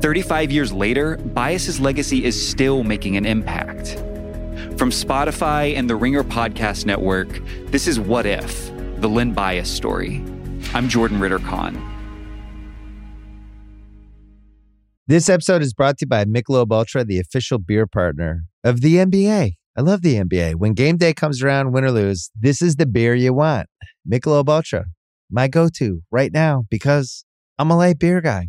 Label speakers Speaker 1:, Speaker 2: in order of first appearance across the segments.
Speaker 1: 35 years later, Bias's legacy is still making an impact. From Spotify and the Ringer Podcast Network, this is What If, the Len Bias story. I'm Jordan Ritter Kahn.
Speaker 2: This episode is brought to you by Michelob Ultra, the official beer partner of the NBA. I love the NBA. When game day comes around, win or lose, this is the beer you want. Michelob Ultra, my go-to right now because I'm a light beer guy.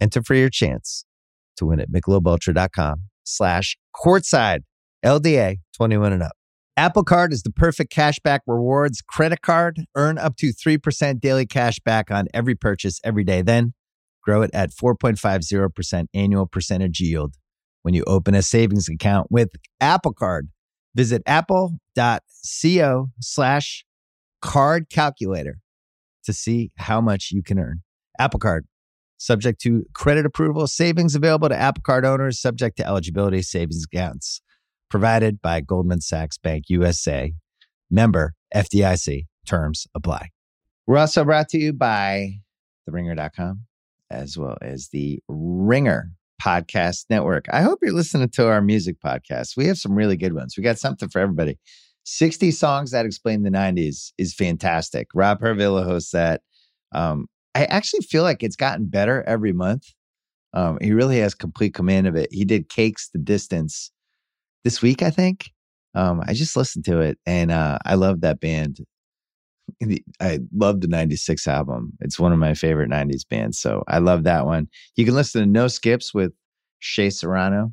Speaker 2: Enter for your chance to win at michelobultra.com slash courtside LDA 21 and up. Apple Card is the perfect cashback rewards credit card. Earn up to 3% daily cash back on every purchase every day. Then grow it at 4.50% annual percentage yield when you open a savings account with Apple Card. Visit apple.co slash card calculator to see how much you can earn. Apple Card subject to credit approval. Savings available to Apple Card owners, subject to eligibility savings accounts. Provided by Goldman Sachs Bank USA. Member FDIC. Terms apply. We're also brought to you by TheRinger.com as well as the Ringer Podcast Network. I hope you're listening to our music podcast. We have some really good ones. We got something for everybody. 60 songs that explain the 90s is fantastic. Rob Harvilla hosts that. Um, I actually feel like it's gotten better every month. Um, he really has complete command of it. He did Cake's the Distance this week, I think. Um, I just listened to it and uh, I love that band. I love the 96 album. It's one of my favorite 90s bands. So I love that one. You can listen to No Skips with Shea Serrano,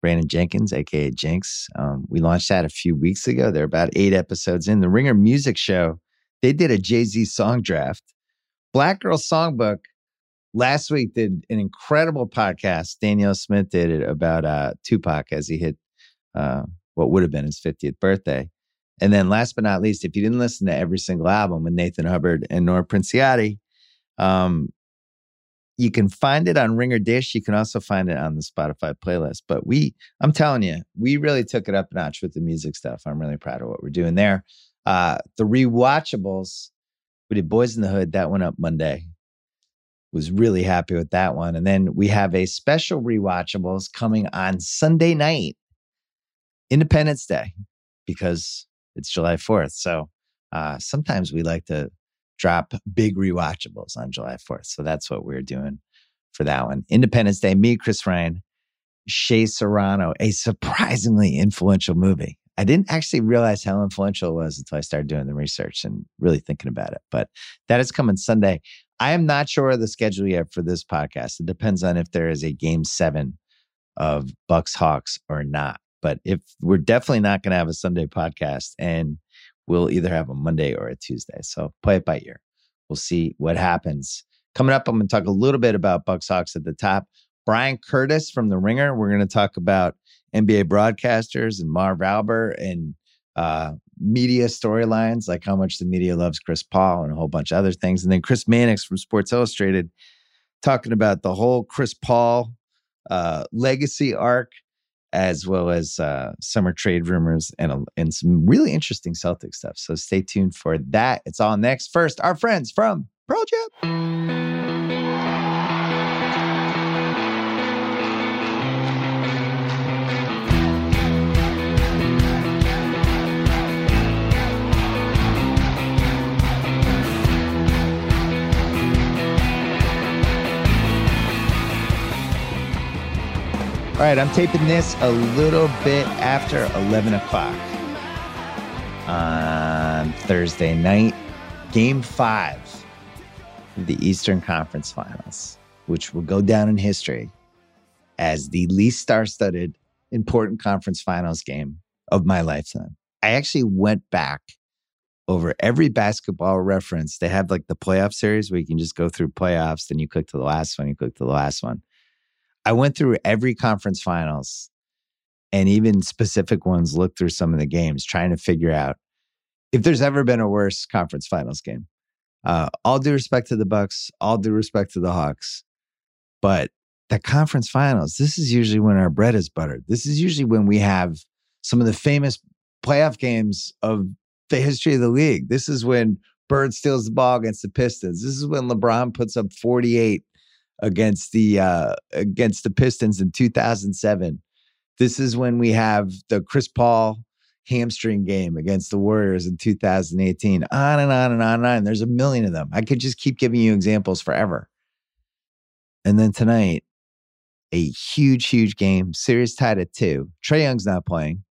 Speaker 2: Brandon Jenkins, aka Jinx. Um, we launched that a few weeks ago. They're about eight episodes in. The Ringer Music Show, they did a Jay Z song draft Black Girl Songbook last week did an incredible podcast. Danielle Smith did it about uh, Tupac as he hit uh, what would have been his 50th birthday. And then last but not least, if you didn't listen to every single album with Nathan Hubbard and Nora Princiotti, um, you can find it on Ringer Dish. You can also find it on the Spotify playlist. But we, I'm telling you, we really took it up a notch with the music stuff. I'm really proud of what we're doing there. Uh, the rewatchables we did Boyz n the Hood. That went up Monday. Was really happy with that one. And then we have a special rewatchables coming on Sunday night, Independence Day, because it's July 4th. So uh, sometimes we like to drop big rewatchables on July 4th. So that's what we're doing for that one. Independence Day, me, Chris Ryan, Shea Serrano, a surprisingly influential movie. I didn't actually realize how influential it was until I started doing the research and really thinking about it. But that is coming Sunday. I am not sure of the schedule yet for this podcast. It depends on if there is a game seven of Bucks Hawks or not. But if we're definitely not going to have a Sunday podcast, and we'll either have a Monday or a Tuesday. So play it by ear. We'll see what happens. Coming up, I'm going to talk a little bit about Bucks Hawks at the top. Bryan Curtis from The Ringer. We're going to talk about NBA broadcasters and Marv Albert and uh, media storylines, like how much the media loves Chris Paul and a whole bunch of other things. And then Chris Mannix from Sports Illustrated talking about the whole Chris Paul uh, legacy arc, as well as uh, summer trade rumors and, and some really interesting Celtic stuff. So stay tuned for that. It's all next. First, our friends from Pearl Jam. Right, I'm taping this a little bit after 11 o'clock on Thursday night. Game five of the Eastern Conference Finals, which will go down in history as the least star studded important conference finals game of my lifetime. I actually went back over every basketball reference. They have like the playoff series where you can just go through playoffs, then you click to the last one, you click to the last one. I went through every conference finals and even specific ones, looked through some of the games, trying to figure out if there's ever been a worse conference finals game. Uh, all due respect to the Bucks, all due respect to the Hawks, but the conference finals, this is usually when our bread is buttered. This is usually when we have some of the famous playoff games of the history of the league. This is when Bird steals the ball against the Pistons. This is when LeBron puts up 48 against the uh, against the Pistons in 2007. This is when we have the Chris Paul hamstring game against the Warriors in 2018. On and on and on and on. There's a million of them. I could just keep giving you examples forever. And then tonight, a huge, huge game, series tied at two. Trae Young's not playing.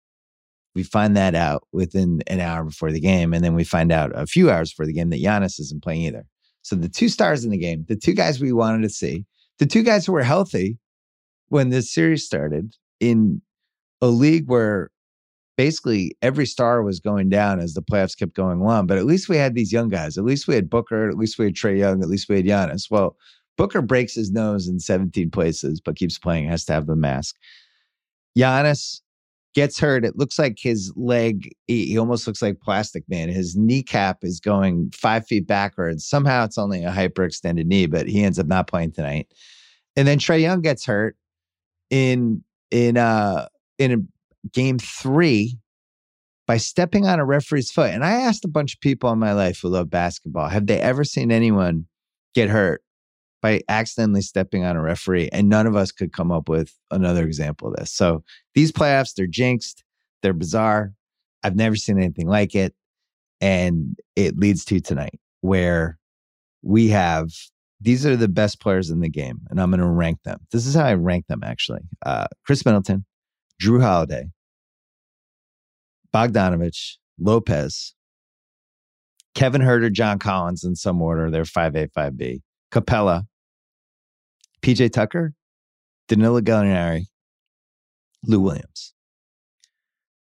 Speaker 2: We find that out within an hour before the game. And then we find out a few hours before the game that Giannis isn't playing either. So the two stars in the game, the two guys we wanted to see, the two guys who were healthy when this series started in a league where basically every star was going down as the playoffs kept going along. But at least we had these young guys. At least we had Booker. At least we had Trae Young. At least we had Giannis. Well, Booker breaks his nose in 17 places, but keeps playing, has to have the mask. Giannis gets hurt. It looks like his leg, he, he, almost looks like Plastic Man. His kneecap is going five feet backwards. Somehow it's only a hyperextended knee, but he ends up not playing tonight. And then Trae Young gets hurt in in uh in a game three by stepping on a referee's foot. And I asked a bunch of people in my life who love basketball, have they ever seen anyone get hurt by accidentally stepping on a referee. And none of us could come up with another example of this. So these playoffs, they're jinxed, they're bizarre. I've never seen anything like it. And it leads to tonight, where we have these are the best players in the game, and I'm going to rank them. This is how I rank them actually uh, Khris Middleton, Jrue Holiday, Bogdanovic, Lopez, Kevin Huerter, John Collins in some order. They're 5A, 5B. Capela, PJ Tucker, Danilo Gallinari, Lou Williams.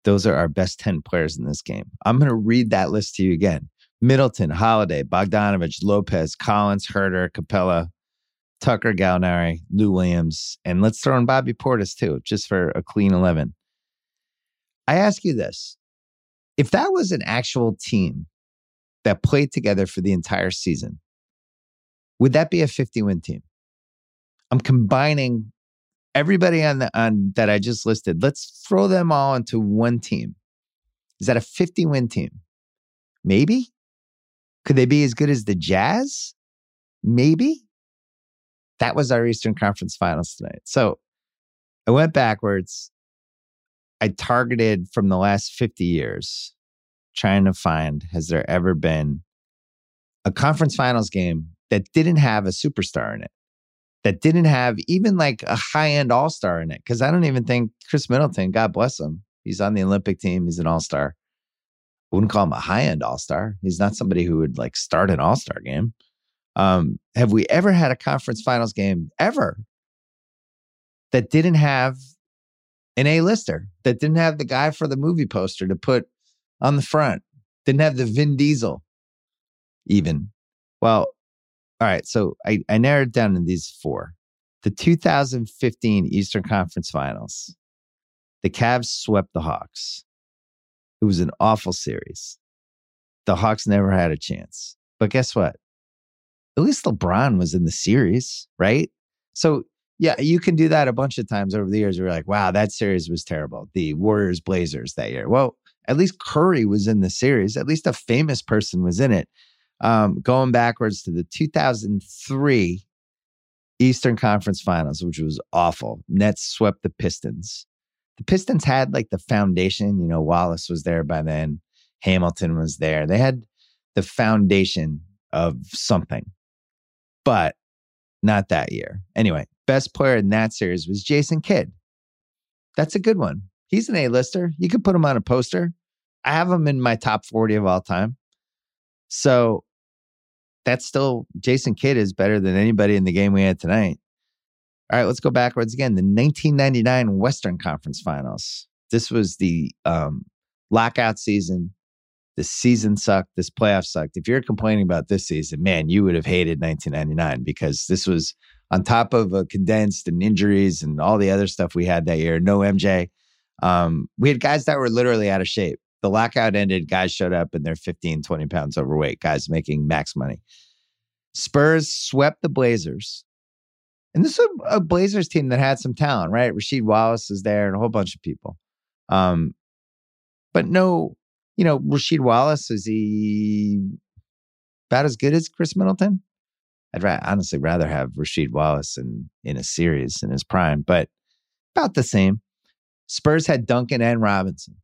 Speaker 2: Those are our best 10 players in this game. I'm going to read that list to you again. Middleton, Holiday, Bogdanovic, Lopez, Collins, Huerter, Capela, Tucker, Gallinari, Lou Williams, and let's throw in Bobby Portis too, just for a clean 11. I ask you this if that was an actual team that played together for the entire season, would that be a 50 win team? I'm combining everybody on the on that I just listed. Let's throw them all into one team. Is that a 50 win team? Maybe. Could they be as good as the Jazz? Maybe. That was our Eastern Conference Finals tonight. So I went backwards. I targeted from the last 50 years, trying to find has there ever been a conference finals game that didn't have a superstar in it, that didn't have even like a high end all star in it. Cause I don't even think Khris Middleton, God bless him, he's on the Olympic team, he's an all star. Wouldn't call him a high end all star. He's not somebody who would like start an all star game. Um, have we ever had a conference finals game ever that didn't have an A lister, that didn't have the guy for the movie poster to put on the front, didn't have the Vin Diesel even? Well, all right. So I, I narrowed down to these four. The 2015 Eastern Conference Finals, the Cavs swept the Hawks. It was an awful series. The Hawks never had a chance. But guess what? At least LeBron was in the series, right? So, yeah, you can do that a bunch of times over the years. We're like, wow, that series was terrible. The Warriors Blazers that year. Well, at least Curry was in the series. At least a famous person was in it um, going backwards to the 2003 Eastern Conference Finals, which was awful. Nets swept the Pistons. The Pistons had like the foundation. You know, Wallace was there by then. Hamilton was there. They had the foundation of something, but not that year. Anyway, best player in that series was Jason Kidd. That's a good one. He's an A-lister. You could put him on a poster. I have him in my top 40 of all time. So that's still Jason Kidd is better than anybody in the game we had tonight. All right, let's go backwards again. The 1999 Western Conference Finals. This was the um, lockout season. The season sucked. This playoff sucked. If you're complaining about this season, man, you would have hated 1999 because this was on top of a condensed and injuries and all the other stuff we had that year. No MJ. Um, we had guys that were literally out of shape. The lockout ended. Guys showed up and they're 15, 20 pounds overweight. Guys making max money. Spurs swept the Blazers. And this is a, Blazers team that had some talent, right? Rasheed Wallace is there and a whole bunch of people. Um, but no, you know, Rasheed Wallace, is he about as good as Khris Middleton? I'd ra- honestly rather have Rasheed Wallace in, in a series in his prime, but about the same. Spurs had Duncan and Robinson.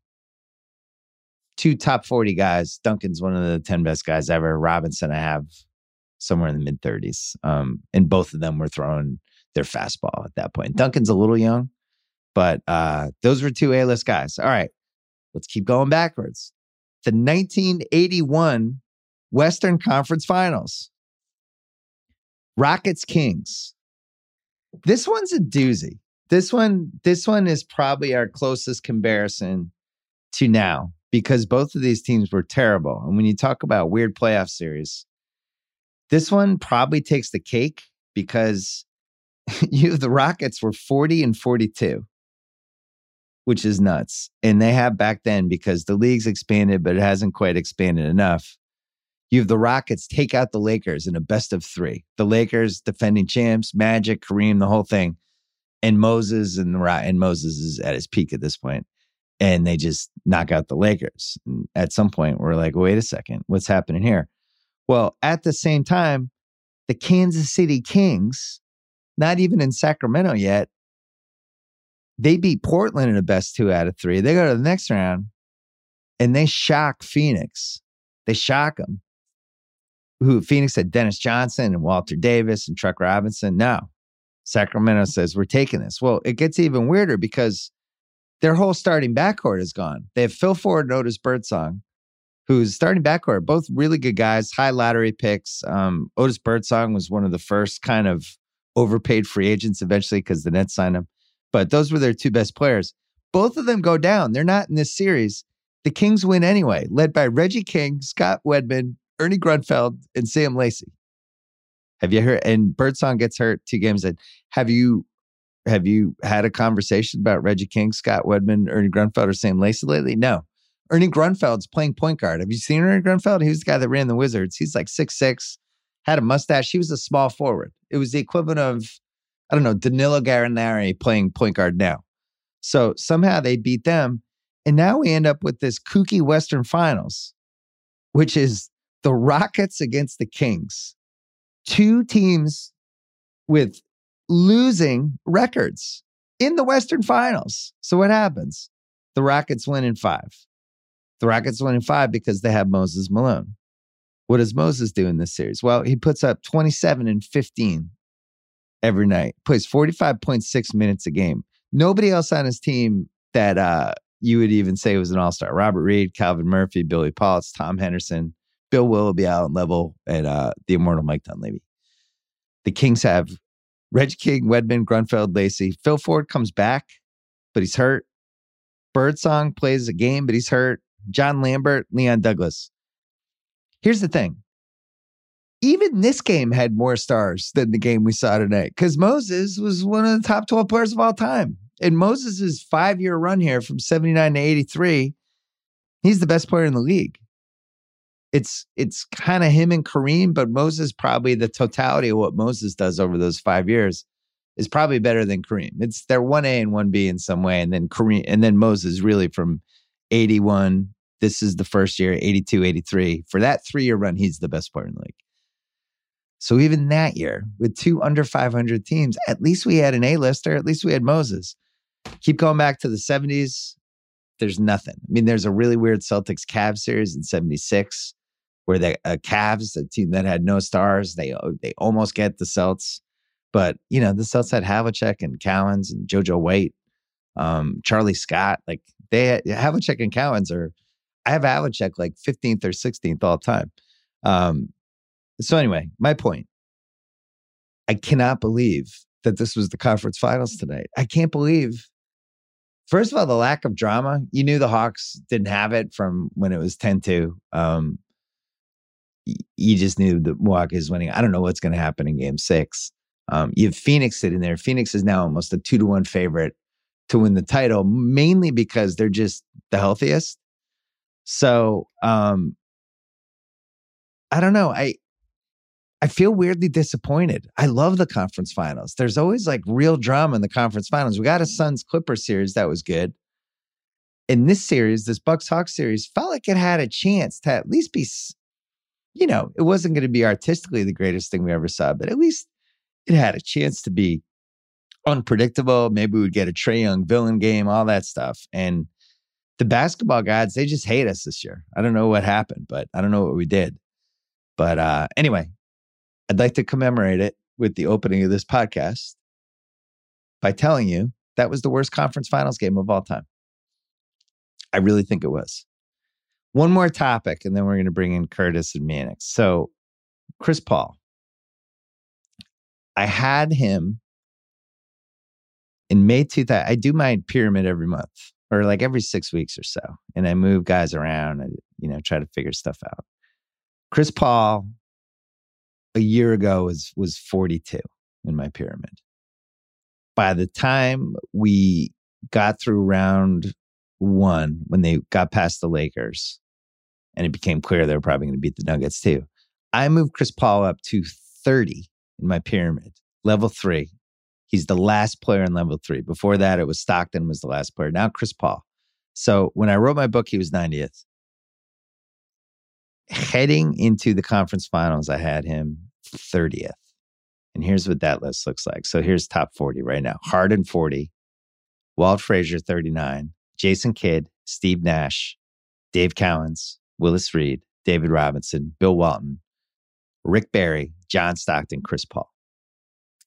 Speaker 2: Two top 40 guys. Duncan's one of the 10 best guys ever. Robinson, I have somewhere in the mid 30s. Um, and both of them were throwing their fastball at that point. Duncan's a little young, but uh, those were two A list guys. All right, let's keep going backwards. The 1981 Western Conference Finals. Rockets Kings. This one's a doozy. This one, this one is probably our closest comparison to now because both of these teams were terrible. And when you talk about weird playoff series, this one probably takes the cake because you the Rockets were 40 and 42, which is nuts. And they have back then because the league's expanded, but it hasn't quite expanded enough. You have the Rockets take out the Lakers in a best of three. The Lakers defending champs, Magic, Kareem, the whole thing. And Moses and the and Moses is at his peak at this point. And they just knock out the Lakers. At some point, we're like, wait a second, what's happening here? Well, at the same time, the Kansas City Kings, not even in Sacramento yet, they beat Portland in a best two out of three. They go to the next round and they shock Phoenix. They shock them. Who Phoenix had Dennis Johnson and Walter Davis and Truck Robinson. No, Sacramento says we're taking this. Well, it gets even weirder because their whole starting backcourt is gone. They have Phil Ford and Otis Birdsong, who's starting backcourt, both really good guys, high lottery picks. Um, Otis Birdsong was one of the first kind of overpaid free agents eventually because the Nets signed him. But those were their two best players. Both of them go down. They're not in this series. The Kings win anyway, led by Reggie King, Scott Wedman, Ernie Grunfeld, and Sam Lacey. Have you heard? And Birdsong gets hurt two games in. Have you have you had a conversation about Reggie King, Scott Wedman, Ernie Grunfeld, or Sam Lacey lately? No. Ernie Grunfeld's playing point guard. Have you seen Ernie Grunfeld? He was the guy that ran the Wizards. He's like six six, had a mustache. He was a small forward. It was the equivalent of, I don't know, Danilo Gallinari playing point guard now. So somehow they beat them. And now we end up with this kooky Western Finals, which is the Rockets against the Kings. Two teams with losing records in the Western Finals. So what happens? The Rockets win in five. The Rockets win in five because they have Moses Malone. What does Moses do in this series? Well, he puts up 27 and 15 every night, plays 45.6 minutes a game. Nobody else on his team that uh, you would even say was an all star. Robert Reed, Calvin Murphy, Billy Paultz, Tom Henderson, Bill Willoughby Allen Leavell, and uh, the immortal Mike Dunleavy. The Kings have Reg King, Wedman, Grunfeld, Lacey. Phil Ford comes back, but he's hurt. Birdsong plays a game, but he's hurt. John Lambert, Leon Douglas. Here's the thing. Even this game had more stars than the game we saw tonight because Moses was one of the top 12 players of all time. In Moses' five year run here from 79 to 83, he's the best player in the league. It's it's kind of him and Kareem, but Moses probably the totality of what Moses does over those five years is probably better than Kareem. It's they're one A and one B in some way, and then Kareem and then Moses really from 81. This is the first year, 82, 83. For that three year run, he's the best player in the league. So even that year, with two under 500 teams, at least we had an A-lister. At least we had Moses. Keep going back to the 70s. There's nothing. I mean, there's a really weird Celtics Cavs series in 76 where the uh, Cavs, a team that had no stars, they uh, they almost get the Celts. But, you know, the Celts had Havlicek and Cowens and JoJo White. Um, Charlie Scott, like they had, Havlicek and Cowens are. I have Havlicek like 15th or 16th all the time. Um, so anyway, my point. I cannot believe that this was the conference finals tonight. I can't believe. First of all, the lack of drama. You knew the Hawks didn't have it from when it was 10 2. Um, you just knew that Milwaukee is winning. I don't know what's going to happen in game six. Um, you have Phoenix sitting there. Phoenix is now almost a two to one favorite to win the title, mainly because they're just the healthiest. So um, I don't know. I I feel weirdly disappointed. I love the conference finals. There's always like real drama in the conference finals. We got a Suns Clippers series that was good. In this series, this Bucks Hawks series, felt like it had a chance to at least be, you know, it wasn't going to be artistically the greatest thing we ever saw, but at least it had a chance to be unpredictable. Maybe we'd get a Trae Young villain game, all that stuff. And the basketball gods, they just hate us this year. I don't know what happened, but I don't know what we did. But uh, anyway, I'd like to commemorate it with the opening of this podcast by telling you that was the worst conference finals game of all time. I really think it was. One more topic, and then we're going to bring in Curtis and Mannix. So, Chris Paul. I had him in May 2000. I do my pyramid every month or like every six weeks or so. And I move guys around and, you know, try to figure stuff out. Chris Paul a year ago was was 42 in my pyramid. By the time we got through round one, when they got past the Lakers, and it became clear they were probably going to beat the Nuggets too, I moved Chris Paul up to 30 in my pyramid, level three. He's the last player in level three. Before that, it was Stockton was the last player. Now Chris Paul. So when I wrote my book, he was 90th heading into the conference finals, I had him 30th. And here's what that list looks like. So here's top 40 right now Harden 40, Walt Frazier 39, Jason Kidd, Steve Nash, Dave Cowens, Willis Reed, David Robinson, Bill Walton, Rick Barry, John Stockton, Chris Paul.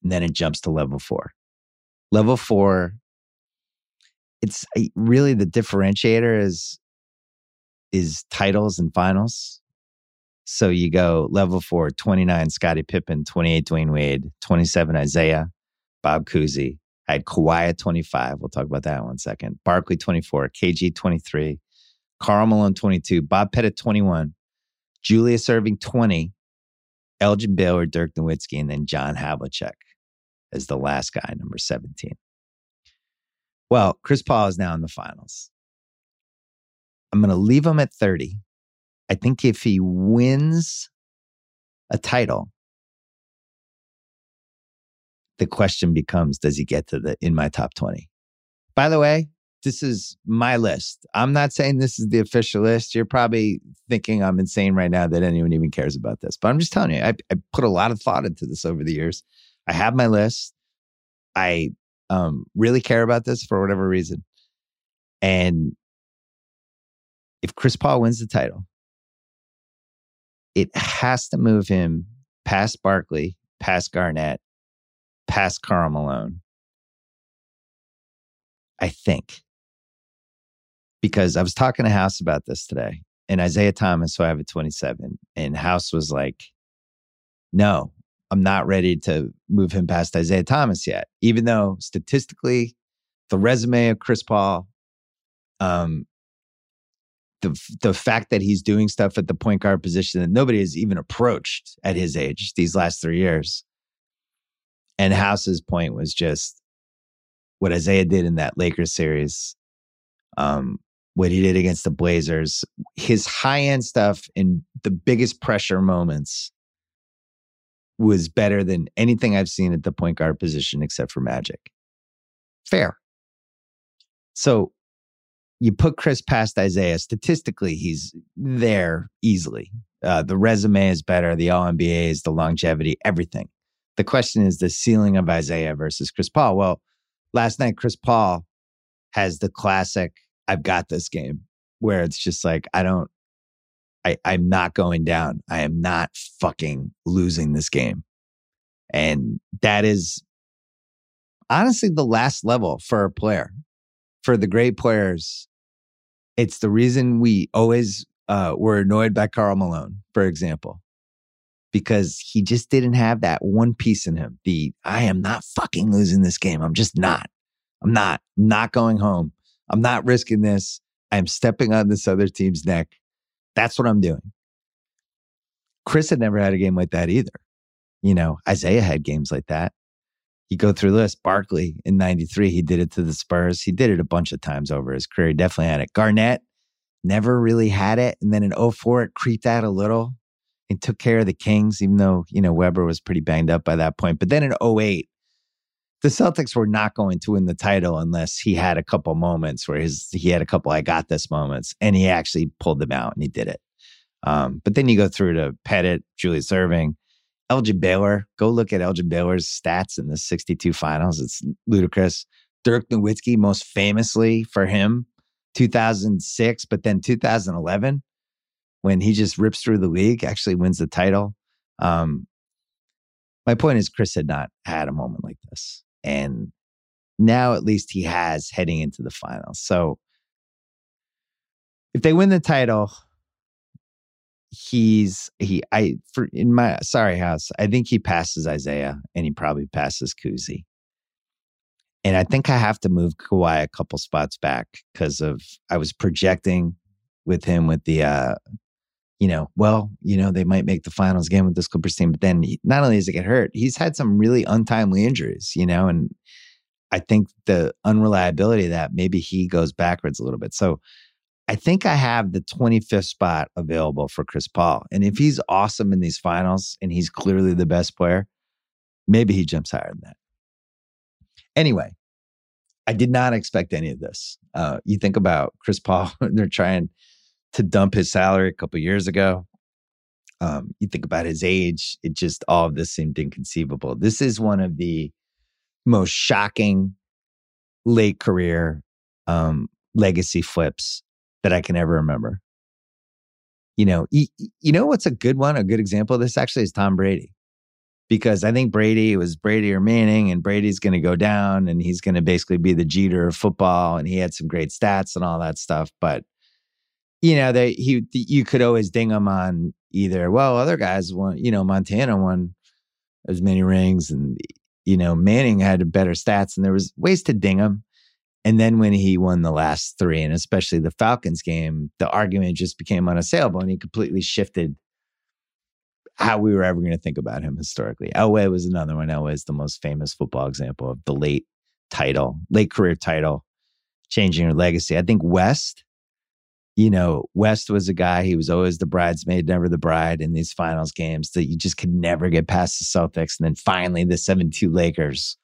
Speaker 2: And then it jumps to level four. Level four, it's really the differentiator is is titles and finals. So you go level four, 29, Scottie Pippen, 28, Dwyane Wade, 27, Isiah, Bob Cousy. I had Kawhi at 25. We'll talk about that in one second. Barkley, 24, KG, 23, Karl Malone, 22, Bob Pettit, 21, Julius Erving, 20, Elgin Baylor, Dirk Nowitzki, and then John Havlicek as the last guy, number 17. Well, Chris Paul is now in the finals. I'm going to leave him at 30 I think if he wins a title, the question becomes does he get to the in my top 20? By the way, this is my list. I'm not saying this is the official list. You're probably thinking I'm insane right now that anyone even cares about this, but I'm just telling you, I, I put a lot of thought into this over the years. I have my list. I um, really care about this for whatever reason. And if Chris Paul wins the title, it has to move him past Barkley, past Garnett, past Karl Malone. I think. Because I was talking to House about this today and Isiah Thomas, who I have at 27, and House was like, no, I'm not ready to move him past Isiah Thomas yet, even though statistically, the resume of Chris Paul, um, the the fact that he's doing stuff at the point guard position that nobody has even approached at his age these last three years. And House's point was just what Isiah did in that Lakers series, um, what he did against the Blazers, his high end stuff in the biggest pressure moments was better than anything I've seen at the point guard position except for Magic. Fair. So you put Chris past Isiah, statistically, he's there easily. Uh, the resume is better, the All NBA is the longevity, everything. The question is the ceiling of Isiah versus Chris Paul. Well, last night, Chris Paul has the classic I've got this game where it's just like, I don't, I, I'm not going down. I am not fucking losing this game. And that is honestly the last level for a player for the great players, it's the reason we always uh, were annoyed by Karl Malone, for example, because he just didn't have that one piece in him. The I am not fucking losing this game. I'm just not. I'm not. I'm not going home. I'm not risking this. I'm stepping on this other team's neck. That's what I'm doing. Chris had never had a game like that either. You know, Isiah had games like that. You go through this. Barkley in 93, he did it to the Spurs. He did it a bunch of times over his career. He definitely had it. Garnett never really had it. And then in 04, it creeped out a little and took care of the Kings, even though, you know, Webber was pretty banged up by that point. But then in 08, the Celtics were not going to win the title unless he had a couple moments where his he had a couple I got this moments and he actually pulled them out and he did it. Um, but then you go through to Pettit, Julius Erving, Elgin Baylor. Go look at Elgin Baylor's stats in the 62 finals. It's ludicrous. Dirk Nowitzki, most famously for him, 2006, but then 2011, when he just rips through the league, actually wins the title. Um, my point is, Chris had not had a moment like this. And now at least he has heading into the finals. So if they win the title, he's he I for in my sorry house, I think he passes Isiah and he probably passes Cousy. And I think I have to move Kawhi a couple spots back because of I was projecting with him with the uh you know, well, you know, they might make the finals game with this Clippers team, but then he, not only does he get hurt, he's had some really untimely injuries, you know, and I think the unreliability of that maybe he goes backwards a little bit. So I think I have the 25th spot available for Chris Paul. And if he's awesome in these finals and he's clearly the best player, maybe he jumps higher than that. Anyway, I did not expect any of this. Uh, you think about Chris Paul, they're trying to dump his salary a couple years ago. Um, you think about his age, it just all of this seemed inconceivable. This is one of the most shocking late career um, legacy flips that I can ever remember. You know, you, you know what's a good one, a good example of this actually is Tom Brady. Because I think Brady was Brady or Manning, and Brady's going to go down and he's going to basically be the Jeter of football. And he had some great stats and all that stuff. But, you know, he, you could always ding him on either, well, other guys won, you know, Montana won as many rings and, you know, Manning had better stats and there was ways to ding him. And then when he won the last three, and especially the Falcons game, the argument just became unassailable and he completely shifted how we were ever going to think about him historically. Elway was another one. Elway is the most famous football example of the late title, late career title, changing your legacy. I think West, you know, West was a guy, he was always the bridesmaid, never the bride in these finals games that you just could never get past the Celtics. And then finally the 7 2 Lakers,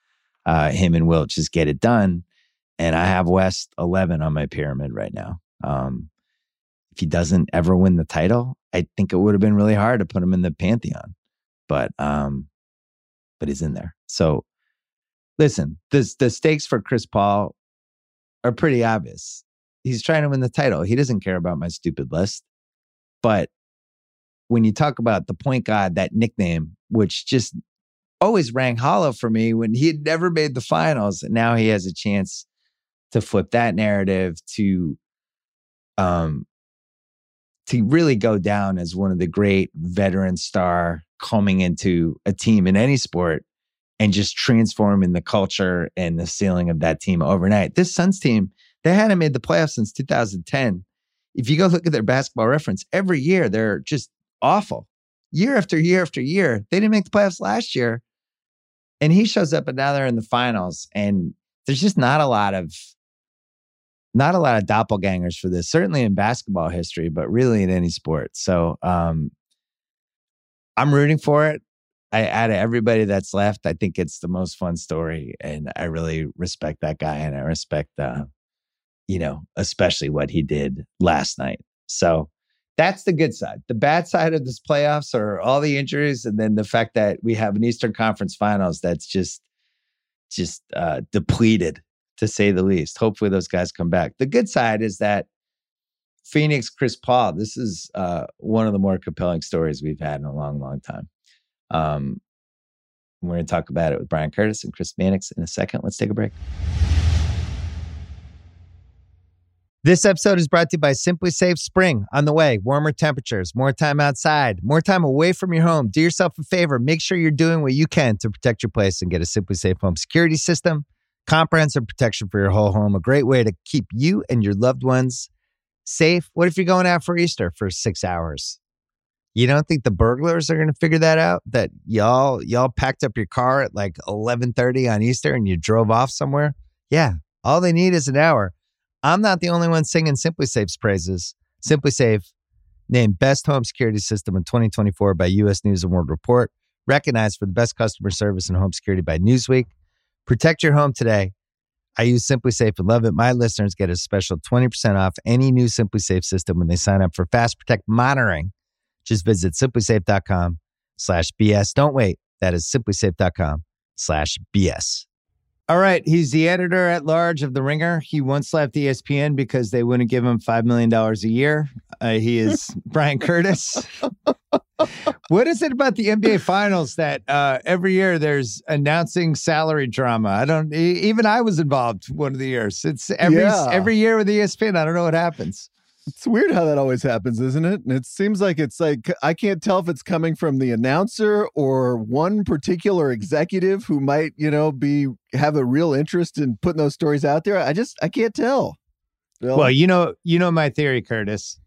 Speaker 2: uh, him and Wilt just get it done and I have West 11 on my pyramid right now. Um, if he doesn't ever win the title, I think it would have been really hard to put him in the pantheon, but um, but he's in there. So listen, the the stakes for Chris Paul are pretty obvious. He's trying to win the title. He doesn't care about my stupid list. But when you talk about the point guard, that nickname, which just always rang hollow for me when he had never made the finals, and now he has a chance to flip that narrative to um to really go down as one of the great veteran star coming into a team in any sport and just transforming the culture and the ceiling of that team overnight. This Suns team, they hadn't made the playoffs since 2010. If you go look at their basketball reference, every year they're just awful. Year after year after year. They didn't make the playoffs last year. And he shows up and now they're in the finals. And there's just not a lot of not a lot of doppelgangers for this, certainly in basketball history, but really in any sport. So um, I'm rooting for it. I, out of everybody that's left, I think it's the most fun story, and I really respect that guy, and I respect, uh, you know, especially what he did last night. So that's the good side. The bad side of this playoffs are all the injuries, and then the fact that we have an Eastern Conference Finals that's just, just uh, depleted to say the least. Hopefully, those guys come back. The good side is that Phoenix, Chris Paul, this is uh, one of the more compelling stories we've had in a long, long time. Um, we're going to talk about it with Bryan Curtis and Chris Mannix in a second. Let's take a break. This episode is brought to you by SimpliSafe Spring on the way. Warmer temperatures, more time outside, more time away from your home. Do yourself a favor. Make sure you're doing what you can to protect your place and get a SimpliSafe home security system. Comprehensive protection for your whole home. A great way to keep you and your loved ones safe. What if you're going out for Easter for six hours? You don't think the burglars are going to figure that out? That y'all y'all packed up your car at like 11:30 on Easter and you drove off somewhere? Yeah, all they need is an hour. I'm not the only one singing SimpliSafe's praises. SimpliSafe, named Best Home Security System in 2024 by U.S. News and World Report, recognized for the best customer service and home security by Newsweek. Protect your home today. I use SimpliSafe and love it. My listeners get a special 20% off any new SimpliSafe system when they sign up for Fast Protect monitoring. Just visit simplisafe.com slash BS. Don't wait. That is simplisafe.com slash BS. All right. He's the editor at large of The Ringer. He once left ESPN because they wouldn't give him $5 million a year. Uh, he is Bryan Curtis. what is it about the NBA finals that uh, every year there's announcing salary drama? I don't, even I was involved one of the years. It's every,
Speaker 3: Yeah.
Speaker 2: every year with ESPN. I don't know what happens.
Speaker 3: It's weird how that always happens, isn't it? And it seems like it's like I can't tell if it's coming from the announcer or one particular executive who might, you know, be have a real interest in putting those stories out there. I just I can't tell. Bill.
Speaker 2: Well, you know, you know my theory, Curtis.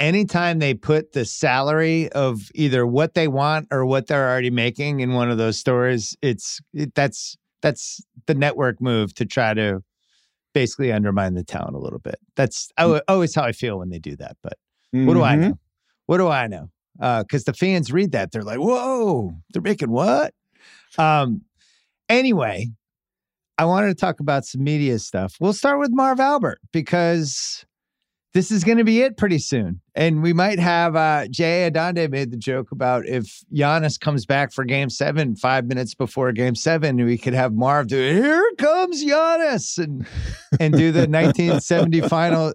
Speaker 2: Anytime they put the salary of either what they want or what they're already making in one of those stories, it's it, that's that's the network move to try to basically undermine the talent a little bit. That's always how I feel when they do that. But what do I
Speaker 3: Mhm.
Speaker 2: know? What do I know? Because the fans read that, they're like, "Whoa, they're making what?" Um. Anyway, I wanted to talk about some media stuff. We'll start with Marv Albert because this is going to be it pretty soon, and we might have. Uh, Jay Adande made the joke about if Giannis comes back for Game Seven five minutes before Game Seven, we could have Marv do "Here comes Giannis" and and do the 1970 final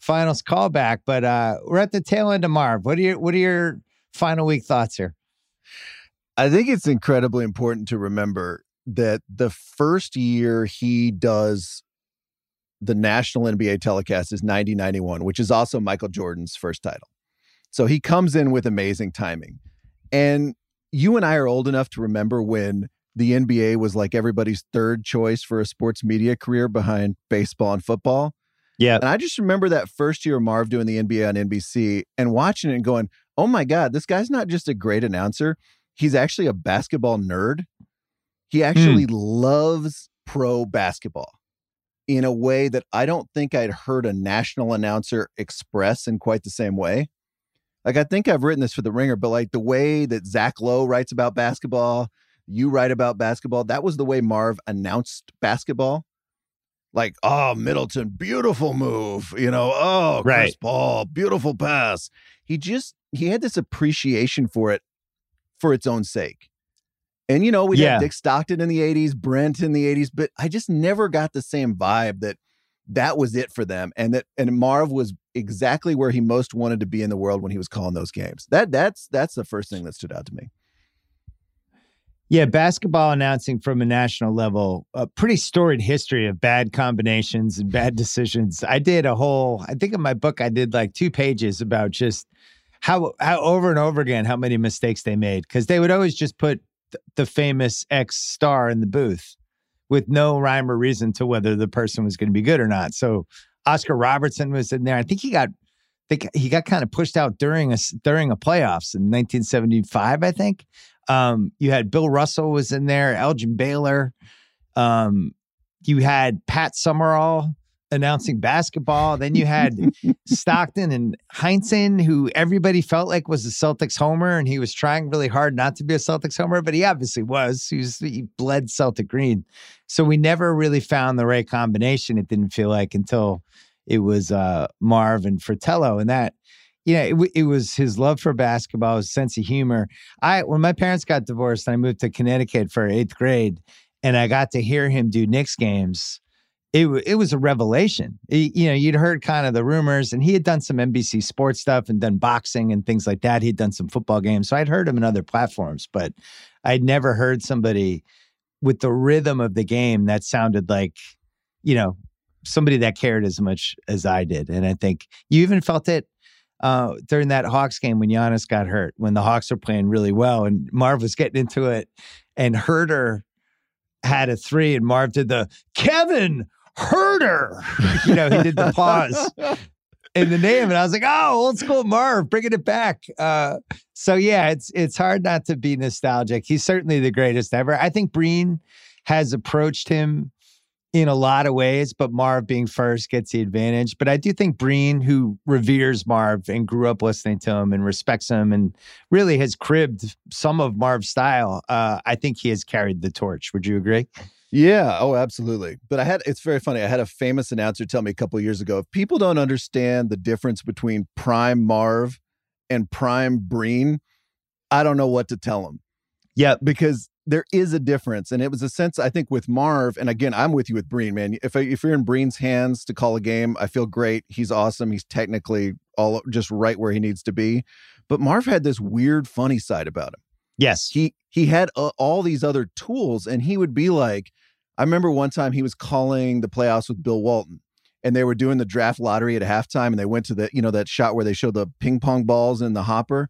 Speaker 2: finals callback. But uh, we're at the tail end of Marv. What are your What are your final week thoughts here?
Speaker 3: I think it's incredibly important to remember that the first year he does the national NBA telecast is 9091, which is also Michael Jordan's first title. So he comes in with amazing timing. And you and I are old enough to remember when the NBA was like everybody's third choice for a sports media career behind baseball and football.
Speaker 2: Yeah.
Speaker 3: And I just remember that first year of Marv doing the NBA on NBC and watching it and going, oh my God, this guy's not just a great announcer. He's actually a basketball nerd. He actually hmm. loves pro basketball in a way that I don't think I'd heard a national announcer express in quite the same way. Like, I think I've written this for The Ringer, but like the way that Zach Lowe writes about basketball, you write about basketball, that was the way Marv announced basketball. Like, oh, Middleton, beautiful move. You know, oh, Chris
Speaker 2: Right.
Speaker 3: Paul, beautiful pass. He just, he had this appreciation for it for its own sake. And, you know, we
Speaker 2: Yeah.
Speaker 3: had Dick Stockton in the 80s, Brent in the 80s, but I just never got the same vibe that that was it for them. And that, and Marv was exactly where he most wanted to be in the world when he was calling those games. That, that's, that's the first thing that stood out to me.
Speaker 2: Yeah, basketball announcing from a national level, a pretty storied history of bad combinations and bad decisions. I did a whole, I think in my book, I did like two pages about just how, how over and over again, how many mistakes they made. Cause they would always just put th- the famous ex star in the booth with no rhyme or reason to whether the person was going to be good or not. So Oscar Robertson was in there. I think he got, think he got kind of pushed out during a during a playoffs in 1975. I think. Um, you had Bill Russell was in there, Elgin Baylor. Um, you had Pat Summerall announcing basketball. Then you had Stockton and Heinsohn, who everybody felt like was a Celtics homer, and he was trying really hard not to be a Celtics homer, but he obviously was. He was he bled Celtic green, so we never really found the right combination. It didn't feel like until it was uh, Marv and Fratello, and that. Yeah, it, it was his love for basketball, his sense of humor. I when my parents got divorced, I moved to Connecticut for eighth grade, and I got to hear him do Knicks games. It it was a revelation. It- you know, you'd heard kind of the rumors, and he had done some NBC sports stuff and done boxing and things like that. He'd done some football games, so I'd heard him in other platforms, but I'd never heard somebody with the rhythm of the game that sounded like, you know, somebody that cared as much as I did. And I think you even felt it uh, during that Hawks game when Giannis got hurt, when the Hawks were playing really well and Marv was getting into it and Huerter had a three and Marv did the Kevin Huerter. you know, he did the pause in the name. And I was like, oh, old school Marv, bringing it back. Uh, so yeah, it's it's hard not to be nostalgic. He's certainly the greatest ever. I think Breen has approached him in a lot of ways, but Marv being first gets the advantage. But I do think Breen, who reveres Marv and grew up listening to him and respects him and really has cribbed some of Marv's style, uh, I think he has carried the torch. Would you agree?
Speaker 3: Yeah, oh, absolutely. But I had it's very funny. I had a famous announcer tell me a couple years ago if people don't understand the difference between prime Marv and prime Breen, I don't know what to tell them.
Speaker 2: Yeah,
Speaker 3: because there is a difference, and it was a sense I think with Marv. And again, I'm with you with Breen, man. If I, if you're in Breen's hands to call a game, I feel great. He's awesome. He's technically all just right where he needs to be. But Marv had this weird, funny side about him.
Speaker 2: Yes,
Speaker 3: he he had uh, all these other tools, and he would be like, I remember one time he was calling the playoffs with Bill Walton, and they were doing the draft lottery at halftime, and they went to the you know that shot where they show the ping pong balls in the hopper,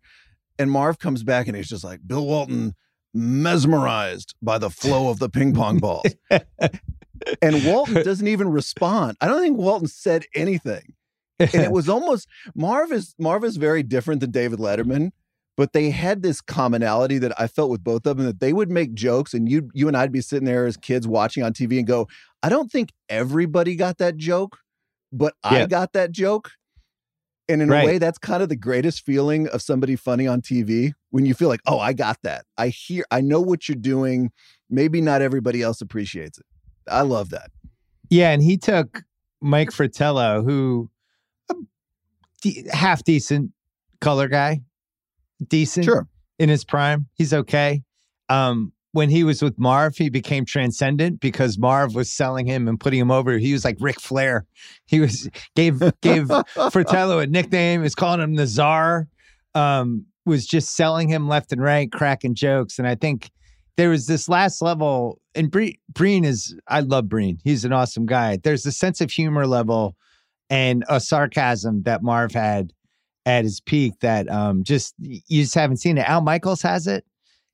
Speaker 3: and Marv comes back and he's just like Bill Walton mesmerized by the flow of the ping pong balls. and Walton doesn't even respond. I don't think Walton said anything. And it was almost Marv is Marv is very different than David Letterman, but they had this commonality that I felt with both of them that they would make jokes and you you and I'd be sitting there as kids watching on TV and go, I don't think everybody got that joke, but yeah. I got that joke. And in right. a way, that's kind of the greatest feeling of somebody funny on TV when you feel like, oh, I got that. I hear, I know what you're doing. Maybe not everybody else appreciates it. I love that.
Speaker 2: Yeah. And he took Mike Fratello, who a half decent color guy, decent
Speaker 3: sure.
Speaker 2: in his prime. He's okay. Um, when he was with Marv, he became transcendent because Marv was selling him and putting him over. He was like Ric Flair. He was gave gave Fratello a nickname. Was calling him the Czar. Um, was just selling him left and right, cracking jokes. And I think there was this last level. And Bre- Breen is I love Breen. He's an awesome guy. There's a sense of humor level and a sarcasm that Marv had at his peak that um just you just haven't seen it. Al Michaels has it.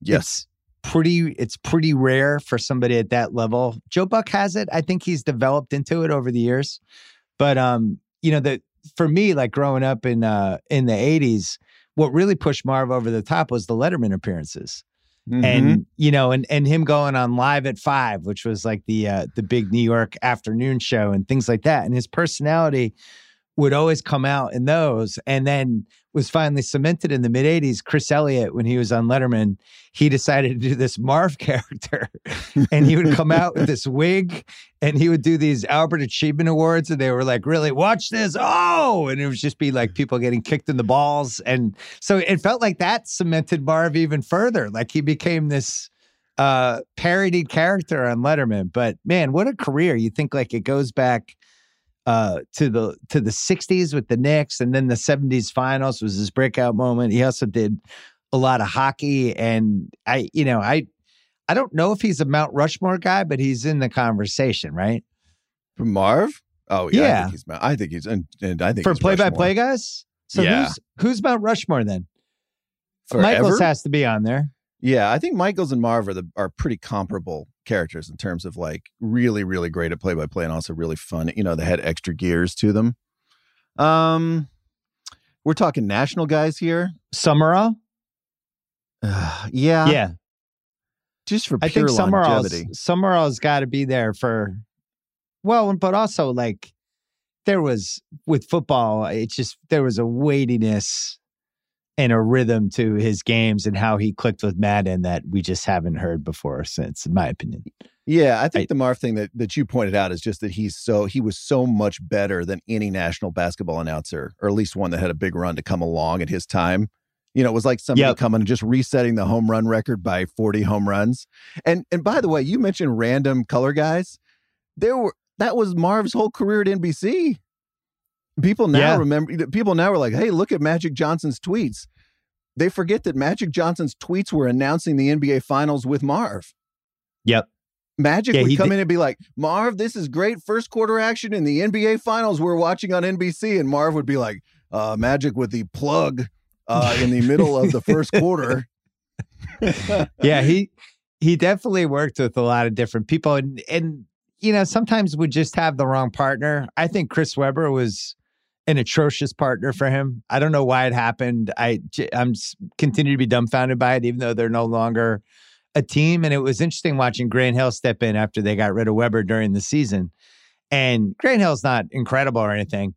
Speaker 3: Yes
Speaker 2: pretty it's pretty rare for somebody at that level. Joe Buck has it. I think he's developed into it over the years. But um, you know, the for me, like growing up in uh in the 80s, what really pushed Marv over the top was the Letterman appearances. Mm-hmm. And you know, and and him going on live at five, which was like the uh the big New York afternoon show and things like that. And his personality would always come out in those. And then was finally cemented in the mid 80s. Chris Elliott, when he was on Letterman, he decided to do this Marv character. and he would come out with this wig and he would do these Albert Achievement Awards. And they were like, really, watch this. Oh, and it would just be like people getting kicked in the balls. And so it felt like that cemented Marv even further. Like he became this uh parodied character on Letterman. But man, what a career. You think like it goes back uh, to the to the 60s with the Knicks, and then the 70s finals was his breakout moment. He also did a lot of hockey, and I, you know, I I don't know if he's a Mount Rushmore guy, but he's in the conversation, right?
Speaker 3: For Marv? Oh yeah, yeah. I think he's I think he's and, and I think
Speaker 2: for play by play guys. So yeah. who's who's Mount Rushmore then? Forever? Michaels has to be on there.
Speaker 3: Yeah, I think Michaels and Marv are the are pretty comparable characters in terms of like really really great at play by play and also really fun. You know, they had extra gears to them. Um, we're talking national guys here.
Speaker 2: Summerall.
Speaker 3: Uh, yeah,
Speaker 2: yeah.
Speaker 3: Just for I think
Speaker 2: Summerall's Summerall's got to be there for well, but also like there was with football, it's just there was a weightiness and a rhythm to his games and how he clicked with Madden that we just haven't heard before since, in my opinion.
Speaker 3: Yeah, I think I, the Marv thing that, that you pointed out is just that he's so he was so much better than any national basketball announcer, or at least one that had a big run to come along at his time. You know, it was like somebody yep. coming and just resetting the home run record by 40 home runs. And and by the way, you mentioned random color guys. There were that was Marv's whole career at NBC. People now yeah. remember. People now are like, "Hey, look at Magic Johnson's tweets." They forget that Magic Johnson's tweets were announcing the NBA Finals with Marv.
Speaker 2: Yep.
Speaker 3: Magic
Speaker 2: Yeah,
Speaker 3: would come
Speaker 2: did-
Speaker 3: in and be like, Marv, this is great first quarter action in the NBA finals we're watching on NBC. And Marv would be like, uh, Magic with the plug uh, in the middle of the first quarter.
Speaker 2: yeah, he he definitely worked with a lot of different people, and and you know sometimes would just have the wrong partner. I think Chris Webber was an atrocious partner for him. I don't know why it happened. I I'm continue to be dumbfounded by it, even though they're no longer a team. And it was interesting watching Grant Hill step in after they got rid of Webber during the season. And Grant Hill's not incredible or anything,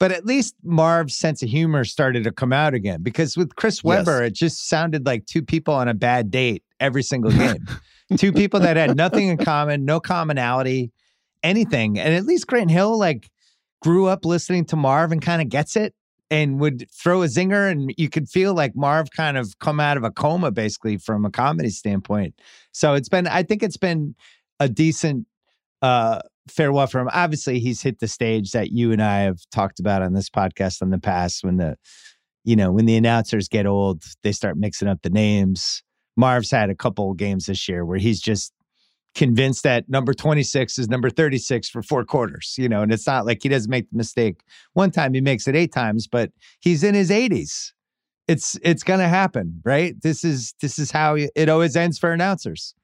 Speaker 2: but at least Marv's sense of humor started to come out again. Because with Chris
Speaker 3: Yes.
Speaker 2: It just sounded like two people on a bad date every single game. two people that had nothing in common, no commonality, anything. And at least Grant Hill like grew up listening to Marv and kind of gets it and would throw a zinger and you could feel like Marv kind of come out of a coma basically from a comedy standpoint. So it's been I think it's been a decent uh farewell for him. Obviously he's hit the stage that you and I have talked about on this podcast in the past when the you know, when the announcers get old, they start mixing up the names. Marv's had a couple games this year where he's just convinced that number 26 is number 36 for four quarters, you know, and it's not like he doesn't make the mistake one time, he makes it eight times, but he's in his 80s. It's it's gonna happen, right? This is this is how it always ends for announcers.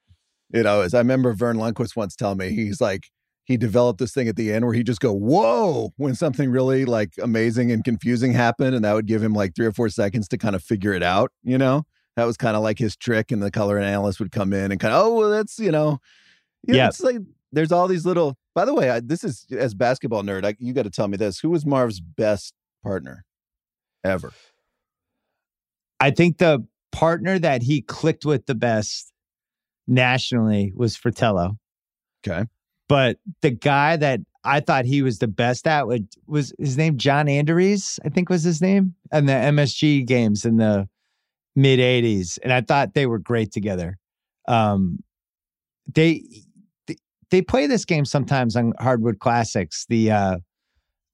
Speaker 3: It always. I remember Verne Lundquist once telling me he's like he developed this thing at the end where he just go whoa when something really like amazing and confusing happened, and that would give him like three or four seconds to kind of figure it out. You know, that was kind of like his trick, and the color analyst would come in and kind of oh well that's you know, yeah,
Speaker 2: Yeah.
Speaker 3: it's like there's all these little. By the way, I, this is as basketball nerd, I, you got to tell me this: who was Marv's best partner ever?
Speaker 2: I think the partner that he clicked with the best nationally was Fratello.
Speaker 3: Okay.
Speaker 2: But the guy that I thought he was the best at was, was his name John Andariese, I think was his name, and the MSG games in the mid 80s. And I thought they were great together. Um, they they- play this game sometimes on Hardwood Classics. The uh,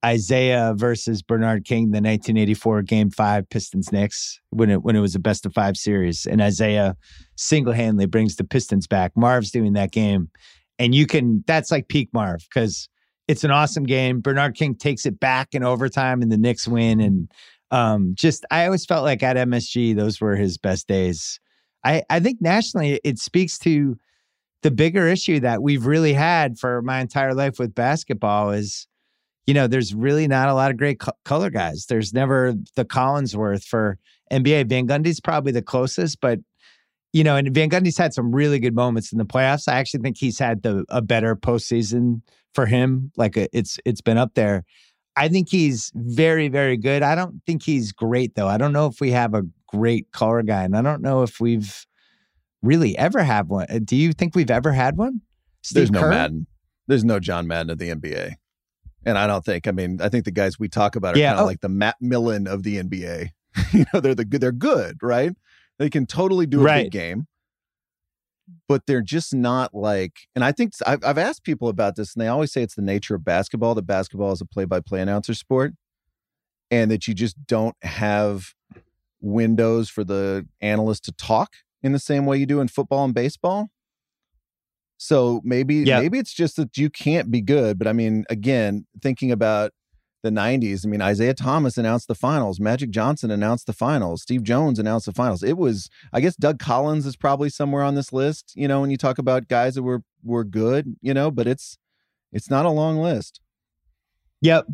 Speaker 2: Isiah versus Bernard King, the 1984 Game Five Pistons Knicks, when it when it was a best of five series, and Isiah single handedly brings the Pistons back. Marv's doing that game, and you can that's like peak Marv because it's an awesome game. Bernard King takes it back in overtime, and the Knicks win. And um, just I always felt like at MSG those were his best days. I I think nationally it speaks to the bigger issue that we've really had for my entire life with basketball is you know, there's really not a lot of great co- color guys. There's never the Collinsworth for NBA. Van Gundy's probably the closest, but you know, and Van Gundy's had some really good moments in the playoffs. I actually think he's had the a better postseason for him. Like a, it's it's been up there. I think he's very very good. I don't think he's great though. I don't know if we have a great color guy, and I don't know if we've really ever have one. Uh, Do you think we've ever had one?
Speaker 3: There's
Speaker 2: Steve
Speaker 3: no Madden. There's no John Madden of the NBA. And I don't think, I mean, I think the guys we talk about are
Speaker 2: Yeah,
Speaker 3: kind of
Speaker 2: oh.
Speaker 3: like the Matt Millen of the NBA. you know, they're the good, they're good, right? They can totally do a
Speaker 2: Right.
Speaker 3: big game. But they're just not like, and I think I've, I've asked people about this, and they always say it's the nature of basketball that basketball is a play by play announcer sport, and that you just don't have windows for the analyst to talk in the same way you do in football and baseball. So maybe maybe it's just that you can't be good. But I mean, again, thinking about the 90s, I mean, Isiah Thomas announced the finals, Magic Johnson announced the finals, Steve Jones announced the finals. It was, I guess Doug Collins is probably somewhere on this list, you know, when you talk about guys that were were good, you know, but it's it's not a long list.
Speaker 2: Yep.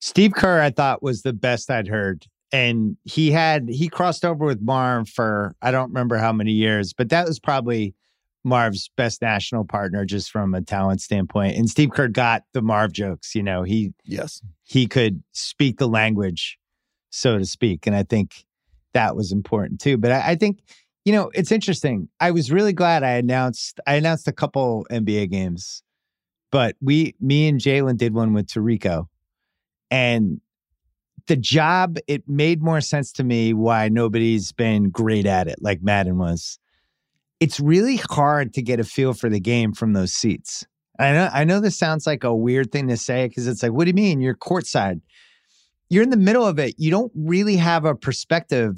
Speaker 2: Steve Kerr, I thought was the best I'd heard. And he had, he crossed over with Marv for, I don't remember how many years, but that was probably Marv's best national partner just from a talent standpoint. And Steve Kerr got the Marv jokes, you know, he,
Speaker 3: Yes.
Speaker 2: he could speak the language, so to speak. And I think that was important too. But I, I think, you know, it's interesting. I was really glad I announced I announced a couple NBA games, but we me and Jalen did one with Tirico. And the job, it made more sense to me why nobody's been great at it like Madden was. It's really hard to get a feel for the game from those seats. I know I know this sounds like a weird thing to say because it's like, what do you mean? You're courtside. You're in the middle of it. You don't really have a perspective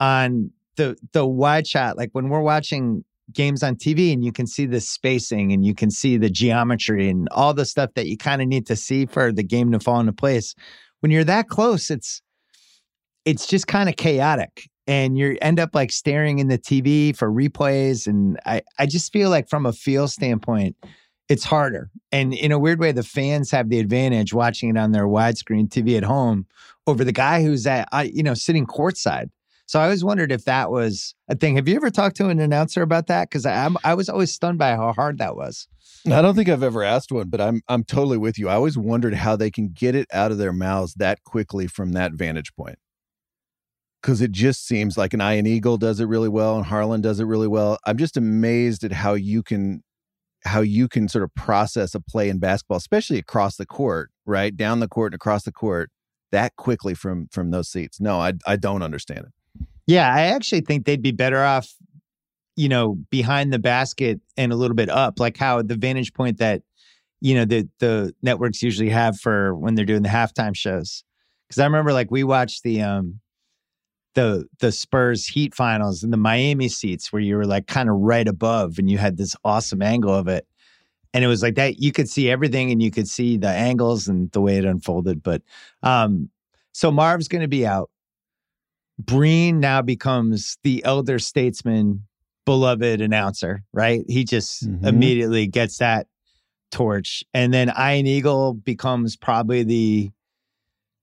Speaker 2: on the the wide shot, like when we're watching games on TV and you can see the spacing and you can see the geometry and all the stuff that you kind of need to see for the game to fall into place. When you're that close, it's it's just kind of chaotic and you end up like staring in the TV for replays and I I just feel like from a feel standpoint it's harder. And in a weird way the fans have the advantage watching it on their widescreen TV at home over the guy who's at uh, you know sitting courtside so I always wondered if that was a thing. Have you ever talked to an announcer about that? Because I I was always stunned by how hard that was.
Speaker 3: I don't think I've ever asked one, but I'm I'm totally with you. I always wondered how they can get it out of their mouths that quickly from that vantage point. Because it just seems like an Ian Eagle does it really well and Harlan does it really well. I'm just amazed at how you can how you can sort of process a play in basketball, especially across the court, right? Down the court and across the court that quickly from from those seats. No, I I don't understand it.
Speaker 2: Yeah, I actually think they'd be better off, you know, behind the basket and a little bit up, like how the vantage point that, you know, the the networks usually have for when they're doing the halftime shows. Because I remember, like, we watched the um the the Spurs Heat finals in the Miami seats where you were like kind of right above and you had this awesome angle of it. And it was like that you could see everything and you could see the angles and the way it unfolded. But um so Marv's going to be out. Breen now becomes the elder statesman, beloved announcer, right? He just mm-hmm. immediately gets that torch. And then Ian Eagle becomes probably the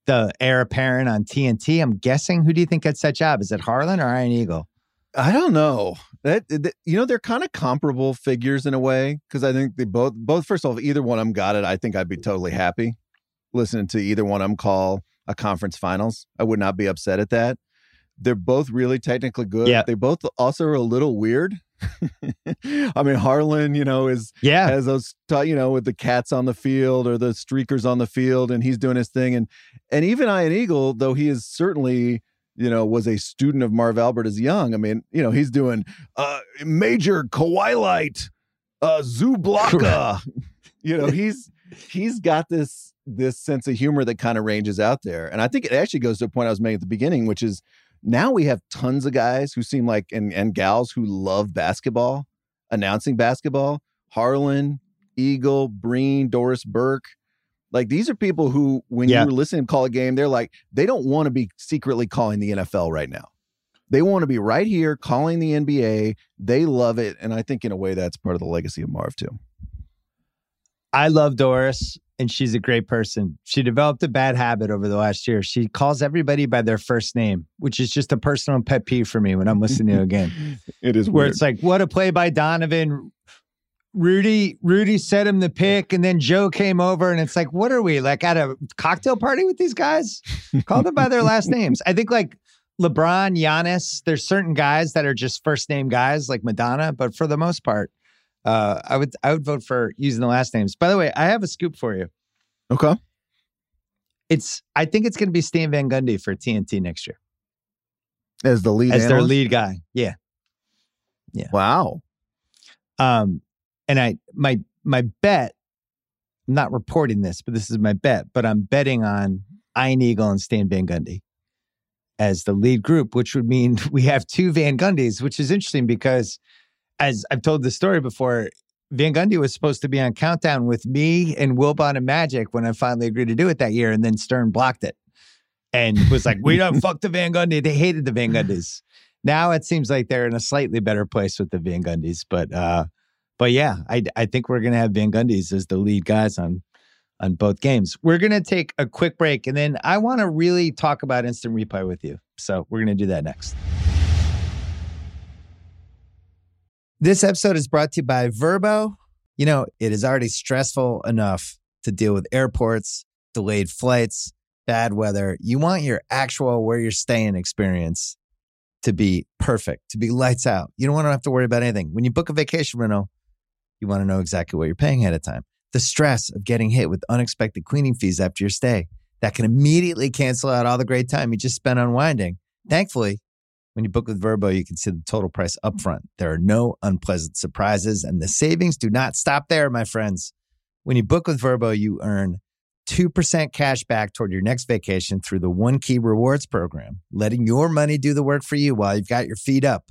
Speaker 2: the heir apparent on TNT. I'm guessing. Who do you think gets that job? Is it Harlan or Ian Eagle?
Speaker 3: I don't know. That, that you know, they're kind of comparable figures in a way because I think they both both first of all, either one of them got it. I think I'd be totally happy listening to either one of them call a conference finals. I would not be upset at that. They're both really technically good.
Speaker 2: Yeah.
Speaker 3: They both also are a little weird. I mean, Harlan, you know, is
Speaker 2: yeah
Speaker 3: has those you know with the cats on the field or the streakers on the field, and he's doing his thing, and and even Ian Eagle, though he is certainly you know was a student of Marv Albert as young. I mean, you know, he's doing uh major Kawhi uh Zublaka. you know, he's he's got this this sense of humor that kind of ranges out there, and I think it actually goes to a point I was making at the beginning, which is now we have tons of guys who seem like and and gals who love basketball, announcing basketball. Harlan, Eagle, Breen, Doris Burke. Like these are people who, when yeah. you're listening to call a game, they're like, they don't want to be secretly calling the NFL right now. They want to be right here calling the NBA. They love it. And I think in a way that's part of the legacy of Marv too.
Speaker 2: I love Doris and she's a great person. She developed a bad habit over the last year. She calls everybody by their first name, which is just a personal pet peeve for me when I'm listening to a game.
Speaker 3: it is
Speaker 2: where
Speaker 3: weird.
Speaker 2: it's like, what a play by Donovan. Rudy, Rudy set him the pick, and then Joe came over, and it's like, what are we like at a cocktail party with these guys? Call them by their last names. I think like LeBron, Giannis, there's certain guys that are just first name guys like Madonna, but for the most part, uh, I would I would vote for using the last names. By the way, I have a scoop for you.
Speaker 3: Okay.
Speaker 2: It's I think it's going to be Stan Van Gundy for TNT next year
Speaker 3: as the lead
Speaker 2: as
Speaker 3: analyst?
Speaker 2: their lead guy. Yeah.
Speaker 3: Yeah. Wow.
Speaker 2: Um, and I my my bet. I'm not reporting this, but this is my bet. But I'm betting on Ian Eagle and Stan Van Gundy as the lead group, which would mean we have two Van Gundys, which is interesting because as I've told the story before, Van Gundy was supposed to be on countdown with me and Wilbon and Magic when I finally agreed to do it that year, and then Stern blocked it and was like, "We don't fuck the Van Gundy." They hated the Van Gundys. Now it seems like they're in a slightly better place with the Van Gundys, but uh, but yeah, I I think we're gonna have Van Gundys as the lead guys on on both games. We're gonna take a quick break, and then I want to really talk about instant replay with you. So we're gonna do that next. This episode is brought to you by Vrbo. You know, it is already stressful enough to deal with airports, delayed flights, bad weather. You want your actual where you're staying experience to be perfect, to be lights out. You don't want to have to worry about anything. When you book a vacation rental, you want to know exactly what you're paying ahead of time. The stress of getting hit with unexpected cleaning fees after your stay that can immediately cancel out all the great time you just spent unwinding. Thankfully, when you book with Vrbo, you can see the total price upfront. There are no unpleasant surprises, and the savings do not stop there, my friends. When you book with Vrbo, you earn 2% cash back toward your next vacation through the One Key Rewards program, letting your money do the work for you while you've got your feet up.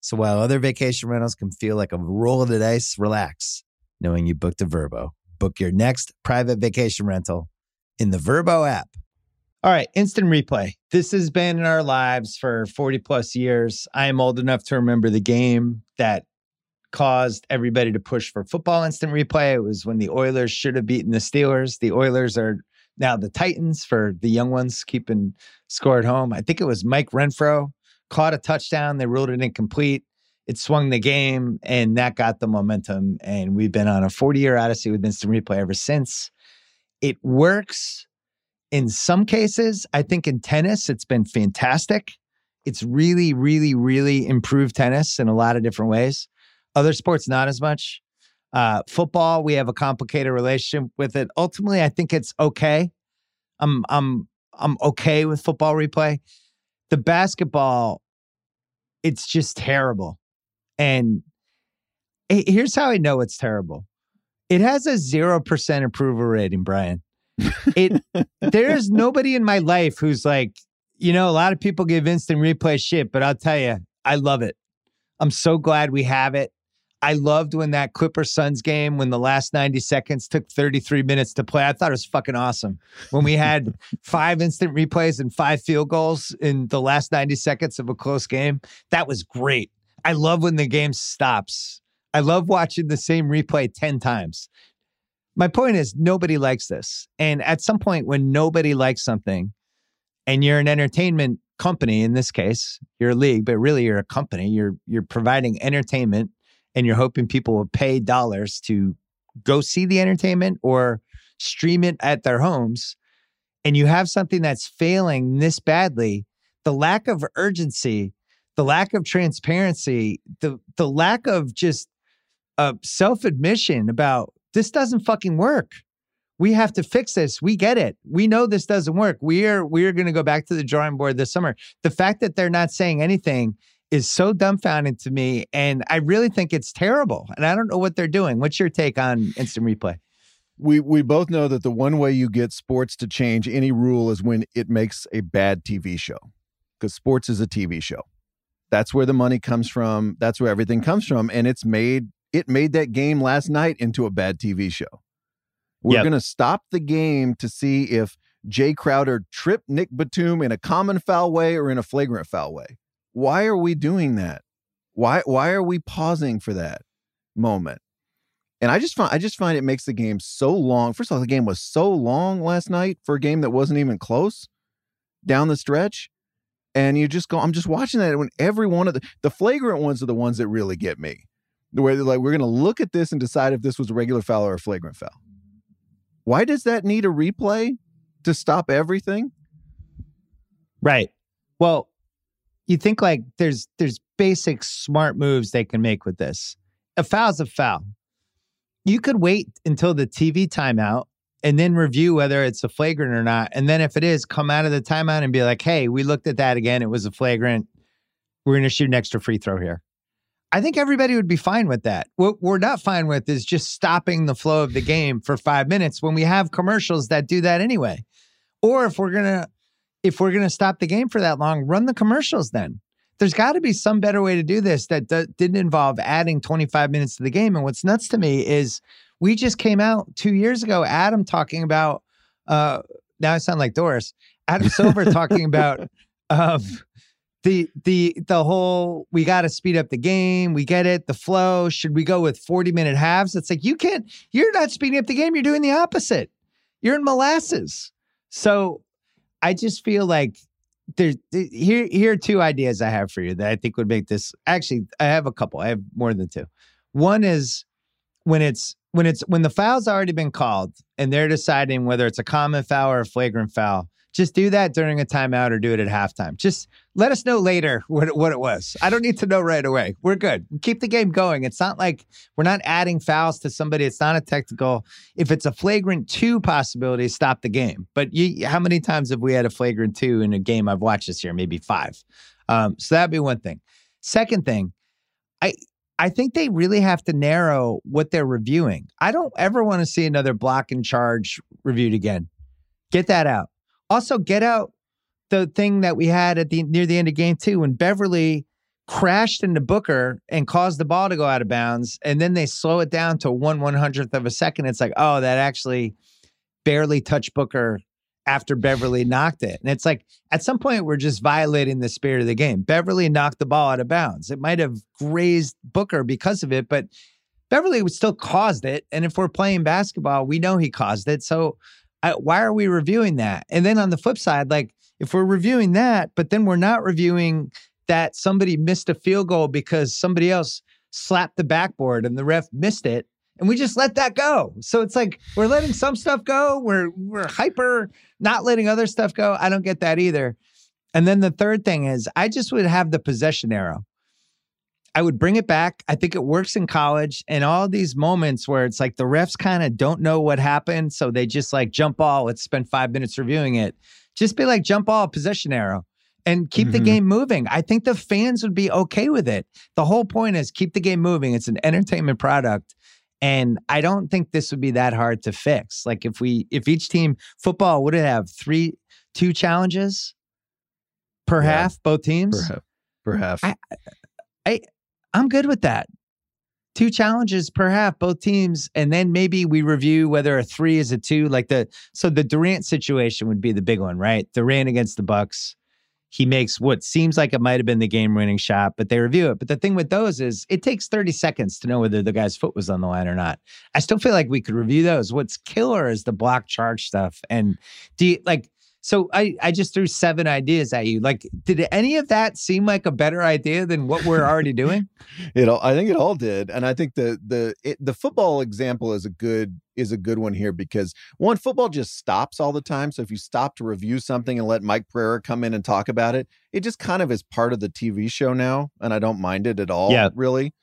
Speaker 2: So while other vacation rentals can feel like a roll of the dice, relax knowing you booked a Vrbo. Book your next private vacation rental in the Vrbo app. All right, instant replay. This has been in our lives for 40 plus years. I am old enough to remember the game that caused everybody to push for football instant replay. It was when the Oilers should have beaten the Steelers. The Oilers are now the Titans for the young ones keeping score at home. I think it was Mike Renfro caught a touchdown. They ruled it incomplete. It swung the game and that got the momentum. And we've been on a 40 year odyssey with instant replay ever since. It works in some cases. I think in tennis, it's been fantastic. It's really, really, really improved tennis in a lot of different ways. Other sports, not as much. Uh, football, we have a complicated relationship with it. Ultimately, I think it's okay. I'm I'm I'm okay with football replay. The basketball, it's just terrible. And here's how I know it's terrible. It has a zero percent approval rating, Bryan. It there's nobody in my life who's like, you know, a lot of people give instant replay shit, but I'll tell you, I love it. I'm so glad we have it. I loved when that Clipper Suns game, when the last 90 seconds took 33 minutes to play. I thought it was fucking awesome. When we had five instant replays and five field goals in the last 90 seconds of a close game, that was great. I love when the game stops. I love watching the same replay 10 times. My point is, nobody likes this. And at some point, when nobody likes something, and you're an entertainment company in this case, you're a league, but really you're a company. You're you're providing entertainment and you're hoping people will pay dollars to go see the entertainment or stream it at their homes, and you have something that's failing this badly, the lack of urgency, the lack of transparency, the the lack of just uh, self admission about this doesn't fucking work. We have to fix this. We get it. We know this doesn't work. We are we are going to go back to the drawing board this summer. The fact that they're not saying anything is so dumbfounding to me. And I really think it's terrible. And I don't know what they're doing. What's your take on instant replay?
Speaker 3: We we both know that the one way you get sports to change any rule is when it makes a bad TV show. Because sports is a TV show. That's where the money comes from. That's where everything comes from. And it's made it made that game last night into a bad TV show. We're yep. gonna stop the game to see if Jay Crowder tripped Nick Batum in a common foul way or in a flagrant foul way why are we doing that? Why why are we pausing for that moment? And I just find I just find it makes the game so long. First of all, the game was so long last night for a game that wasn't even close down the stretch. And you just go, I'm just watching that when every one of the the flagrant ones are the ones that really get me. Where they're like, we're gonna look at this and decide if this was a regular foul or a flagrant foul. Why does that need a replay to stop everything?
Speaker 2: Right. Well, you think like there's there's basic smart moves they can make with this. A foul's a foul. You could wait until the TV timeout and then review whether it's a flagrant or not. And then if it is, come out of the timeout and be like, hey, we looked at that again. It was a flagrant. We're going to shoot an extra free throw here. I think everybody would be fine with that. What we're not fine with is just stopping the flow of the game for five minutes when we have commercials that do that anyway. Or if we're going to if we're to stop the game for that long, run the commercials then. There's got to be some better way to do this that d- didn't involve adding 25 minutes to the game. And what's nuts to me is we just came out two years ago, Adam talking about, uh, now I sound like Doris, Adam Silver talking about um, the the the whole we got to speed up the game. We get it, the flow. Should we go with 40 minute halves? It's like you can't. You're not speeding up the game. You're doing the opposite. You're in molasses. So I just feel like there's here here are two ideas I have for you that I think would make this actually I have a couple. I have more than two. One is when it's when it's when the foul's already been called and they're deciding whether it's a common foul or a flagrant foul just do that during a timeout or do it at halftime. Just let us know later what, what it was. I don't need to know right away. We're good. Keep the game going. It's not like we're not adding fouls to somebody. It's not a technical. If it's a flagrant two possibility, stop the game. But you, how many times have we had a flagrant two in a game I've watched this year? Maybe five. Um, so that'd be one thing. Second thing, I I think they really have to narrow what they're reviewing. I don't ever want to see another block and charge reviewed again. Get that out. Also, get out the thing that we had at the near the end of game two when Beverley crashed into Booker and caused the ball to go out of bounds, and then they slow it down to one one hundredth of a second. It's like, oh, that actually barely touched Booker after Beverley knocked it. And it's like at some point we're just violating the spirit of the game. Beverley knocked the ball out of bounds. It might have grazed Booker because of it, but Beverley still caused it. And if we're playing basketball, we know he caused it. So I, why are we reviewing that? And then on the flip side, like if we're reviewing that, but then we're not reviewing that somebody missed a field goal because somebody else slapped the backboard and the ref missed it, and we just let that go. So it's like we're letting some stuff go. We're we're hyper not letting other stuff go. I don't get that either. And then the third thing is I just would have the possession arrow. I would bring it back. I think it works in college and all these moments where it's like the refs kind of don't know what happened. So they just like jump ball. Let's spend five minutes reviewing it. Just be like jump ball, possession arrow and keep mm-hmm. the game moving. I think the fans would be okay with it. The whole point is keep the game moving. It's an entertainment product. And I don't think this would be that hard to fix. Like if we if each team football would it have three two challenges per yeah. half, both teams?
Speaker 3: Per half. Per half.
Speaker 2: I, I I'm good with that. Two challenges per half, both teams, and then maybe we review whether a three is a two. Like the so the Durant situation would be the big one, right? Durant against the Bucks he makes what seems like it might have been the game winning shot, but they review it. But the thing with those is it takes 30 seconds to know whether the guy's foot was on the line or not. I still feel like we could review those. What's killer is the block charge stuff. And do you like, so I, I just threw seven ideas at you. Like, did any of that seem like a better idea than what we're already doing?
Speaker 3: it all, I think it all did, and I think the the it, the football example is a good is a good one here because one football just stops all the time. So if you stop to review something and let Mike Pereira come in and talk about it, it just kind of is part of the TV show now, and I don't mind it at all. Yeah, really.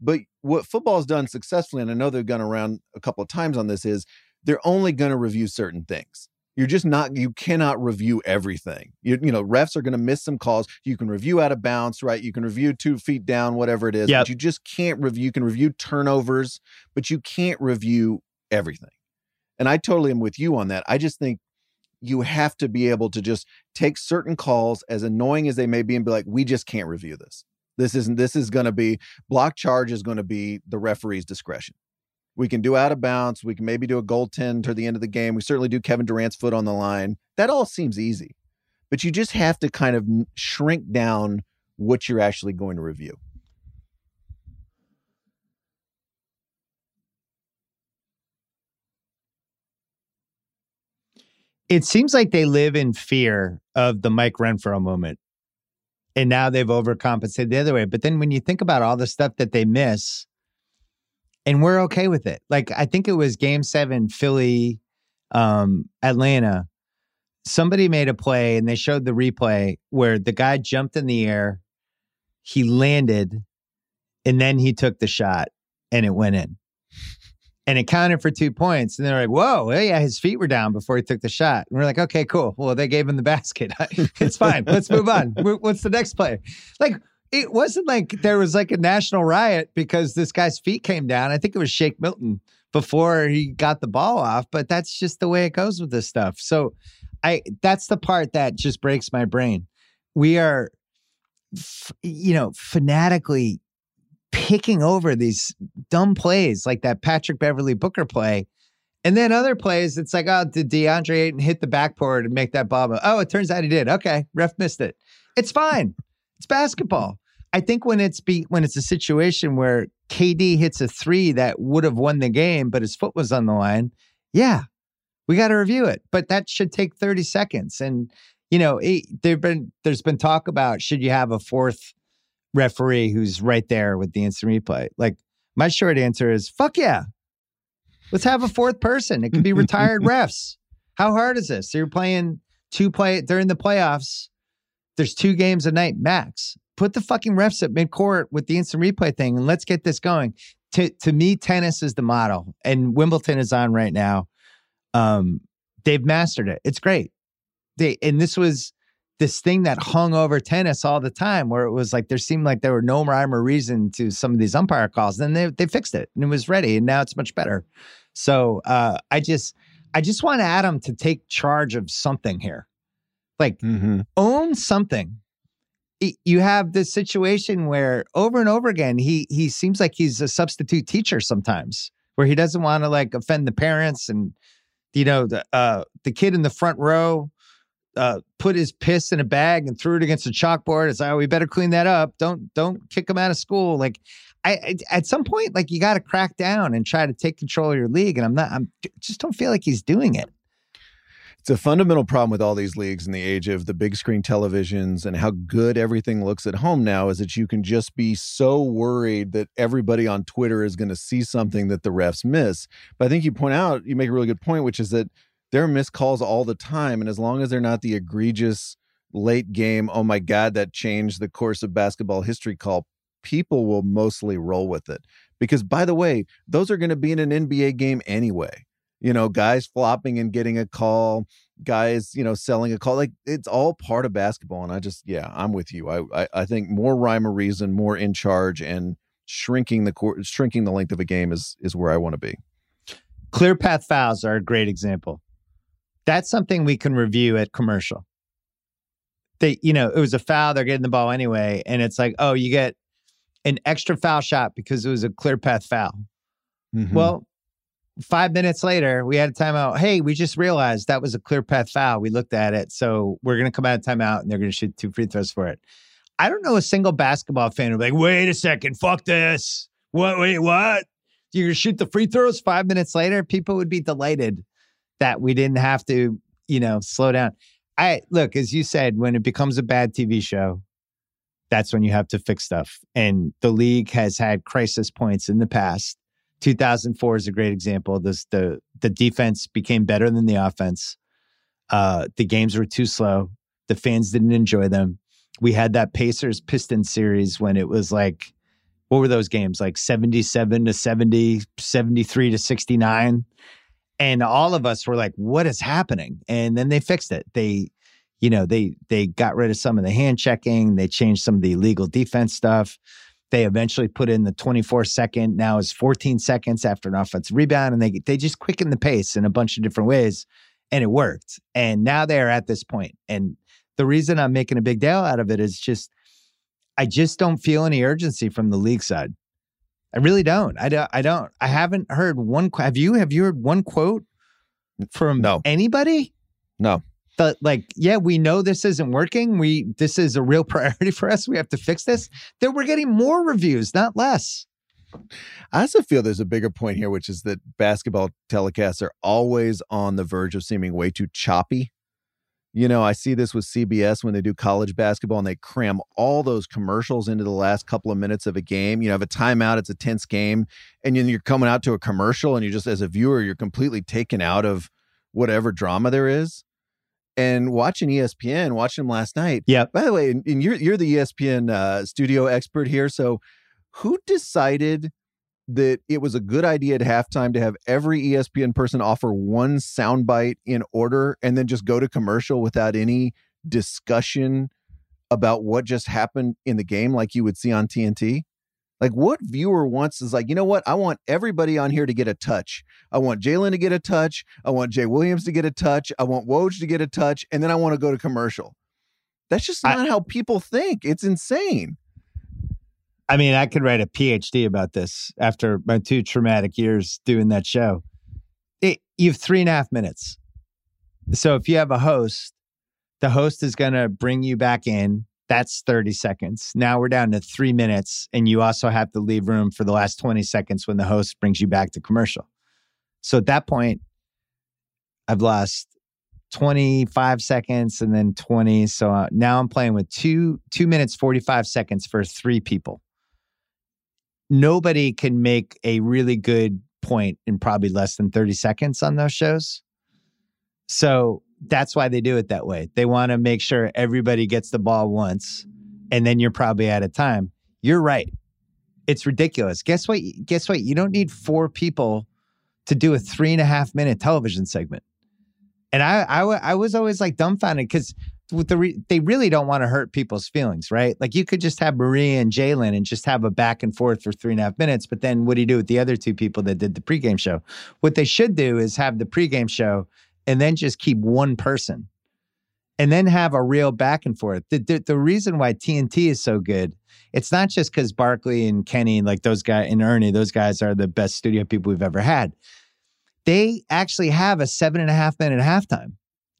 Speaker 3: But what football has done successfully, and I know they've gone around a couple of times on this, is they're only going to review certain things you're just not you cannot review everything. You, you know refs are going to miss some calls. You can review out of bounds right? You can review two feet down whatever it is yep. but you just can't review you can review turnovers but you can't review everything. And i totally am with you on that. I just think you have to be able to just take certain calls as annoying as they may be and be like we just can't review this. This isn't this is going to be block charge is going to be the referee's discretion we can do out of bounds. We can maybe do a goaltend toward the end of the game. We certainly do Kevin Durant's foot on the line. That all seems easy, but you just have to kind of shrink down what you're actually going to review.
Speaker 2: It seems like they live in fear of the Mike Renfro moment. And now they've overcompensated the other way. But then when you think about all the stuff that they miss, and we're okay with it. Like I think it was game seven, Philly, um, Atlanta. Somebody made a play and they showed the replay where the guy jumped in the air, he landed, and then he took the shot and it went in. And it counted for two points. And they're like, whoa, yeah, his feet were down before he took the shot. And we're like, okay, cool. Well, they gave him the basket. it's fine. Let's move on. What's the next play? Like, it wasn't like there was like a national riot because this guy's feet came down. I think it was Shake Milton before he got the ball off, but that's just the way it goes with this stuff. So I that's the part that just breaks my brain. We are f- you know, fanatically picking over these dumb plays like that Patrick Beverley Booker play. And then other plays, it's like, oh, did DeAndre Ayton hit the backboard and make that ball? Oh, it turns out he did. Okay, ref missed it. It's fine. It's basketball. I think when it's be when it's a situation where KD hits a three that would have won the game, but his foot was on the line, yeah, we got to review it. But that should take 30 seconds. And you know, it, there've been there's been talk about should you have a fourth referee who's right there with the instant replay? Like my short answer is fuck yeah. Let's have a fourth person. It can be retired refs. How hard is this? So you're playing two play during the playoffs there's two games a night max. Put the fucking refs at midcourt with the instant replay thing and let's get this going. To to me, tennis is the model, and Wimbledon is on right now. Um, they've mastered it. It's great. They and this was this thing that hung over tennis all the time, where it was like there seemed like there were no rhyme or reason to some of these umpire calls. Then they they fixed it and it was ready, and now it's much better. So uh, I just I just want Adam to take charge of something here. Like
Speaker 3: Mm-hmm.
Speaker 2: own something. You have this situation where over and over again he he seems like he's a substitute teacher sometimes, where he doesn't want to like offend the parents and you know the uh the kid in the front row uh put his piss in a bag and threw it against the chalkboard. It's like, oh, we better clean that up. Don't don't kick him out of school. Like I, I at some point, like you got to crack down and try to take control of your league. And I'm not. I'm just don't feel like he's doing it.
Speaker 3: It's a fundamental problem with all these leagues in the age of the big screen televisions and how good everything looks at home now is that you can just be so worried that everybody on Twitter is going to see something that the refs miss. But I think you point out, you make a really good point, which is that there are missed calls all the time. And as long as they're not the egregious late game, oh my God, that changed the course of basketball history call, people will mostly roll with it. Because by the way, those are going to be in an NBA game anyway you know, guys flopping and getting a call, guys, you know, selling a call. Like it's all part of basketball. And I just, yeah, I'm with you. I, I, I think more rhyme or reason, more in charge, and shrinking the court, shrinking the length of a game is is where I want to be.
Speaker 2: Clear path fouls are a great example. That's something we can review at commercial. They, you know, it was a foul. They're getting the ball anyway, and it's like, oh, you get an extra foul shot because it was a clear path foul.
Speaker 3: Mhm.
Speaker 2: Well, five minutes later, we had a timeout. Hey, we just realized that was a clear path foul. We looked at it. So we're going to come out of timeout and they're going to shoot two free throws for it. I don't know a single basketball fan who'd be like, wait a second, fuck this. What, wait, what? You're going to shoot the free throws five minutes later? People would be delighted that we didn't have to, you know, slow down. I look, as you said, when it becomes a bad TV show, that's when you have to fix stuff. And the league has had crisis points in the past 2004 is a great example. This the the defense became better than the offense. Uh, the games were too slow. The fans didn't enjoy them. We had that Pacers Pistons series when it was like, what were those games? Like 77 to 70, 73 to 69. And all of us were like, what is happening? And then they fixed it. They, you know, they they got rid of some of the hand checking, they changed some of the illegal defense stuff. They eventually put in the 24 second, now is 14 seconds after an offensive rebound. And they they just quicken the pace in a bunch of different ways. And it worked. And now they are at this point. And the reason I'm making a big deal out of it is just I just don't feel any urgency from the league side. I really don't. I don't. I don't. I haven't heard one. Have you? Have you heard one quote from
Speaker 3: No.
Speaker 2: anybody?
Speaker 3: No.
Speaker 2: But like, yeah, we know this isn't working. We this is a real priority for us. We have to fix this. Then we're getting more reviews, not less.
Speaker 3: I also feel there's a bigger point here, which is that basketball telecasts are always on the verge of seeming way too choppy. You know, I see this with CBS when they do college basketball and they cram all those commercials into the last couple of minutes of a game. You know, have a timeout, it's a tense game, and then you're coming out to a commercial, and you just, as a viewer, you're completely taken out of whatever drama there is. And watching ESPN, watching them last night.
Speaker 2: Yeah.
Speaker 3: By the way, and and you're you're the ESPN uh, studio expert here, so who decided that it was a good idea at halftime to have every ESPN person offer one soundbite in order and then just go to commercial without any discussion about what just happened in the game like you would see on TNT? Like, what viewer wants is like, you know what? I want everybody on here to get a touch. I want Jalen to get a touch. I want Jay Williams to get a touch. I want Woj to get a touch. And then I want to go to commercial. That's just
Speaker 2: I-
Speaker 3: not how people think. It's insane.
Speaker 2: I mean, I could write a PhD about this after my two traumatic years doing that show. It, you have three and a half minutes. So if you have a host, the host is going to bring you back in. That's 30 seconds. Now we're down to three minutes, and you also have to leave room for the last 20 seconds when the host brings you back to commercial. So at that point, I've lost 25 seconds and then 20. So uh, now I'm playing with two two minutes 45 seconds for three people nobody can make a really good point in probably less than 30 seconds on those shows. So that's why they do it that way. They want to make sure everybody gets the ball once and then you're probably out of time. You're right. It's ridiculous. Guess what? Guess what? You don't need four people to do a three and a half minute television segment. And I, I, I was always like dumbfounded because with the re- they really don't want to hurt people's feelings, right? Like you could just have Maria and Jalen and just have a back and forth for three and a half minutes. But then what do you do with the other two people that did the pregame show? What they should do is have the pregame show and then just keep one person and then have a real back and forth. The, the, the reason why TNT is so good, it's not just because Barkley and Kenny, like those guys, and Ernie, those guys are the best studio people we've ever had. They actually have a seven and a half minute halftime.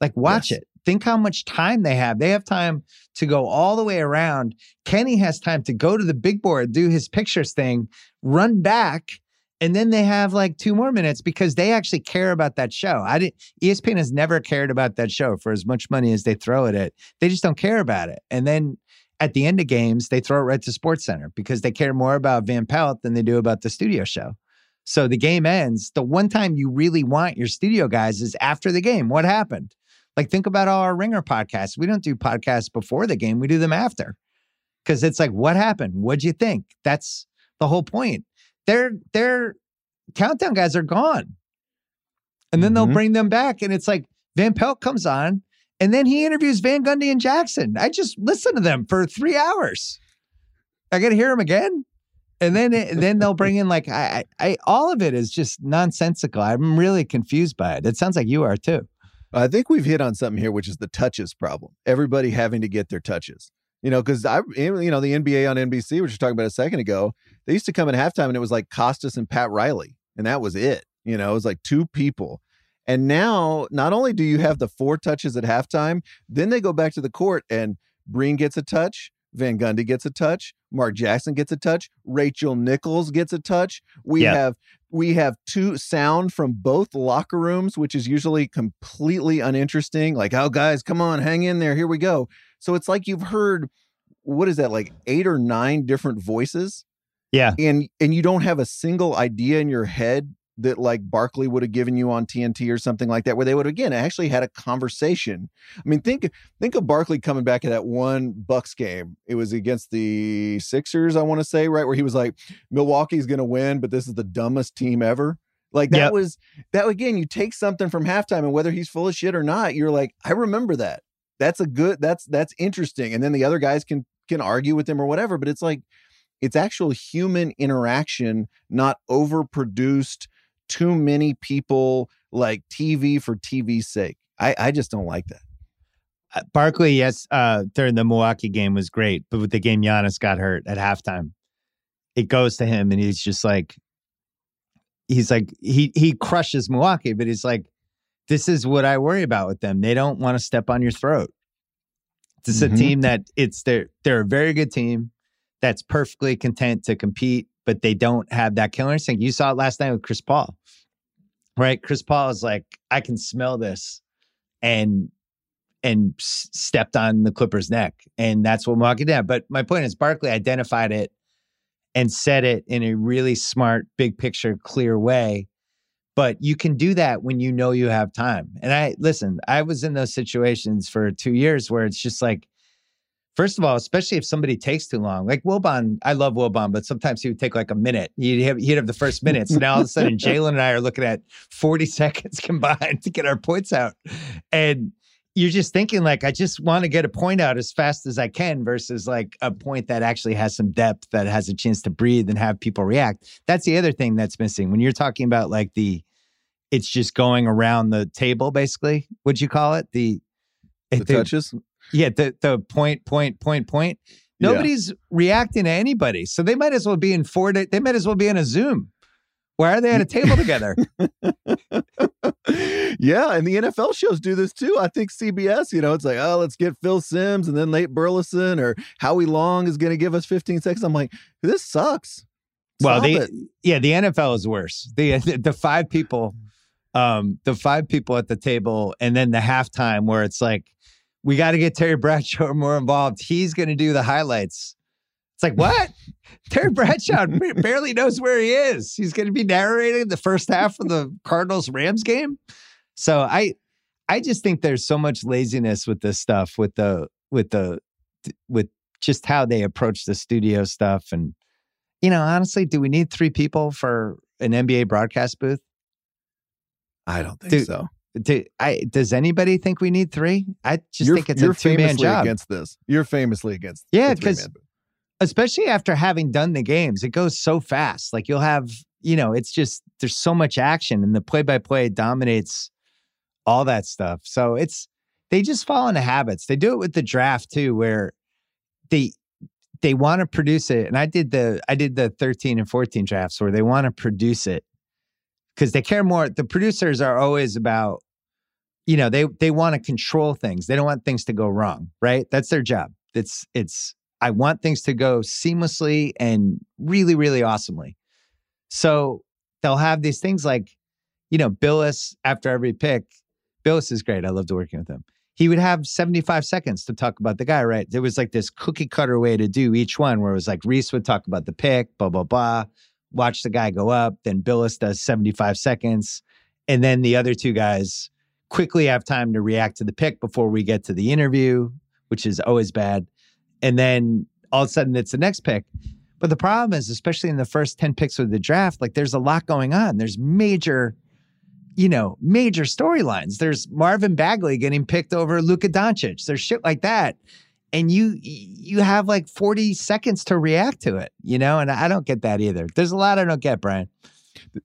Speaker 2: Like, watch yes. it. Think how much time they have. They have time to go all the way around. Kenny has time to go to the big board, do his pictures thing, run back, and then they have like two more minutes because they actually care about that show. I didn't ESPN has never cared about that show for as much money as they throw at it. They just don't care about it. And then at the end of games, they throw it right to Sports Center because they care more about Van Pelt than they do about the studio show. So the game ends. The one time you really want your studio guys is after the game. What happened? Like think about all our ringer podcasts. We don't do podcasts before the game. We do them after. Cuz it's like what happened? What'd you think? That's the whole point their their countdown guys are gone. And then mm-hmm. they'll bring them back. And it's like Van Pelt comes on and then he interviews Van Gundy and Jackson. I just listen to them for three hours. I got to hear them again. And then then they'll bring in like I, I all of it is just nonsensical. I'm really confused by it. It sounds like you are too.
Speaker 3: I think we've hit on something here, which is the touches problem. Everybody having to get their touches. You know, because I, you know, the NBA on NBC, which you're talking about a second ago, they used to come at halftime and it was like Costas and Pat Riley, and that was it. You know, it was like two people. And now, not only do you have the four touches at halftime, then they go back to the court and Breen gets a touch, Van Gundy gets a touch, Mark Jackson gets a touch, Rachel Nichols gets a touch. We have we have two sound from both locker rooms, which is usually completely uninteresting. Like, oh guys, come on, hang in there, here we go. So it's like you've heard what is that like eight or nine different voices?
Speaker 2: Yeah.
Speaker 3: And and you don't have a single idea in your head that like Barkley would have given you on TNT or something like that, where they would again actually had a conversation. I mean, think think of Barkley coming back at that one Bucks game. It was against the Sixers, I want to say, right, where he was like, Milwaukee's gonna win, but this is the dumbest team ever. Like that yep. was that again, you take something from halftime and whether he's full of shit or not, you're like, I remember that that's a good that's that's interesting and then the other guys can can argue with him or whatever but it's like it's actual human interaction not overproduced too many people like tv for tv's sake i i just don't like that
Speaker 2: uh, Barkley, yes, uh, during the Milwaukee game was great, but with the game Giannis got hurt at halftime, it goes to him, and he's just like, he's like, he he crushes Milwaukee, but he's like, this is what I worry about with them. They don't want to step on your throat. This mm-hmm. a team that it's they're they're a very good team that's perfectly content to compete, but they don't have that killer instinct. You saw it last night with Chris Paul, right? Chris Paul is like, I can smell this, and and stepped on the Clippers' neck, and that's what Milwaukee did. But my point is, Barkley identified it and said it in a really smart, big picture, clear way but you can do that when you know you have time. And I listen, I was in those situations for two years where it's just like, first of all, especially if somebody takes too long, like Wilbon, I love Wilbon, but sometimes he would take like a minute. He'd have, he'd have the first minute. So now all of a sudden, Jalen and I are looking at 40 seconds combined to get our points out. And you're just thinking like I just want to get a point out as fast as I can versus like a point that actually has some depth that has a chance to breathe and have people react. That's the other thing that's missing when you're talking about like the it's just going around the table basically. What'd you call it? The,
Speaker 3: the, the touches?
Speaker 2: Yeah, the the point, point, point, point. Nobody's yeah. reacting to anybody. So they might as well be in four day, they might as well be in a Zoom. Why are they at a table together?
Speaker 3: yeah, and the NFL shows do this too. I think CBS, you know, it's like, oh, let's get Phil Simms and then Nate Burleson or Howie Long is going to give us 15 seconds. I'm like, this sucks.
Speaker 2: Stop well, the yeah, the NFL is worse. The, the the five people, um, the five people at the table, and then the halftime where it's like, we got to get Terry Bradshaw more involved. He's going to do the highlights. It's like, what? Terry Bradshaw barely knows where he is. He's going to be narrating the first half of the Cardinals Rams game. So I, I just think there's so much laziness with this stuff, with the, with the, with just how they approach the studio stuff. And, you know, honestly, do we need three people for an NBA broadcast booth?
Speaker 3: I don't think so.
Speaker 2: Do, I, does anybody think we need three? I just
Speaker 3: you're,
Speaker 2: think it's a two man job.
Speaker 3: against this. You're famously against.
Speaker 2: Yeah,
Speaker 3: the
Speaker 2: 'cause-
Speaker 3: three-man.
Speaker 2: especially after having done the games, it goes so fast. Like you'll have, you know, it's just there's so much action and the play by play dominates all that stuff. So it's they just fall into habits. They do it with the draft too, where they they want to produce it. And I did the I did the 13 and 14 drafts where they want to produce it because they care more. The producers are always about, you know, they they want to control things. They don't want things to go wrong, right? That's their job. It's it's I want things to go seamlessly and really, really awesomely. So they'll have these things like, you know, Bilas after every pick. Bilas is great. I loved working with him. He would have 75 seconds to talk about the guy, right? There was like this cookie cutter way to do each one where it was like Rece would talk about the pick, blah, blah, blah, watch the guy go up. Then Bilas does 75 seconds. And then the other two guys quickly have time to react to the pick before we get to the interview, which is always bad. And then all of a sudden it's the next pick. But the problem is, especially in the first 10 picks of the draft, like there's a lot going on. There's major, you know, major storylines. There's Marvin Bagley getting picked over Luka Doncic. There's shit like that. And you you have like 40 seconds to react to it, you know, and I don't get that either. There's a lot I don't get, Bryan.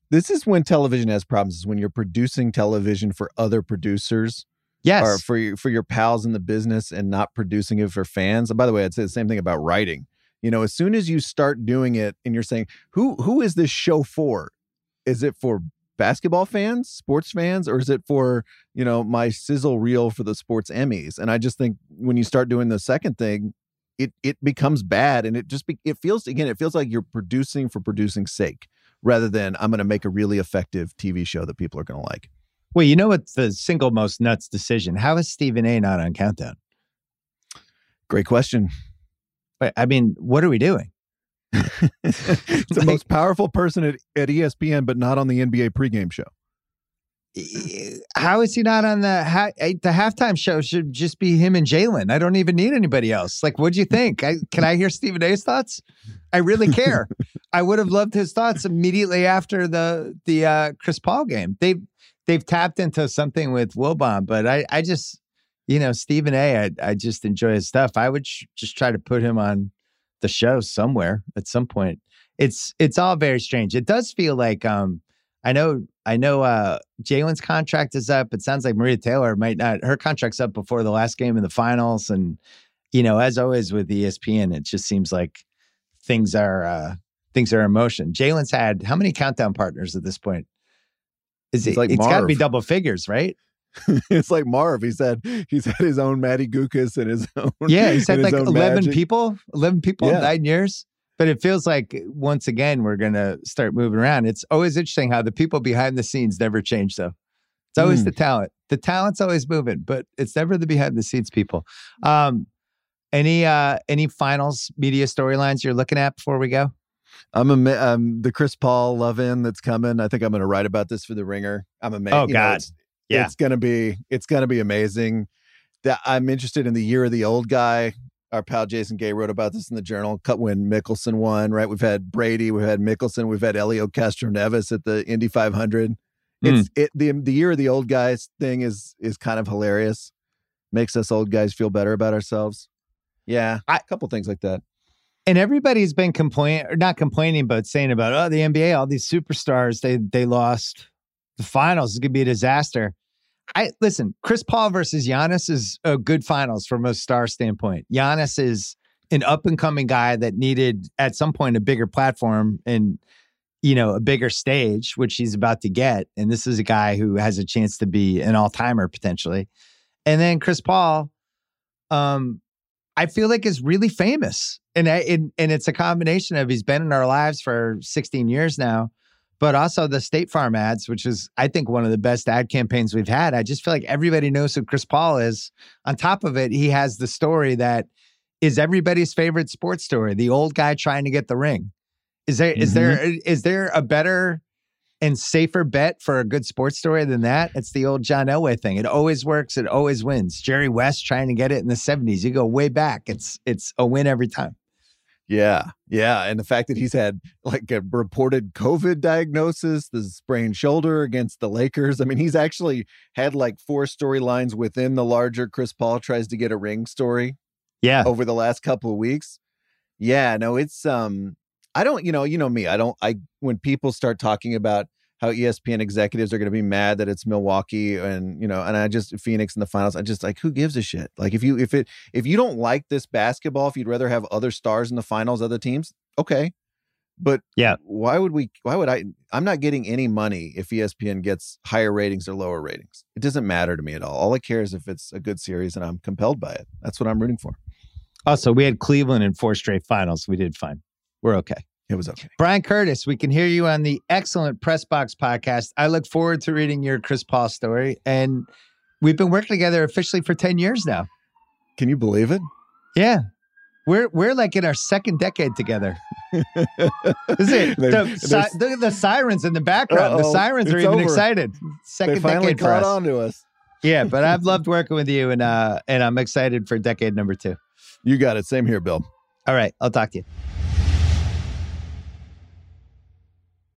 Speaker 3: This is when television has problems. Is when you're producing television for other producers
Speaker 2: Yes.
Speaker 3: or for your, for your pals in the business and not producing it for fans. And by the way, I'd say the same thing about writing. You know, as soon as you start doing it and you're saying, who who is this show for? Is it for basketball fans, sports fans, or is it for, you know, my sizzle reel for the sports Emmys? And I just think when you start doing the second thing, it it becomes bad and it just be, it feels again, it feels like you're producing for producing's sake rather than I'm going to make a really effective TV show that people are going to like.
Speaker 2: Well, you know what's the single most nuts decision? How is Stephen A not on countdown?
Speaker 3: Great question.
Speaker 2: But I mean, what are we doing?
Speaker 3: the
Speaker 2: Like-
Speaker 3: most powerful person at, at ESPN, but not on the NBA pregame show.
Speaker 2: How is he not on the ha- the halftime show? Should just be him and Jalen. I don't even need anybody else. Like, what do you think? I, can I hear Stephen A's thoughts? I really care. I would have loved his thoughts immediately after the the uh, Chris Paul game. They've they've tapped into something with Wilbon, but I I just you know Stephen A. I I just enjoy his stuff. I would sh- just try to put him on the show somewhere at some point. It's it's all very strange. It does feel like um I know I know uh Jalen's contract is up. It sounds like Maria Taylor might not her contract's up before the last game in the finals. And you know, as always with ESPN, it just seems like things are uh things are in motion. Jalen's had how many countdown partners at this point? Is
Speaker 3: It's
Speaker 2: it
Speaker 3: like
Speaker 2: it's gotta be double figures, right?
Speaker 3: it's like Marv. He said he's had his own Matty Guokas and his own.
Speaker 2: Yeah, he's had like 11
Speaker 3: Magic.
Speaker 2: people, 11 people in nine years. But it feels like once again, we're going to start moving around. It's always interesting how the people behind the scenes never change, though. It's always
Speaker 3: Mm.
Speaker 2: the talent. The talent's always moving, but it's never the behind the scenes people. Um, any uh any finals media storylines you're looking at before we go?
Speaker 3: I'm a um, the Chris Paul love in that's coming. I think I'm going to write about this for the Ringer. I'm amazed.
Speaker 2: Oh, God.
Speaker 3: it's,
Speaker 2: Yeah.
Speaker 3: it's gonna be it's gonna be amazing. That I'm interested in the year of the old guy. Our pal Jason Gay wrote about this in the journal. Cut when Mickelson won. Right, we've had Brady, we've had Mickelson, we've had Helio Castroneves at the Indy 500. Hmm. It's it the the year of the old guys thing is is kind of hilarious. Makes us old guys feel better about ourselves. Yeah,
Speaker 2: I-
Speaker 3: a couple things like that.
Speaker 2: And everybody's been complaining, or not complaining, but saying about oh the NBA, all these superstars they they lost the finals. is gonna be a disaster. I listen. Chris Paul versus Giannis is a good finals from a star standpoint. Giannis is an up and coming guy that needed at some point a bigger platform and you know a bigger stage, which he's about to get. And this is a guy who has a chance to be an all timer potentially. And then Chris Paul, um, I feel like is really famous, and I, and and it's a combination of he's been in our lives for 16 years now, but also the State Farm ads, which is I think one of the best ad campaigns we've had. I just feel like everybody knows who Chris Paul is. On top of it, he has the story that is everybody's favorite sports story: the old guy trying to get the ring. Is there is there mm-hmm. uh, is there a better and safer bet for a good sports story than that? It's the old John Elway thing. It always works. It always wins. Jerry West trying to get it in the 70s. You go way back. It's it's a win every time.
Speaker 3: Yeah, yeah, and the fact that he's had like a reported COVID diagnosis, the sprained shoulder against the Lakers. I mean, he's actually had like four storylines within the larger Chris Paul tries to get a ring story.
Speaker 2: Yeah,
Speaker 3: over the last couple of weeks. Yeah, no, it's um, I don't, you know, you know me. I don't. I when people start talking about how ESPN executives are going to be mad that it's Milwaukee and you know, and I just Phoenix in the finals. I just like who gives a shit? Like if you if it if you don't like this basketball, if you'd rather have other stars in the finals, other teams, okay. But
Speaker 2: yeah,
Speaker 3: why would we? Why would I? I'm not getting any money if ESPN gets higher ratings or lower ratings. It doesn't matter to me at all. All I care is if it's a good series and I'm compelled by it. That's what I'm rooting for.
Speaker 2: Also, we had Cleveland in four straight finals. We did fine. We're okay.
Speaker 3: It was okay.
Speaker 2: Bryan Curtis, we can hear you on the excellent Press Box podcast. I look forward to reading your Chris Paul story. And we've been working together officially for 10 years now.
Speaker 3: Can you believe it?
Speaker 2: Yeah. We're we're like in our second decade together. Is it? The, si- look at the sirens in the background. The sirens are even over. excited.
Speaker 3: Second they finally decade caught for us. on to us.
Speaker 2: Yeah, but I've loved working with you, and uh, and I'm excited for decade number two.
Speaker 3: You got it. Same here, Bill.
Speaker 2: All right, I'll talk to you.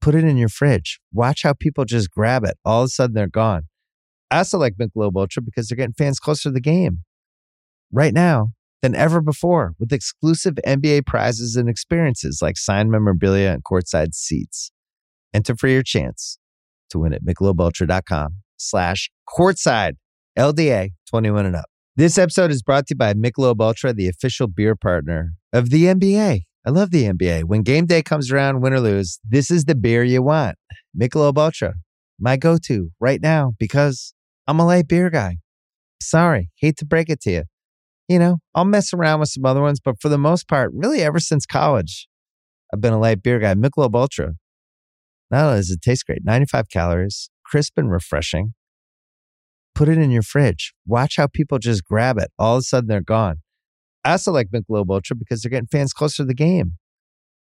Speaker 2: put it in your fridge. Watch how people just grab it. All of a sudden, they're gone. I also like Michelob Ultra because they're getting fans closer to the game right now than ever before with exclusive NBA prizes and experiences like signed memorabilia and courtside seats. Enter for your chance to win at michelobultra.com slash courtside LDA 21 and up. This episode is brought to you by Michelob Ultra, the official beer partner of the NBA. I love the NBA. When game day comes around, win or lose, this is the beer you want. Michelob Ultra, my go-to right now because I'm a light beer guy. Sorry, hate to break it to you. You know, I'll mess around with some other ones, but for the most part, really ever since college, I've been a light beer guy. Michelob Ultra. Not only does it taste great, 95 calories, crisp and refreshing. Put it in your fridge. Watch how people just grab it. All of a sudden, they're gone. I also like Michelob Ultra because they're getting fans closer to the game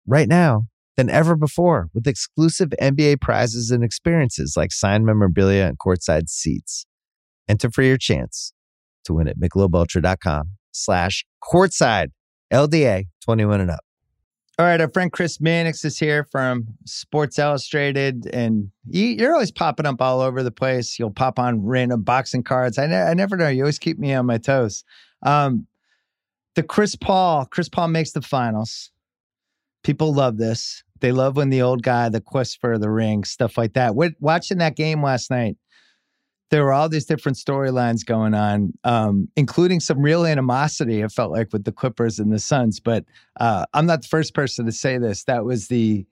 Speaker 2: right now than ever before with exclusive NBA prizes and experiences like signed memorabilia and courtside seats. Enter for your chance to win at michelobultra.com slash courtside LDA 21 and up. All right, our friend Chris Mannix is here from Sports Illustrated, and you, are always popping up all over the place. You'll pop on random boxing cards. I, ne- I never know. You always keep me on my toes. Um, the Chris Paul, Chris Paul makes the finals. People love this. They love when the old guy, the quest for the ring, stuff like that. What, watching that game last night, there were all these different storylines going on, um, including some real animosity. It felt like with the Clippers and the Suns. But uh, I'm not the first person to say this. That was the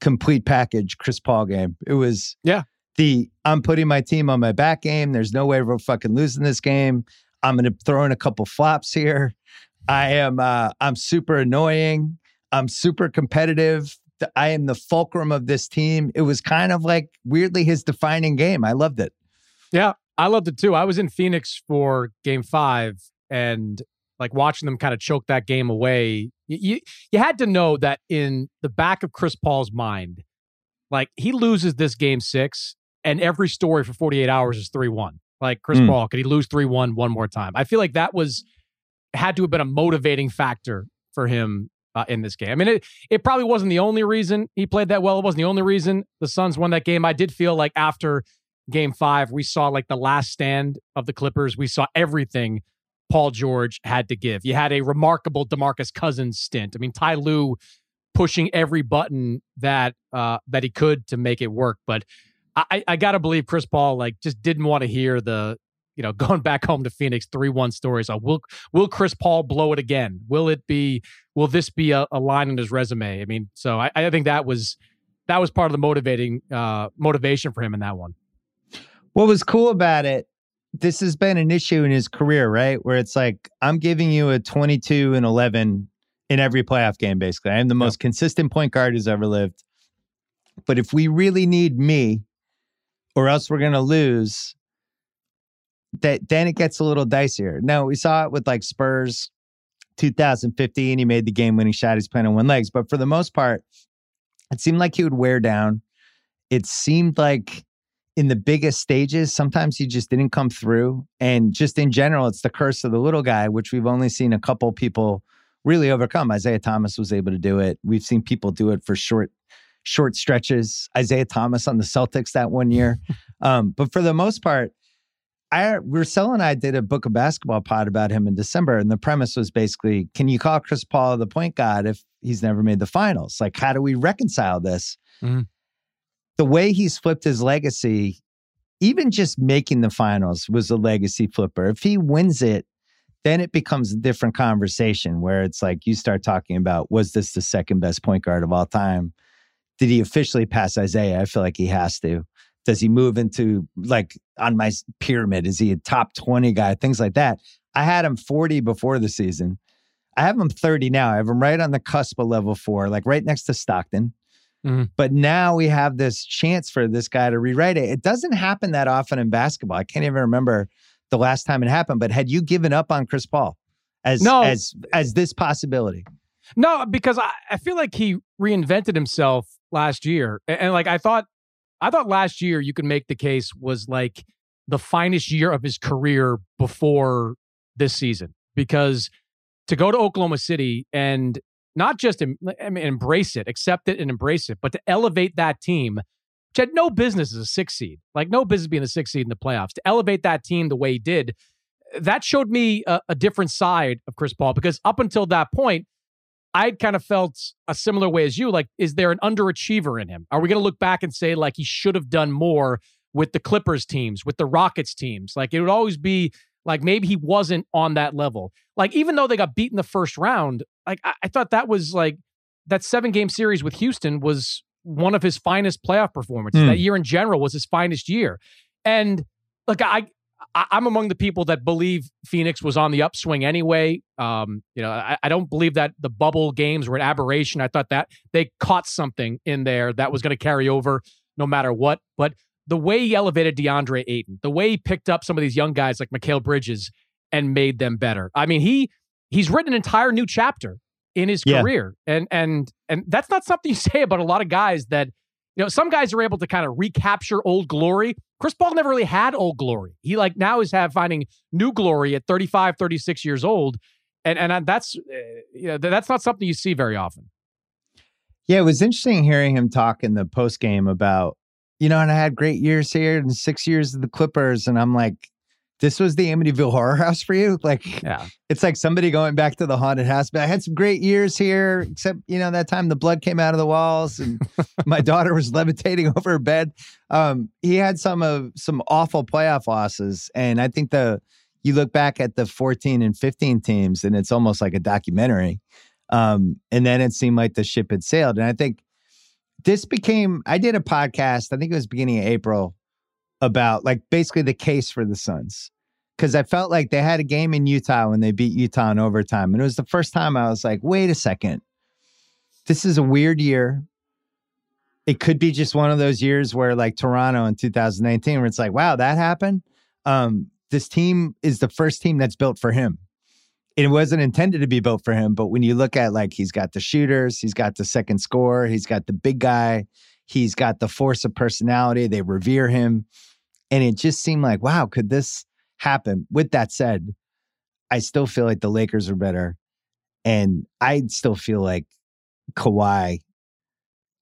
Speaker 2: complete package Chris Paul game. It was
Speaker 4: yeah.
Speaker 2: The I'm putting my team on my back game. There's no way we're fucking losing this game. I'm going to throw in a couple flops here. I am uh, I'm super annoying. I'm super competitive. I am the fulcrum of this team. It was kind of like weirdly his defining game. I loved it.
Speaker 4: Yeah, I loved it too. I was in Phoenix for game five and like watching them kind of choke that game away. You, you had to know that in the back of Chris Paul's mind, like he loses this game six and every story for 48 hours is 3 1. Like Chris mm. Paul, could he lose 3 1 one more time? I feel like that was had to have been a motivating factor for him uh, in this game. I mean, it, it probably wasn't the only reason he played that well. It wasn't the only reason the Suns won that game. I did feel like after game five, we saw like the last stand of the Clippers. We saw everything Paul George had to give. You had a remarkable DeMarcus Cousins stint. I mean, Ty Lue pushing every button that uh, that he could to make it work. But I, I gotta believe Chris Paul like just didn't want to hear the you know, going back home to Phoenix, three one stories. Uh, will will Chris Paul blow it again? Will it be? Will this be a, a line in his resume? I mean, so I, I, think that was that was part of the motivating uh, motivation for him in that one.
Speaker 2: What was cool about it? This has been an issue in his career, right? Where it's like I'm giving you a 22 and 11 in every playoff game, basically. I am the most consistent point guard who's ever lived. But if we really need me, or else we're going to lose, that then it gets a little dicier. Now, we saw it with like Spurs 2015. He made the game winning shot. He's playing on one legs. But for the most part, it seemed like he would wear down. It seemed like in the biggest stages, sometimes he just didn't come through. And just in general, it's the curse of the little guy, which we've only seen a couple people really overcome. Isiah Thomas was able to do it. We've seen people do it for short, short stretches. Isaiah Thomas on the Celtics that one year. um, but for the most part, I Russell and I did a book of basketball pod about him in December, and the premise was basically, can you call Chris Paul the point guard if he's never made the finals? Like, how do we reconcile this? Mm-hmm the way he's flipped his legacy, even just making the finals was a legacy flipper. If he wins it, then it becomes a different conversation where it's like you start talking about was this the second best point guard of all time? Did he officially pass Isiah? I feel like he has to. Does he move into like on my pyramid? Is he a top 20 guy? Things like that. I had him 40 before the season. I have him 30 now. I have him right on the cusp of level four, like right next to Stockton. Mm-hmm. But now we have this chance for this guy to rewrite it. It doesn't happen that often in basketball. I can't even remember the last time it happened. But had you given up on Chris Paul as no. as as this possibility?
Speaker 4: No, because I, I feel like he reinvented himself last year. And, and like I thought I thought last year you could make the case was like the finest year of his career before this season. Because to go to Oklahoma City and not just mean, embrace it, accept it, and embrace it, but to elevate that team, which had no business as a six seed, like no business being a six seed in the playoffs, to elevate that team the way he did, that showed me a, a different side of Chris Paul because up until that point, I'd kind of felt a similar way as you. Like, is there an underachiever in him? Are we going to look back and say, like, he should have done more with the Clippers teams, with the Rockets teams? Like, it would always be like maybe he wasn't on that level. Like even though they got beat in the first round, like I, I thought that was like that seven game series with Houston was one of his finest playoff performances. Mm. That year in general was his finest year. And look, I, I am among the people that believe Phoenix was on the upswing anyway. Um, you know, I, I don't believe that the bubble games were an aberration. I thought that they caught something in there that was going to carry over no matter what. But the way he elevated DeAndre Ayton, the way he picked up some of these young guys like Mikal Bridges and made them better. I mean, he he's written an entire new chapter in his yeah. career. And and and that's not something you say about a lot of guys that you know, some guys are able to kind of recapture old glory. Chris Paul never really had old glory. He like now is have finding new glory at 35, 36 years old. And and that's uh, you know, that's not something you see very often.
Speaker 2: Yeah, it was interesting hearing him talk in the post game about you know, and I had great years here and six years of the Clippers. And I'm like, this was the Amityville Horror House for you? Like, yeah. it's like somebody going back to the haunted house. But I had some great years here, except, you know, that time the blood came out of the walls and my daughter was levitating over her bed. Um, he had some of some awful playoff losses. And I think the, you look back at the 14 and 15 teams and it's almost like a documentary. Um, and then it seemed like the ship had sailed. And I think this became I did a podcast, I think it was beginning of April, about like basically the case for the Suns. Cause I felt like they had a game in Utah when they beat Utah in overtime. And it was the first time I was like, wait a second. This is a weird year. It could be just one of those years where like Toronto in 2019, where it's like, wow, that happened. Um, this team is the first team that's built for him it wasn't intended to be built for him. But when you look at like he's got the shooters, he's got the second score, he's got the big guy, he's got the force of personality. They revere him. And it just seemed like, wow, could this happen? With that said, I still feel like the Lakers are better. And I still feel like Kawhi,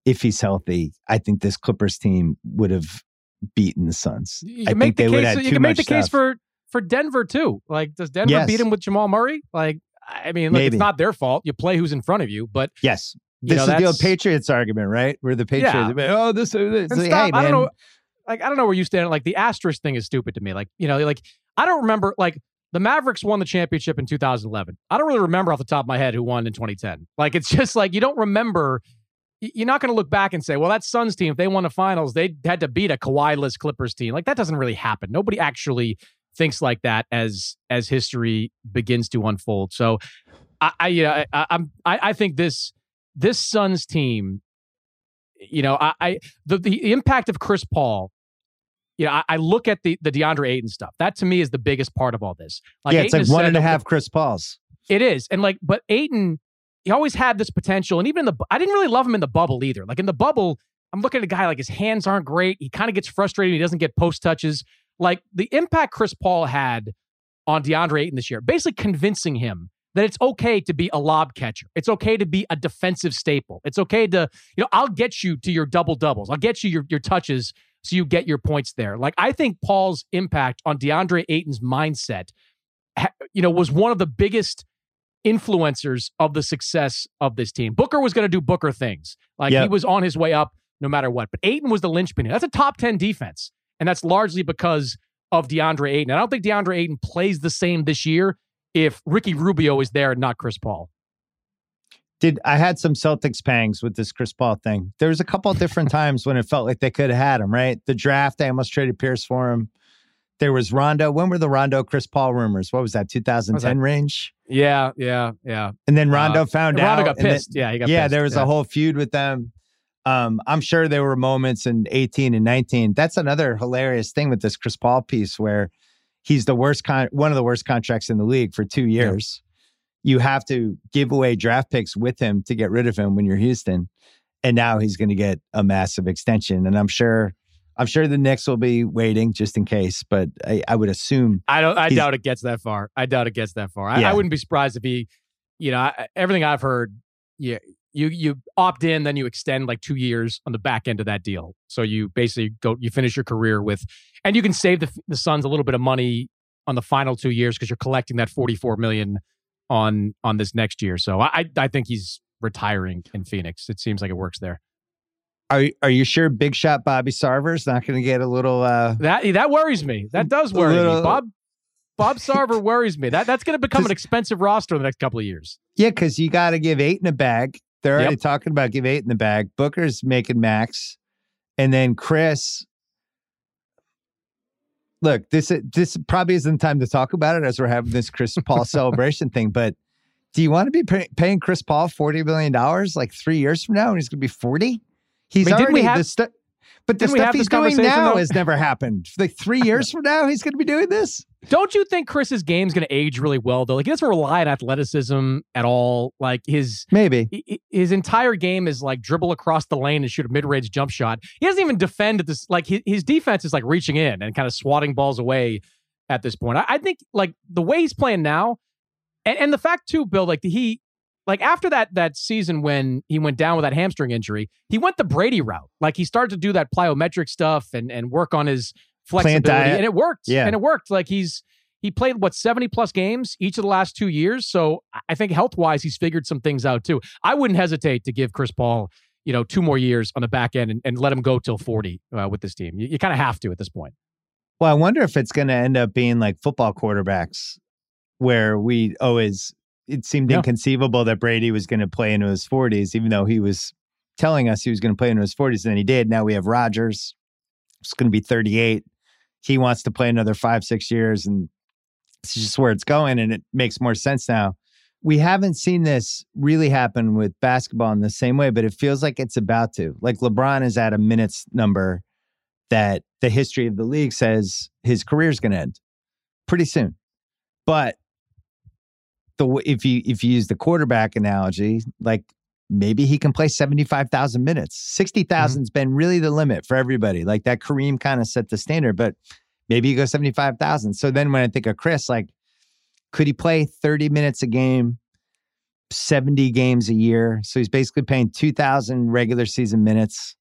Speaker 2: if he's healthy, I think this Clippers team would have beaten the Suns.
Speaker 4: You can I make the case. You can make the stuff. case for for Denver too. Like, does Denver yes. beat him with Jamal Murray? Like, I mean, look, it's not their fault. You play who's in front of you, but
Speaker 2: yes, this know, is the old Patriots argument, right? Where the Patriots, yeah. oh, this, this. Like,
Speaker 4: stop, hey, I don't know. Like, I don't know where you stand. Like, the asterisk thing is stupid to me. Like, you know, like I don't remember. Like, the Mavericks won the championship in 2011. I don't really remember off the top of my head who won in 2010. Like, it's just like you don't remember. You're not going to look back and say, well, that Suns team, if they won the finals, they had to beat a Kawhi-less Clippers team. Like, that doesn't really happen. Nobody actually thinks like that as as history begins to unfold. So I, I yeah, I, I'm I, I think this this Suns team, you know, I, I the the impact of Chris Paul. You know, I, I look at the the DeAndre Ayton stuff. That to me is the biggest part of all this.
Speaker 2: Like yeah, it's
Speaker 4: Ayton
Speaker 2: like one and a half Chris Pauls.
Speaker 4: It is, and like, but Ayton, he always had this potential, and even in the, I didn't really love him in the bubble either. Like in the bubble, I'm looking at a guy like his hands aren't great. He kind of gets frustrated. He doesn't get post touches. Like the impact Chris Paul had on DeAndre Ayton this year, basically convincing him that it's okay to be a lob catcher. It's okay to be a defensive staple. It's okay to, you know, I'll get you to your double doubles. I'll get you your, your touches so you get your points there. Like I think Paul's impact on DeAndre Ayton's mindset, you know, was one of the biggest influencers of the success of this team. Booker was going to do Booker things. Like yep. he was on his way up no matter what. But Ayton was the linchpin. That's a top 10 defense. And that's largely because of DeAndre Ayton. I don't think DeAndre Ayton plays the same this year if Ricky Rubio is there and not Chris Paul.
Speaker 2: Did I had some Celtics pangs with this Chris Paul thing? There was a couple of different times when it felt like they could have had him, right? The draft, they almost traded Pierce for him. There was Rondo. When were the Rondo Chris Paul rumors? What was that? 2010 was that? range?
Speaker 4: Yeah, yeah, yeah.
Speaker 2: And then Rondo uh, found
Speaker 4: Rondo
Speaker 2: out.
Speaker 4: Rondo got pissed. Then, yeah, he got
Speaker 2: yeah,
Speaker 4: pissed.
Speaker 2: there was
Speaker 4: yeah.
Speaker 2: a whole feud with them. Um, I'm sure there were moments in 18 and 19. That's another hilarious thing with this Chris Paul piece where he's the worst con- one of the worst contracts in the league for two years. Yeah. You have to give away draft picks with him to get rid of him when you're Houston. And now he's going to get a massive extension. And I'm sure I'm sure the Knicks will be waiting just in case, but I, I would assume
Speaker 4: I don't I doubt it gets that far. I doubt it gets that far. I, yeah. I wouldn't be surprised if he, you know, I, everything I've heard, yeah, you you opt in, then you extend like two years on the back end of that deal. So you basically go, you finish your career with, and you can save the the Suns a little bit of money on the final two years because you're collecting that 44 million on on this next year. So I I think he's retiring in Phoenix. It seems like it works there.
Speaker 2: Are are you sure Big Shot Bobby Sarver's not going to get a little? uh
Speaker 4: That that worries me. That does worry little, me. Bob Bob Sarver worries me. That that's going to become an expensive roster in the next couple of years.
Speaker 2: Yeah, because you got to give Ayton a bag, they're already yep. talking about give Ayton the bag. Booker's making max, and then Chris. Look, this this probably isn't time to talk about it as we're having this Chris Paul celebration thing. But do you want to be pay, paying Chris Paul forty billion dollars like three years from now, and he's going to be forty? He's I mean, already have, the stu- but the stuff he's doing now though? has never happened. Like three years from now, he's going to be doing this.
Speaker 4: Don't you think Chris's game's going to age really well though? Like he doesn't rely on athleticism at all. Like his
Speaker 2: maybe
Speaker 4: his entire game is like dribble across the lane and shoot a mid range jump shot. He doesn't even defend at this. Like his, his defense is like reaching in and kind of swatting balls away at this point. I, I think like the way he's playing now, and, and the fact too, Bill, like he like after that that season when he went down with that hamstring injury, he went the Brady route. Like he started to do that plyometric stuff and and work on his flexibility, and it worked. Yeah, and it worked. Like he's he played what 70 plus games each of the last two years. So I think health wise, he's figured some things out too. I wouldn't hesitate to give Chris Paul, you know, two more years on the back end and, and let him go till 40 uh, with this team. You, you kind of have to at this point.
Speaker 2: Well, I wonder if it's going to end up being like football quarterbacks where we always it seemed yeah. inconceivable that Brady was going to play into his 40s, even though he was telling us he was going to play into his 40s, and then he did. Now we have Rodgers. It's going to be 38. He wants to play another five, six years, and it's just where it's going, and it makes more sense now. We haven't seen this really happen with basketball in the same way, but it feels like it's about to. Like LeBron is at a minutes number that the history of the league says his career is going to end pretty soon. But the if you if you use the quarterback analogy, like maybe he can play 75,000 minutes. 60,000's mm-hmm. been really the limit for everybody. Like that Kareem kind of set the standard, but maybe you go 75,000. So then when I think of Chris, like could he play 30 minutes a game, 70 games a year? So he's basically playing 2,000 regular season minutes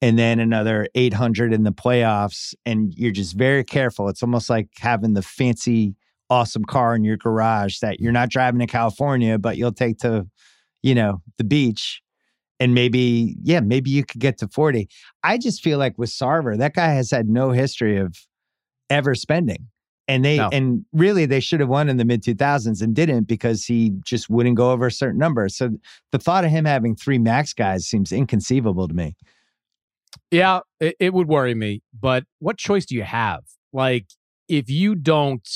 Speaker 2: and then another 800 in the playoffs and you're just very careful. It's almost like having the fancy awesome car in your garage that you're not driving to California, but you'll take to, you know, the beach. And maybe, yeah, maybe you could get to 40. I just feel like with Sarver, that guy has had no history of ever spending. And they, no. and really, they should have won in the mid 2000s and didn't because he just wouldn't go over a certain number. So the thought of him having three max guys seems inconceivable to me.
Speaker 4: Yeah, it, it would worry me. But what choice do you have? Like, if you don't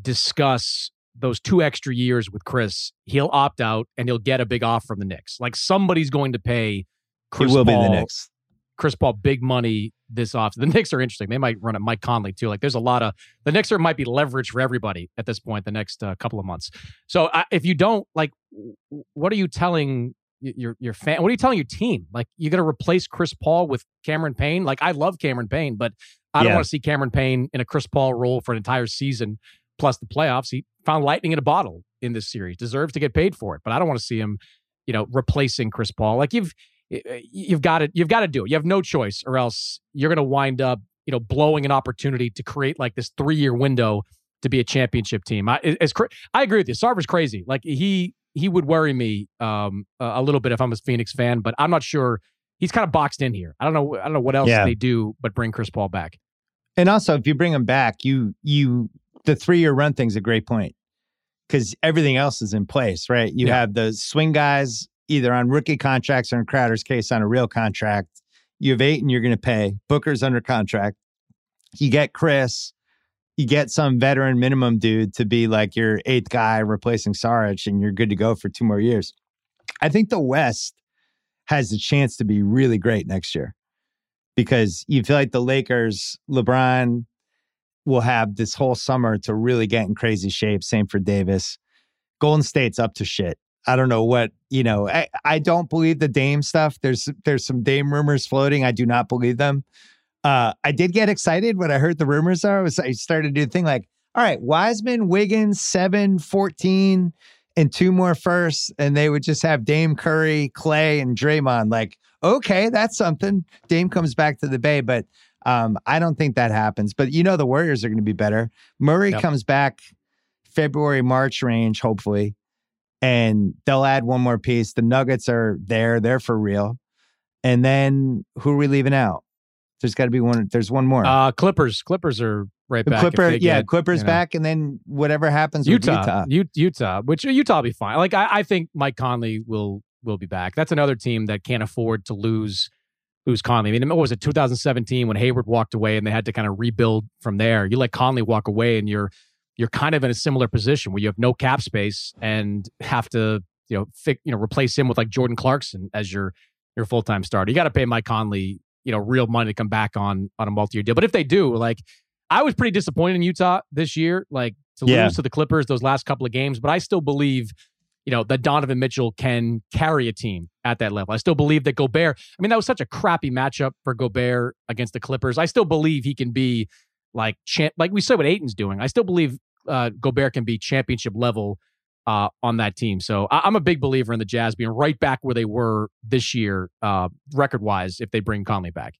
Speaker 4: discuss those two extra years with Chris, he'll opt out and he'll get a big offer from the Knicks. Like somebody's going to pay Chris
Speaker 2: he will
Speaker 4: Paul,
Speaker 2: be the Knicks.
Speaker 4: Chris Paul big money this off. The Knicks are interesting. They might run it Mike Conley too. Like there's a lot of the Knicks are might be leverage for everybody at this point the next uh, couple of months. So uh, if you don't like, what are you telling your your fan? What are you telling your team? Like you're going to replace Chris Paul with Cameron Payne? Like I love Cameron Payne, but I don't
Speaker 2: Yeah.
Speaker 4: want to see Cameron Payne in a Chris Paul role for an entire season plus the playoffs. He found lightning in a bottle in this series. Deserves to get paid for it, but I don't want to see him, you know, replacing Chris Paul. Like you've you've got to you've got to do it. You have no choice, or else you're going to wind up, you know, blowing an opportunity to create like this three year window to be a championship team. I cra- I agree with you. Sarver's crazy. Like he he would worry me um a a little bit if I'm a Phoenix fan, but I'm not sure. He's kind of boxed in here. I don't know. I don't know what else
Speaker 2: Yeah.
Speaker 4: they do but bring Chris Paul back.
Speaker 2: And also, if you bring him back, you you the three year run thing's a great point because everything else is in place, right? You
Speaker 4: Yeah.
Speaker 2: have the swing guys either on rookie contracts or in Crowder's case on a real contract. You have eight and you're going to pay. Booker's under contract. You get Chris. You get some veteran minimum dude to be like your eighth guy replacing Saric, and you're good to go for two more years. I think the West has the chance to be really great next year because you feel like the Lakers, LeBron will have this whole summer to really get in crazy shape. Same for Davis. Golden State's up to shit. I don't know what, you know, I, I don't believe the Dame stuff. There's there's some Dame rumors floating. I do not believe them. Uh, I did get excited when I heard the rumors are. I was I started to do the thing like, all right, Wiseman, Wiggins, 7, 14, and two more firsts, and they would just have Dame Curry, Clay, and Draymond. Like, okay, that's something. Dame comes back to the Bay, but um, I don't think that happens. But you know, the Warriors are going to be better. Murray
Speaker 4: Yep.
Speaker 2: comes back February, March range, hopefully, and they'll add one more piece. The Nuggets are there; they're for real. And then who are we leaving out? There's got to be one. There's one more.
Speaker 4: Uh, Clippers. Clippers are right back.
Speaker 2: Clipper, yeah,
Speaker 4: get,
Speaker 2: Clippers
Speaker 4: you know,
Speaker 2: back, and then whatever happens
Speaker 4: Utah,
Speaker 2: with Utah.
Speaker 4: Utah, which Utah will be fine. Like I, I think Mike Conley will will be back. That's another team that can't afford to lose lose Conley. I mean, what was it 2017 when Hayward walked away and they had to kind of rebuild from there? You let Conley walk away and you're you're kind of in a similar position where you have no cap space and have to you know fi- you know replace him with like Jordan Clarkson as your your full time starter. You got to pay Mike Conley you know real money to come back on on a multi year deal. But if they do, like I was pretty disappointed in Utah this year, like to
Speaker 2: Yeah.
Speaker 4: lose to the Clippers those last couple of games. But I still believe, you know, that Donovan Mitchell can carry a team at that level. I still believe that Gobert. I mean, that was such a crappy matchup for Gobert against the Clippers. I still believe he can be like champ, like we said what Ayton's doing. I still believe uh, Gobert can be championship level uh, on that team. So I- I'm a big believer in the Jazz being right back where they were this year, uh, record wise, if they bring Conley back.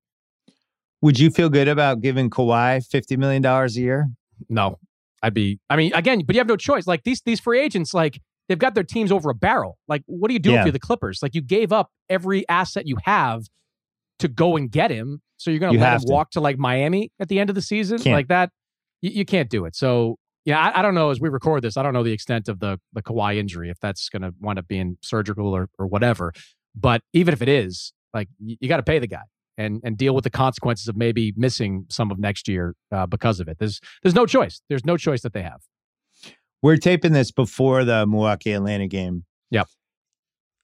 Speaker 2: Would you feel good about giving Kawhi fifty million dollars a year?
Speaker 4: No, I'd be. I mean, again, but you have no choice. Like these these free agents, like they've got their teams over a barrel. Like, what do you do
Speaker 2: Yeah.
Speaker 4: if you're the Clippers? Like, you gave up every asset you have to go and get him. So you're going to let him
Speaker 2: to.
Speaker 4: walk to like Miami at the end of the season,
Speaker 2: Can't.
Speaker 4: like that. You, you can't do it. So yeah, I, I don't know. As we record this, I don't know the extent of the the Kawhi injury if that's going to wind up being surgical or or whatever. But even if it is, like you, you got to pay the guy. And, and deal with the consequences of maybe missing some of next year uh, because of it. There's there's no choice. There's no choice that they have.
Speaker 2: We're taping this before the Milwaukee Atlanta game.
Speaker 4: Yep.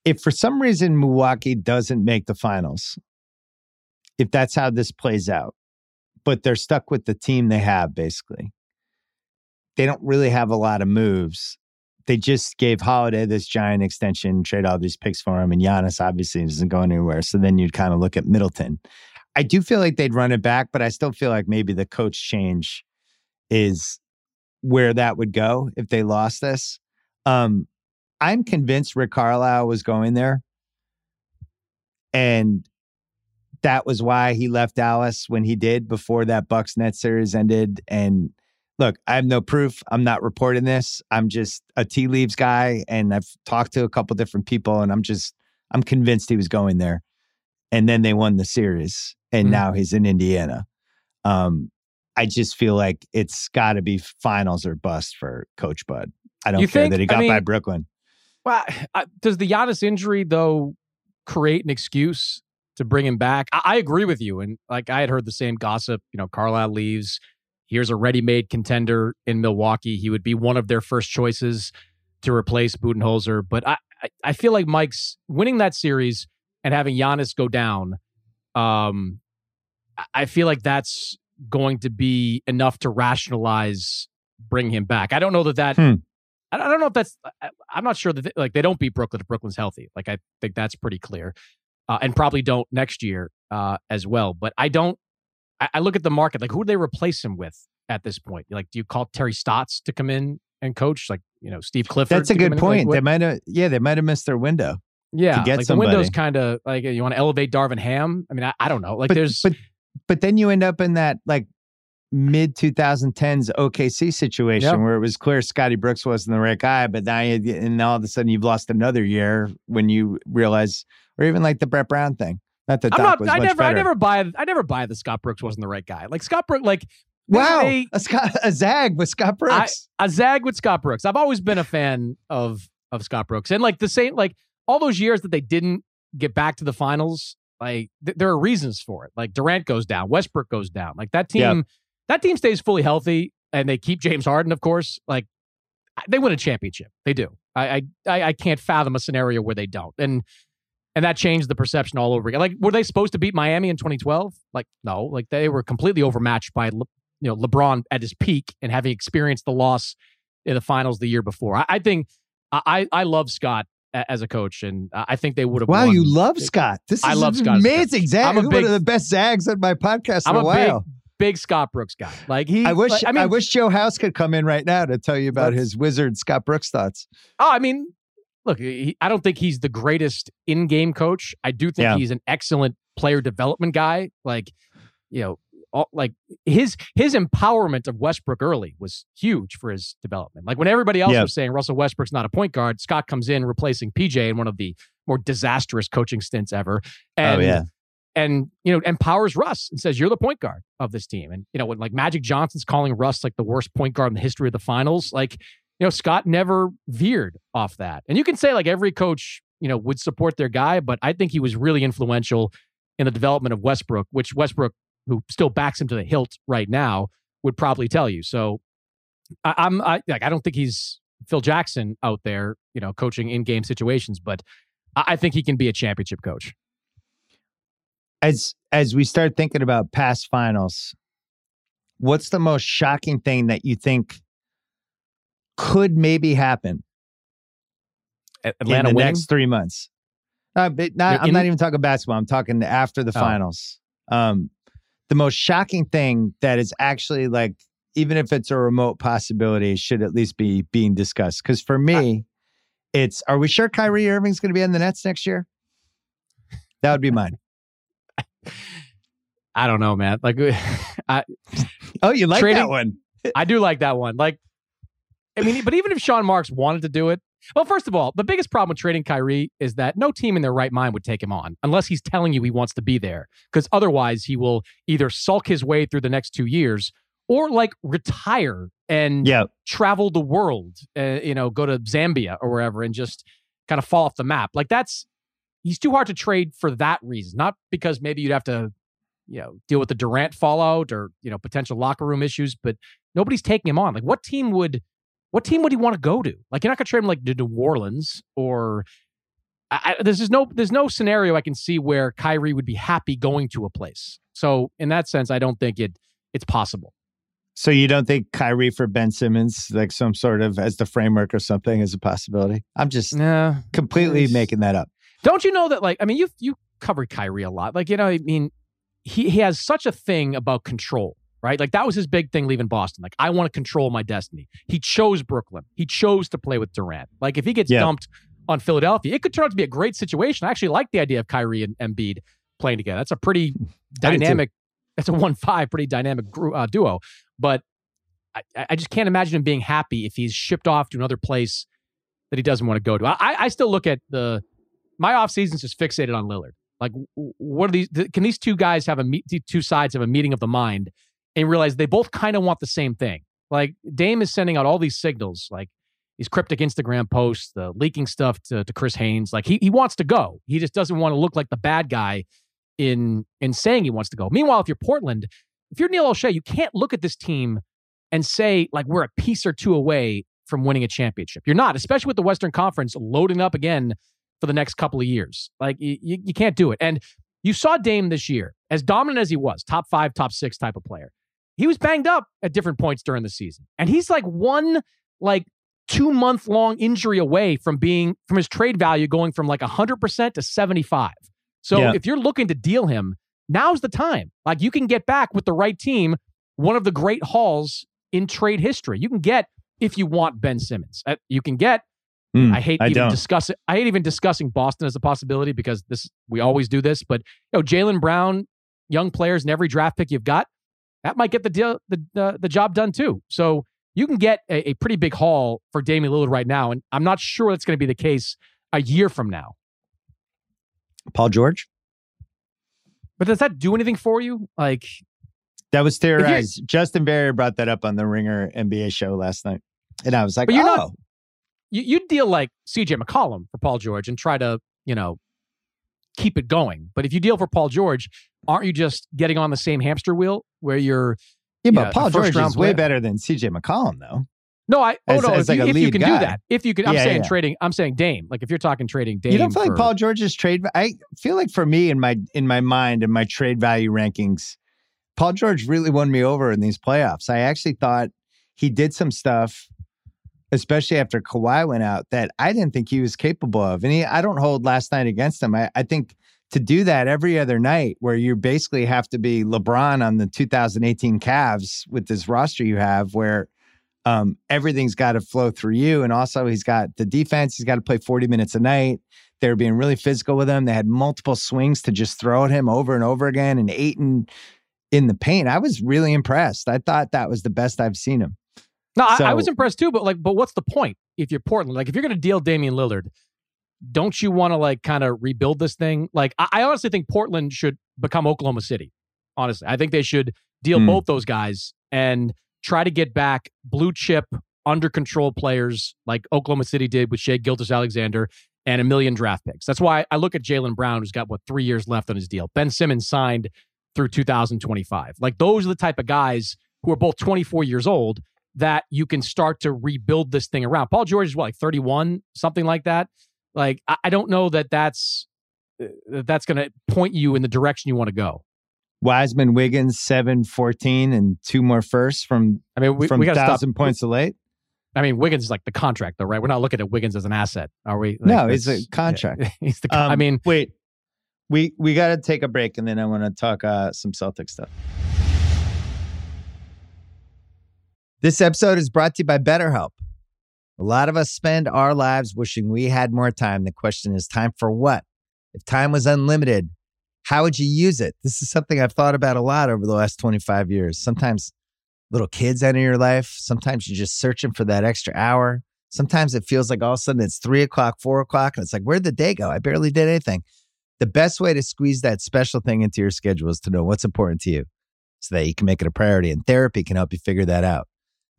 Speaker 2: If for some reason Milwaukee doesn't make the finals, if that's how this plays out, but they're stuck with the team they have, basically, they don't really have a lot of moves. They just gave Holiday this giant extension, trade all these picks for him, and Giannis obviously isn't going anywhere. So then you'd kind of look at Middleton. I do feel like they'd run it back, but I still feel like maybe the coach change is where that would go if they lost this. Um, I'm convinced Rick Carlisle was going there. And that was why he left Dallas when he did before that Bucks net series ended. And look, I have no proof. I'm not reporting this. I'm just a tea leaves guy. And I've talked to a couple different people and I'm just, I'm convinced he was going there. And then they won the series and
Speaker 4: Hmm.
Speaker 2: now he's in Indiana. Um, I just feel like it's got to be finals or bust for Coach Bud. I don't
Speaker 4: You
Speaker 2: care
Speaker 4: think-
Speaker 2: that he
Speaker 4: I
Speaker 2: got by Brooklyn.
Speaker 4: Well, I, does the Giannis injury though create an excuse to bring him back? I, I agree with you, and like I had heard the same gossip. You know, Carlisle leaves. here's a ready-made contender in Milwaukee. He would be one of their first choices to replace Budenholzer. But I, I, I feel like Mike's winning that series and having Giannis go down. Um, I feel like that's going to be enough to rationalize bring him back. I don't know that that.
Speaker 2: Hmm.
Speaker 4: I don't know if that's. I'm not sure that they, like they don't beat Brooklyn if Brooklyn's healthy. Like I think that's pretty clear, uh, and probably don't next year uh, as well. But I don't. I, I look at the market. Like who do they replace him with at this point? Like, do you call Terry Stotts to come in and coach? Like you know Steve Clifford.
Speaker 2: That's a good point. They might have. Yeah, they might have missed their window.
Speaker 4: Yeah,
Speaker 2: to get
Speaker 4: like
Speaker 2: somebody.
Speaker 4: the window's kind of like you want to elevate Darvin Ham. I mean, I, I don't know. Like
Speaker 2: but,
Speaker 4: there's,
Speaker 2: but but then you end up in that like mid 2010s OKC situation
Speaker 4: Yep.
Speaker 2: where it was clear Scotty Brooks wasn't the right guy, but now you, and all of a sudden you've lost another year when you realize, or even like the Brett Brown thing. Not that Doc was
Speaker 4: I
Speaker 2: much
Speaker 4: never. I never buy. I never buy that Scott Brooks wasn't the right guy. Like Scott Brooks. Like
Speaker 2: Wow,
Speaker 4: they-
Speaker 2: a, Scott, a zag with Scott Brooks.
Speaker 4: a zag with Scott Brooks. I've always been a fan of of Scott Brooks, and like the same, like all those years that they didn't get back to the finals, like th- there are reasons for it. Like Durant goes down, Westbrook goes down. Like that team,
Speaker 2: Yeah.
Speaker 4: that team stays fully healthy, and they keep James Harden, of course. Like they win a championship. They do. I I I, can't fathom a scenario where they don't. And and that changed the perception all over again. Like, were they supposed to beat Miami in 2012? Like, no. Like, they were completely overmatched by, Le- you know, LeBron at his peak and having experienced the loss in the finals the year before. I, I think I I love Scott as a coach, and I think they would have.
Speaker 2: wow,
Speaker 4: won.
Speaker 2: you love Scott. This is
Speaker 4: I love Scott
Speaker 2: amazing. Zag,
Speaker 4: I'm a
Speaker 2: one of the best zags on my podcast in
Speaker 4: I'm
Speaker 2: a,
Speaker 4: a
Speaker 2: while.
Speaker 4: big big Scott Brooks guy. Like he,
Speaker 2: I wish
Speaker 4: like,
Speaker 2: I,
Speaker 4: I
Speaker 2: wish Joe House could come in right now to tell you about his wizard Scott Brooks thoughts.
Speaker 4: Oh, I mean, look, he, I don't think he's the greatest in-game coach. I do think
Speaker 2: Yeah.
Speaker 4: he's an excellent player development guy. Like, you know, all, like his his empowerment of Westbrook early was huge for his development. Like when everybody else
Speaker 2: Yeah.
Speaker 4: was saying Russell Westbrook's not a point guard, Scott comes in replacing PJ in one of the more disastrous coaching stints ever. Oh, and,
Speaker 2: oh yeah,
Speaker 4: and you know empowers Russ and says you're the point guard of this team. And you know when like Magic Johnson's calling Russ like the worst point guard in the history of the finals, like you know Scott never veered off that. And you can say like every coach you know would support their guy, but I think he was really influential in the development of Westbrook, which Westbrook, who still backs him to the hilt right now, would probably tell you. So I, I'm I like I don't think he's Phil Jackson out there, you know, coaching in game situations, but I, I think he can be a championship coach.
Speaker 2: as as we start thinking about past finals, what's the most shocking thing that you think could maybe happen
Speaker 4: Atlanta
Speaker 2: in the
Speaker 4: winning?
Speaker 2: next three months? Uh, but not, I'm not even talking basketball. I'm talking after the
Speaker 4: Oh.
Speaker 2: finals. Um, the most shocking thing that is actually like, even if it's a remote possibility, should at least be being discussed. Because for me, ah. it's are we sure Kyrie Irving's going to be in the Nets next year? That would be mine.
Speaker 4: I don't know, man. Like, I
Speaker 2: Oh, you like that one?
Speaker 4: I do like that one. Like, I mean, but even if Sean Marks wanted to do it, well, first of all, the biggest problem with trading Kyrie is that no team in their right mind would take him on unless he's telling you he wants to be there. Because otherwise, he will either sulk his way through the next two years or like retire and
Speaker 2: Yeah.
Speaker 4: travel the world, uh, you know, go to Zambia or wherever and just kind of fall off the map. Like that's he's too hard to trade for that reason, not because maybe you'd have to, you know, deal with the Durant fallout or you know potential locker room issues, but nobody's taking him on. Like what team would, what team would he want to go to? Like you're not gonna trade him like to New Orleans or. I, I, there's just no there's no scenario I can see where Kyrie would be happy going to a place. So in that sense, I don't think it it's possible.
Speaker 2: So you don't think Kyrie for Ben Simmons, like some sort of as the framework or something, is a possibility? I'm just
Speaker 4: Yeah,
Speaker 2: completely making that up.
Speaker 4: Don't you know that like I mean you you covered Kyrie a lot. Like you know I mean he he has such a thing about control, right? Like that was his big thing leaving Boston. Like I want to control my destiny. He chose Brooklyn. He chose to play with Durant. Like if he gets
Speaker 2: Yeah.
Speaker 4: dumped on Philadelphia, it could turn out to be a great situation. I actually like the idea of Kyrie and Embiid playing together. That's a pretty
Speaker 2: I do too.
Speaker 4: dynamic. That's a one five pretty dynamic gru- uh, duo. But I, I just can't imagine him being happy if he's shipped off to another place that he doesn't want to go to. I, I still look at the my off season's just fixated on Lillard. Like, what are these? Can these two guys have a meet? Two sides have a meeting of the mind and realize they both kind of want the same thing. Like Dame is sending out all these signals, like these cryptic Instagram posts, the leaking stuff to, to Chris Haynes. Like he he wants to go. He just doesn't want to look like the bad guy in in saying he wants to go. Meanwhile, if you're Portland, if you're Neil Olshey, you can't look at this team and say like we're a piece or two away from winning a championship. You're not, especially with the Western Conference loading up again for the next couple of years. Like you, you can't do it. And you saw Dame this year, as dominant as he was, top five, top six type of player. He was banged up at different points during the season, and he's like one like two month long injury away from being from his trade value going from like 100% to 75. So yeah. if you're looking to deal him, now's the time. Like you can get back with the right team one of the great hauls in trade history. You can get if you want Ben Simmons. Uh, you can get mm, I hate I even discussing. I hate even discussing Boston as a possibility because this we always do this, but you know, Jaylen Brown, young players in every draft pick you've got, that might get the deal the uh, the job done too. So you can get a, a pretty big haul for Damian Lillard right now, and I'm not sure that's going to be the case a year from now.
Speaker 2: Paul George,
Speaker 4: but does that do anything for you? Like
Speaker 2: that was theorized. Justin Verrier brought that up on the Ringer NBA show last night, and I was like, but you're oh. Not,
Speaker 4: you, you'd deal like CJ McCollum for Paul George and try to you know keep it going. But if you deal for Paul George, aren't you just getting on the same hamster wheel where you're
Speaker 2: yeah, but Paul George is way better than CJ McCollum, though.
Speaker 4: No, I oh as, no, as if, like you, if you can guy. do that, if you can, I'm yeah, saying yeah. trading. I'm saying Dame. Like if you're talking trading Dame,
Speaker 2: you don't feel
Speaker 4: for,
Speaker 2: like Paul George's trade. I feel like for me in my in my mind in my trade value rankings, Paul George really won me over in these playoffs. I actually thought he did some stuff, especially after Kawhi went out, that I didn't think he was capable of. And he, I don't hold last night against him. I, I think to do that every other night where you basically have to be LeBron on the 2018 Cavs with this roster you have where um, everything's got to flow through you. And also, he's got the defense, he's got to play 40 minutes a night. They were being really physical with him. They had multiple swings to just throw at him over and over again and Ayton in the paint. I was really impressed. I thought that was the best I've seen him.
Speaker 4: No, so, I, I was impressed too, but like, but what's the point if you're Portland? Like, if you're going to deal Damian Lillard, don't you want to like kind of rebuild this thing? Like, I, I, honestly think Portland should become Oklahoma City. Honestly, I think they should deal mm. both those guys and try to get back blue chip, under control players like Oklahoma City did with Shai Gilgeous-Alexander and a million draft picks. That's why I look at Jaylen Brown, who's got what three years left on his deal. Ben Simmons signed through 2025. Like those are the type of guys who are both 24 years old that you can start to rebuild this thing around. Paul George is what, like 31, something like that. Like, I, I don't know that that's uh, that's going to point you in the direction you want to go.
Speaker 2: Wiseman, Wiggins, seven, 14, and two more firsts from I mean, we, from we thousand stop. points to late.
Speaker 4: I mean, Wiggins is like the contract, though, right? We're not looking at Wiggins as an asset, are we? Like,
Speaker 2: no, he's a contract.
Speaker 4: Yeah, he's the. Um, I mean,
Speaker 2: wait, we we got to take a break, and then I want to talk uh, some Celtic stuff. This episode is brought to you by BetterHelp. A lot of us spend our lives wishing we had more time. The question is time for what? If time was unlimited, how would you use it? This is something I've thought about a lot over the last 25 years. Sometimes little kids enter your life. Sometimes you're just searching for that extra hour. Sometimes it feels like all of a sudden it's three o'clock, four o'clock, and it's like, where'd the day go? I barely did anything. The best way to squeeze that special thing into your schedule is to know what's important to you so that you can make it a priority. And therapy can help you figure that out.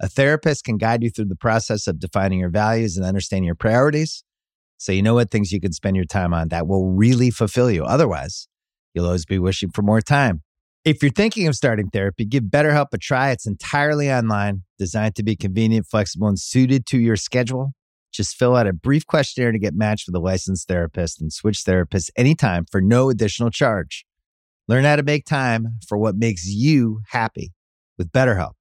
Speaker 2: A therapist can guide you through the process of defining your values and understanding your priorities so you know what things you can spend your time on that will really fulfill you. Otherwise, you'll always be wishing for more time. If you're thinking of starting therapy, give BetterHelp a try. It's entirely online, designed to be convenient, flexible, and suited to your schedule. Just fill out a brief questionnaire to get matched with a licensed therapist and switch therapists anytime for no additional charge. Learn how to make time for what makes you happy with BetterHelp.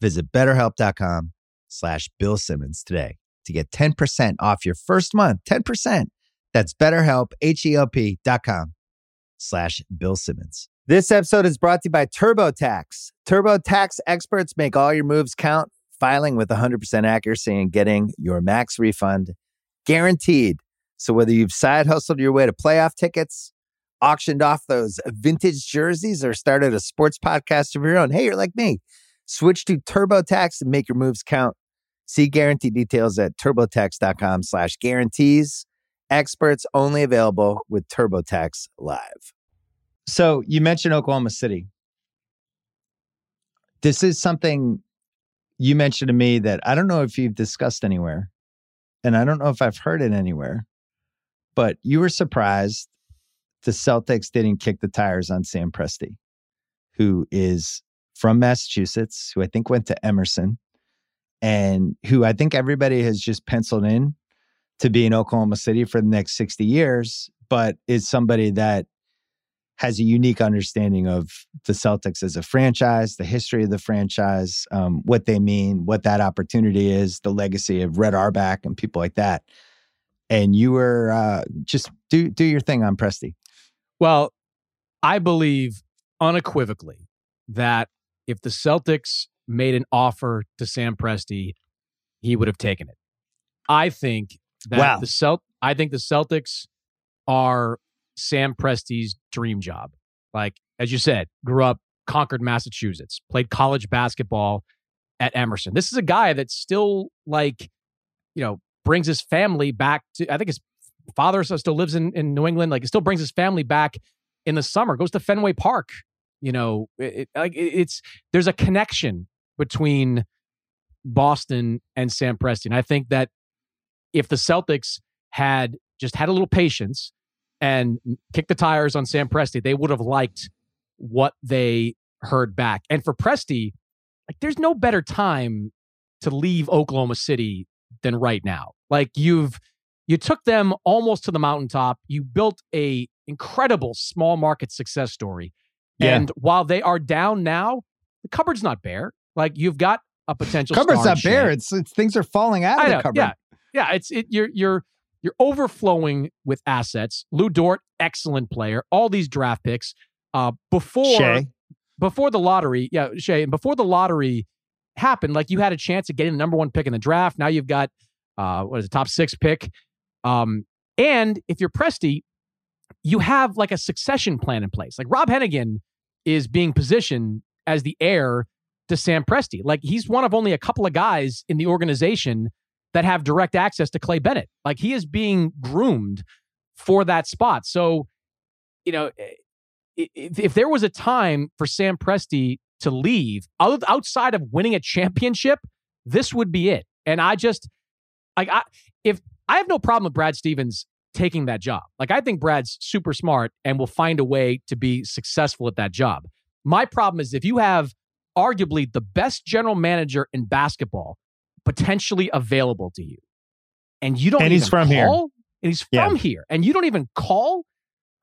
Speaker 2: Visit betterhelp.com slash Bill Simmons today to get 10% off your first month. 10%. That's betterhelp, H-E-L-P dot com slash Bill Simmons. This episode is brought to you by TurboTax. TurboTax experts make all your moves count, filing with 100% accuracy and getting your max refund guaranteed. So whether you've side hustled your way to playoff tickets, auctioned off those vintage jerseys, or started a sports podcast of your own, hey, you're like me Switch to TurboTax and make your moves count. See guarantee details at turbotax.com slash guarantees. Experts only available with TurboTax Live. So you mentioned Oklahoma City. This is something you mentioned to me that I don't know if you've discussed anywhere, and I don't know if I've heard it anywhere, but you were surprised the Celtics didn't kick the tires on Sam Presti, who is from Massachusetts, who I think went to Emerson, and who I think everybody has just penciled in to be in Oklahoma City for the next 60 years, but is somebody that has a unique understanding of the Celtics as a franchise, the history of the franchise, um, what they mean, what that opportunity is, the legacy of Red Auerbach and people like that. And you were uh, just do do your thing on Presti.
Speaker 4: Well, I believe unequivocally that if the Celtics made an offer to Sam Presti, he would have taken it. I think that
Speaker 2: Wow.
Speaker 4: the Celt I think the Celtics are Sam Presti's dream job. Like as you said, grew up Concord, Massachusetts, played college basketball at Emerson. This is a guy that still like, you know, brings his family back to I think his father still lives in, in New England. Like it still brings his family back in the summer, goes to Fenway Park. You know, like it- it's there's a connection between Boston and Sam Presti. And I think that if the Celtics had just had a little patience and kicked the tires on Sam Presti, they would have liked what they heard back. And for Presti, like there's no better time to leave Oklahoma City than right now. Like you've you took them almost to the mountaintop. You built a incredible small market success story.
Speaker 2: Yeah.
Speaker 4: And while they are down now, the cupboard's not bare. Like you've got a potential
Speaker 2: Cupboard's not bare. It's, it's things are falling out of
Speaker 4: I
Speaker 2: the cupboard.
Speaker 4: Yeah, yeah. It's it. You're you're you're overflowing with assets. Lu Dort, excellent player. All these draft picks. Uh, before
Speaker 2: Shai.
Speaker 4: before the lottery, yeah, Shai, and before the lottery happened, like you had a chance of getting the number one pick in the draft. Now you've got uh, what is it, top six pick. Um, and if you're Presti, you have like a succession plan in place. Like Rob Hennigan is being positioned as the heir to Sam Presti. Like he's one of only a couple of guys in the organization that have direct access to Clay Bennett. Like he is being groomed for that spot. So, you know, eh, if, if there was a time for Sam Presti to leave outside of winning a championship, this would be it. And I just like I if I have no problem with Brad Stevens taking that job. Like I think Brad's super smart and will find a way to be successful at that job. My problem is if you have arguably the best general manager in basketball potentially available to you, and you don't
Speaker 2: And he's
Speaker 4: even
Speaker 2: from here.
Speaker 4: and he's
Speaker 2: Yeah.
Speaker 4: from here, and you don't even call.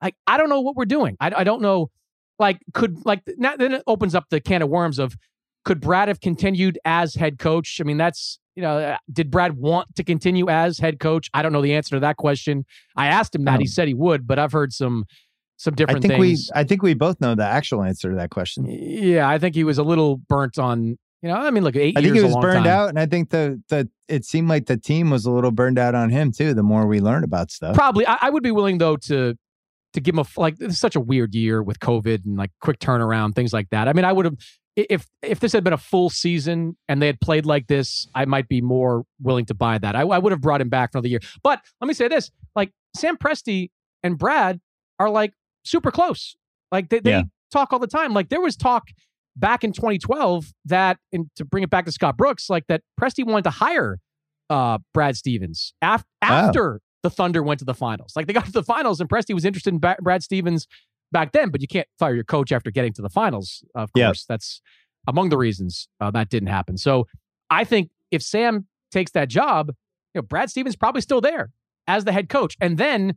Speaker 4: Like I don't know what we're doing. I, I don't know. Like could like now, then it opens up the can of worms of could Brad have continued as head coach? I mean, that's you know, uh, did Brad want to continue as head coach? I don't know the answer to that question. I asked him that. He
Speaker 2: Um,
Speaker 4: said he would, but I've heard some some different I
Speaker 2: think we. I think we both know the actual answer to that question.
Speaker 4: yeah, I think he was a little burnt on. You know, I mean, look, eight
Speaker 2: I think he was burned
Speaker 4: time.
Speaker 2: out, and I think the the it seemed like the team was a little burned out on him too. The more we learn about stuff,
Speaker 4: Probably, I, I would be willing though to to give him a like. It's such a weird year with COVID and like quick turnaround things like that. I mean, I would have if if this had been a full season and they had played like this, I might be more willing to buy that. I, I would have brought him back for another year. But let me say this: like Sam Presti and Brad are like super close. Like they, they
Speaker 2: Yeah.
Speaker 4: talk all the time. Like there was talk back in 2012 that, and to bring it back to Scott Brooks, like that Presti wanted to hire uh, Brad Stevens af- after the Thunder went to the finals. Like they got to the finals, and Presti was interested in ba- Brad Stevens back then. But you can't fire your coach after getting to the finals. Of
Speaker 2: Yeah.
Speaker 4: course, that's among the reasons uh, that didn't happen. So I think if Sam takes that job, you know, Brad Stevens probably still there as the head coach, and then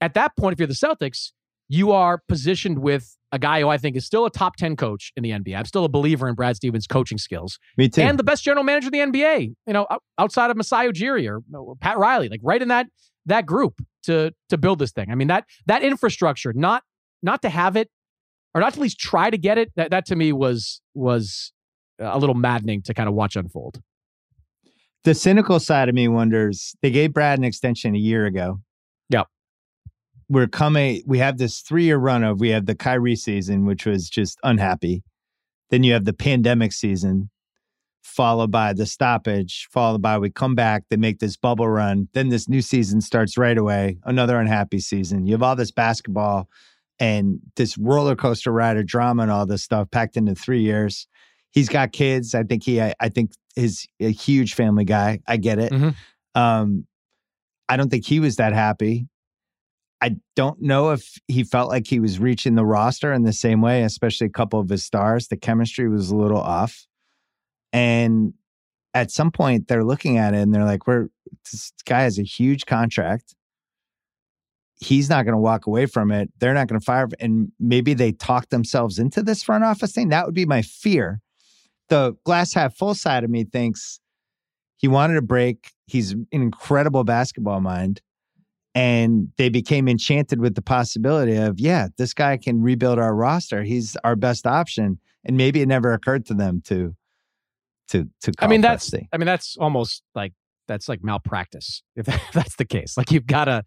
Speaker 4: at that point, if you're the Celtics, you are positioned with a guy who I think is still a top 10 coach in the NBA. I'm still a believer in Brad Stevens' coaching skills
Speaker 2: me too.
Speaker 4: and the best general manager in the NBA, you know, outside of Masai Ujiri or Pat Riley, like right in that that group to to build this thing. I mean, that that infrastructure, not not to have it or not to at least try to get it, that that to me was was a little maddening to kind of watch unfold.
Speaker 2: the cynical side of me wonders they gave Brad an extension a year ago.
Speaker 4: Yep.
Speaker 2: We're coming, we have this three year run of we have the Kyrie season, which was just unhappy. Then you have the pandemic season, followed by the stoppage, followed by we come back, they make this bubble run. Then this new season starts right away, another unhappy season. You have all this basketball and this roller coaster ride of drama and all this stuff packed into three years. He's got kids. I think he, I, I think is a huge family guy. I get it.
Speaker 4: Mhm.
Speaker 2: Um, I don't think he was that happy. I don't know if he felt like he was reaching the roster in the same way, especially a couple of his stars. The chemistry was a little off. And at some point, they're looking at it and they're like, we're, this guy has a huge contract. He's not going to walk away from it. They're not going to fire. And maybe they talk themselves into this front office thing. That would be my fear. The glass half full side of me thinks he wanted a break. He's an incredible basketball mind and they became enchanted with the possibility of yeah this guy can rebuild our roster he's our best option and maybe it never occurred to them to to to
Speaker 4: i mean that's i mean that's almost like that's like malpractice if that's the case like you've got to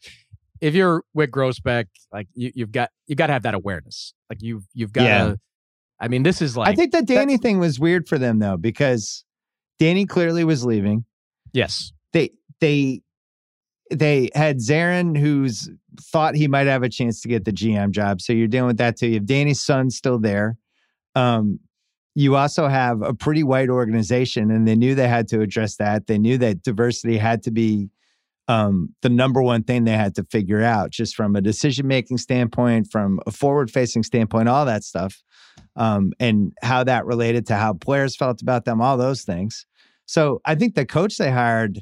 Speaker 4: if you're Wyc Grousbeck, like you, you've got you've got to have that awareness. Like you've you've got to. Yeah. I mean, this is like.
Speaker 2: I think the Danny thing was weird for them though because Danny clearly was leaving.
Speaker 4: Yes.
Speaker 2: They they they had Zarren, who's thought he might have a chance to get the GM job. So you're dealing with that too. You have Danny's son still there. Um, you also have a pretty white organization, and they knew they had to address that. They knew that diversity had to be um, the number one thing they had to figure out, just from a decision making standpoint, from a forward facing standpoint, all that stuff, um, and how that related to how players felt about them, all those things. So I think the coach they hired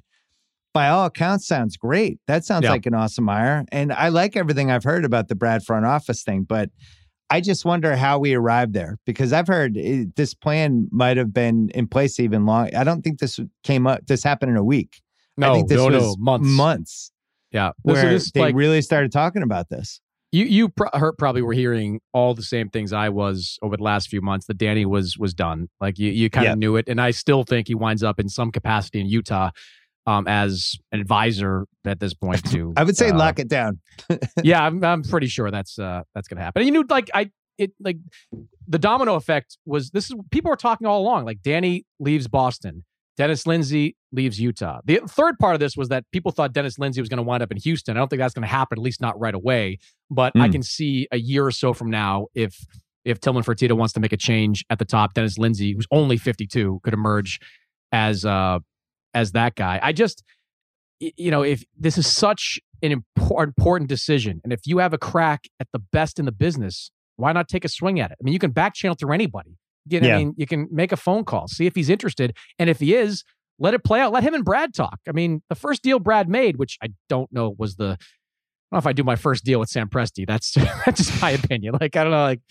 Speaker 2: by all accounts sounds great. That sounds like an awesome hire. And I like everything I've heard about the Brad front office thing, but I just wonder how we arrived there because I've heard it, this plan might have been in place even long. I don't think this came up. This happened in a week.
Speaker 4: No,
Speaker 2: I think this
Speaker 4: no,
Speaker 2: was
Speaker 4: no, months.
Speaker 2: Months.
Speaker 4: Yeah,
Speaker 2: where this, they like, really started talking about this.
Speaker 4: You you pro- probably were hearing all the same things I was over the last few months. That Danny was was done. Like you you kind of knew it, and I still think he winds up in some capacity in Utah um, as an advisor at this point to
Speaker 2: I would say uh, lock it down.
Speaker 4: yeah, I'm, I'm pretty sure that's uh, that's gonna happen. And you knew like I it like the domino effect was this is people were talking all along. Like Danny leaves Boston, Dennis Lindsay leaves Utah. The third part of this was that people thought Dennis Lindsay was going to wind up in Houston. I don't think that's going to happen, at least not right away. But mm. I hmm. can see a year or so from now if if Tillman Fertitta wants to make a change at the top, Dennis Lindsay, who's only 52, could emerge as uh as that guy. I just, you know, if this is such an important decision, and if you have a crack at the best in the business, why not take a swing at it? I mean, you can back channel through anybody. You know, yeah. I mean, you can make a phone call, see if he's interested, and if he is, let it play out. Let him and Brad talk. I mean, the first deal Brad made, which I don't know was the. I don't know if I do my first deal with Sam Presti. That's that's just my opinion. Like I don't know. Like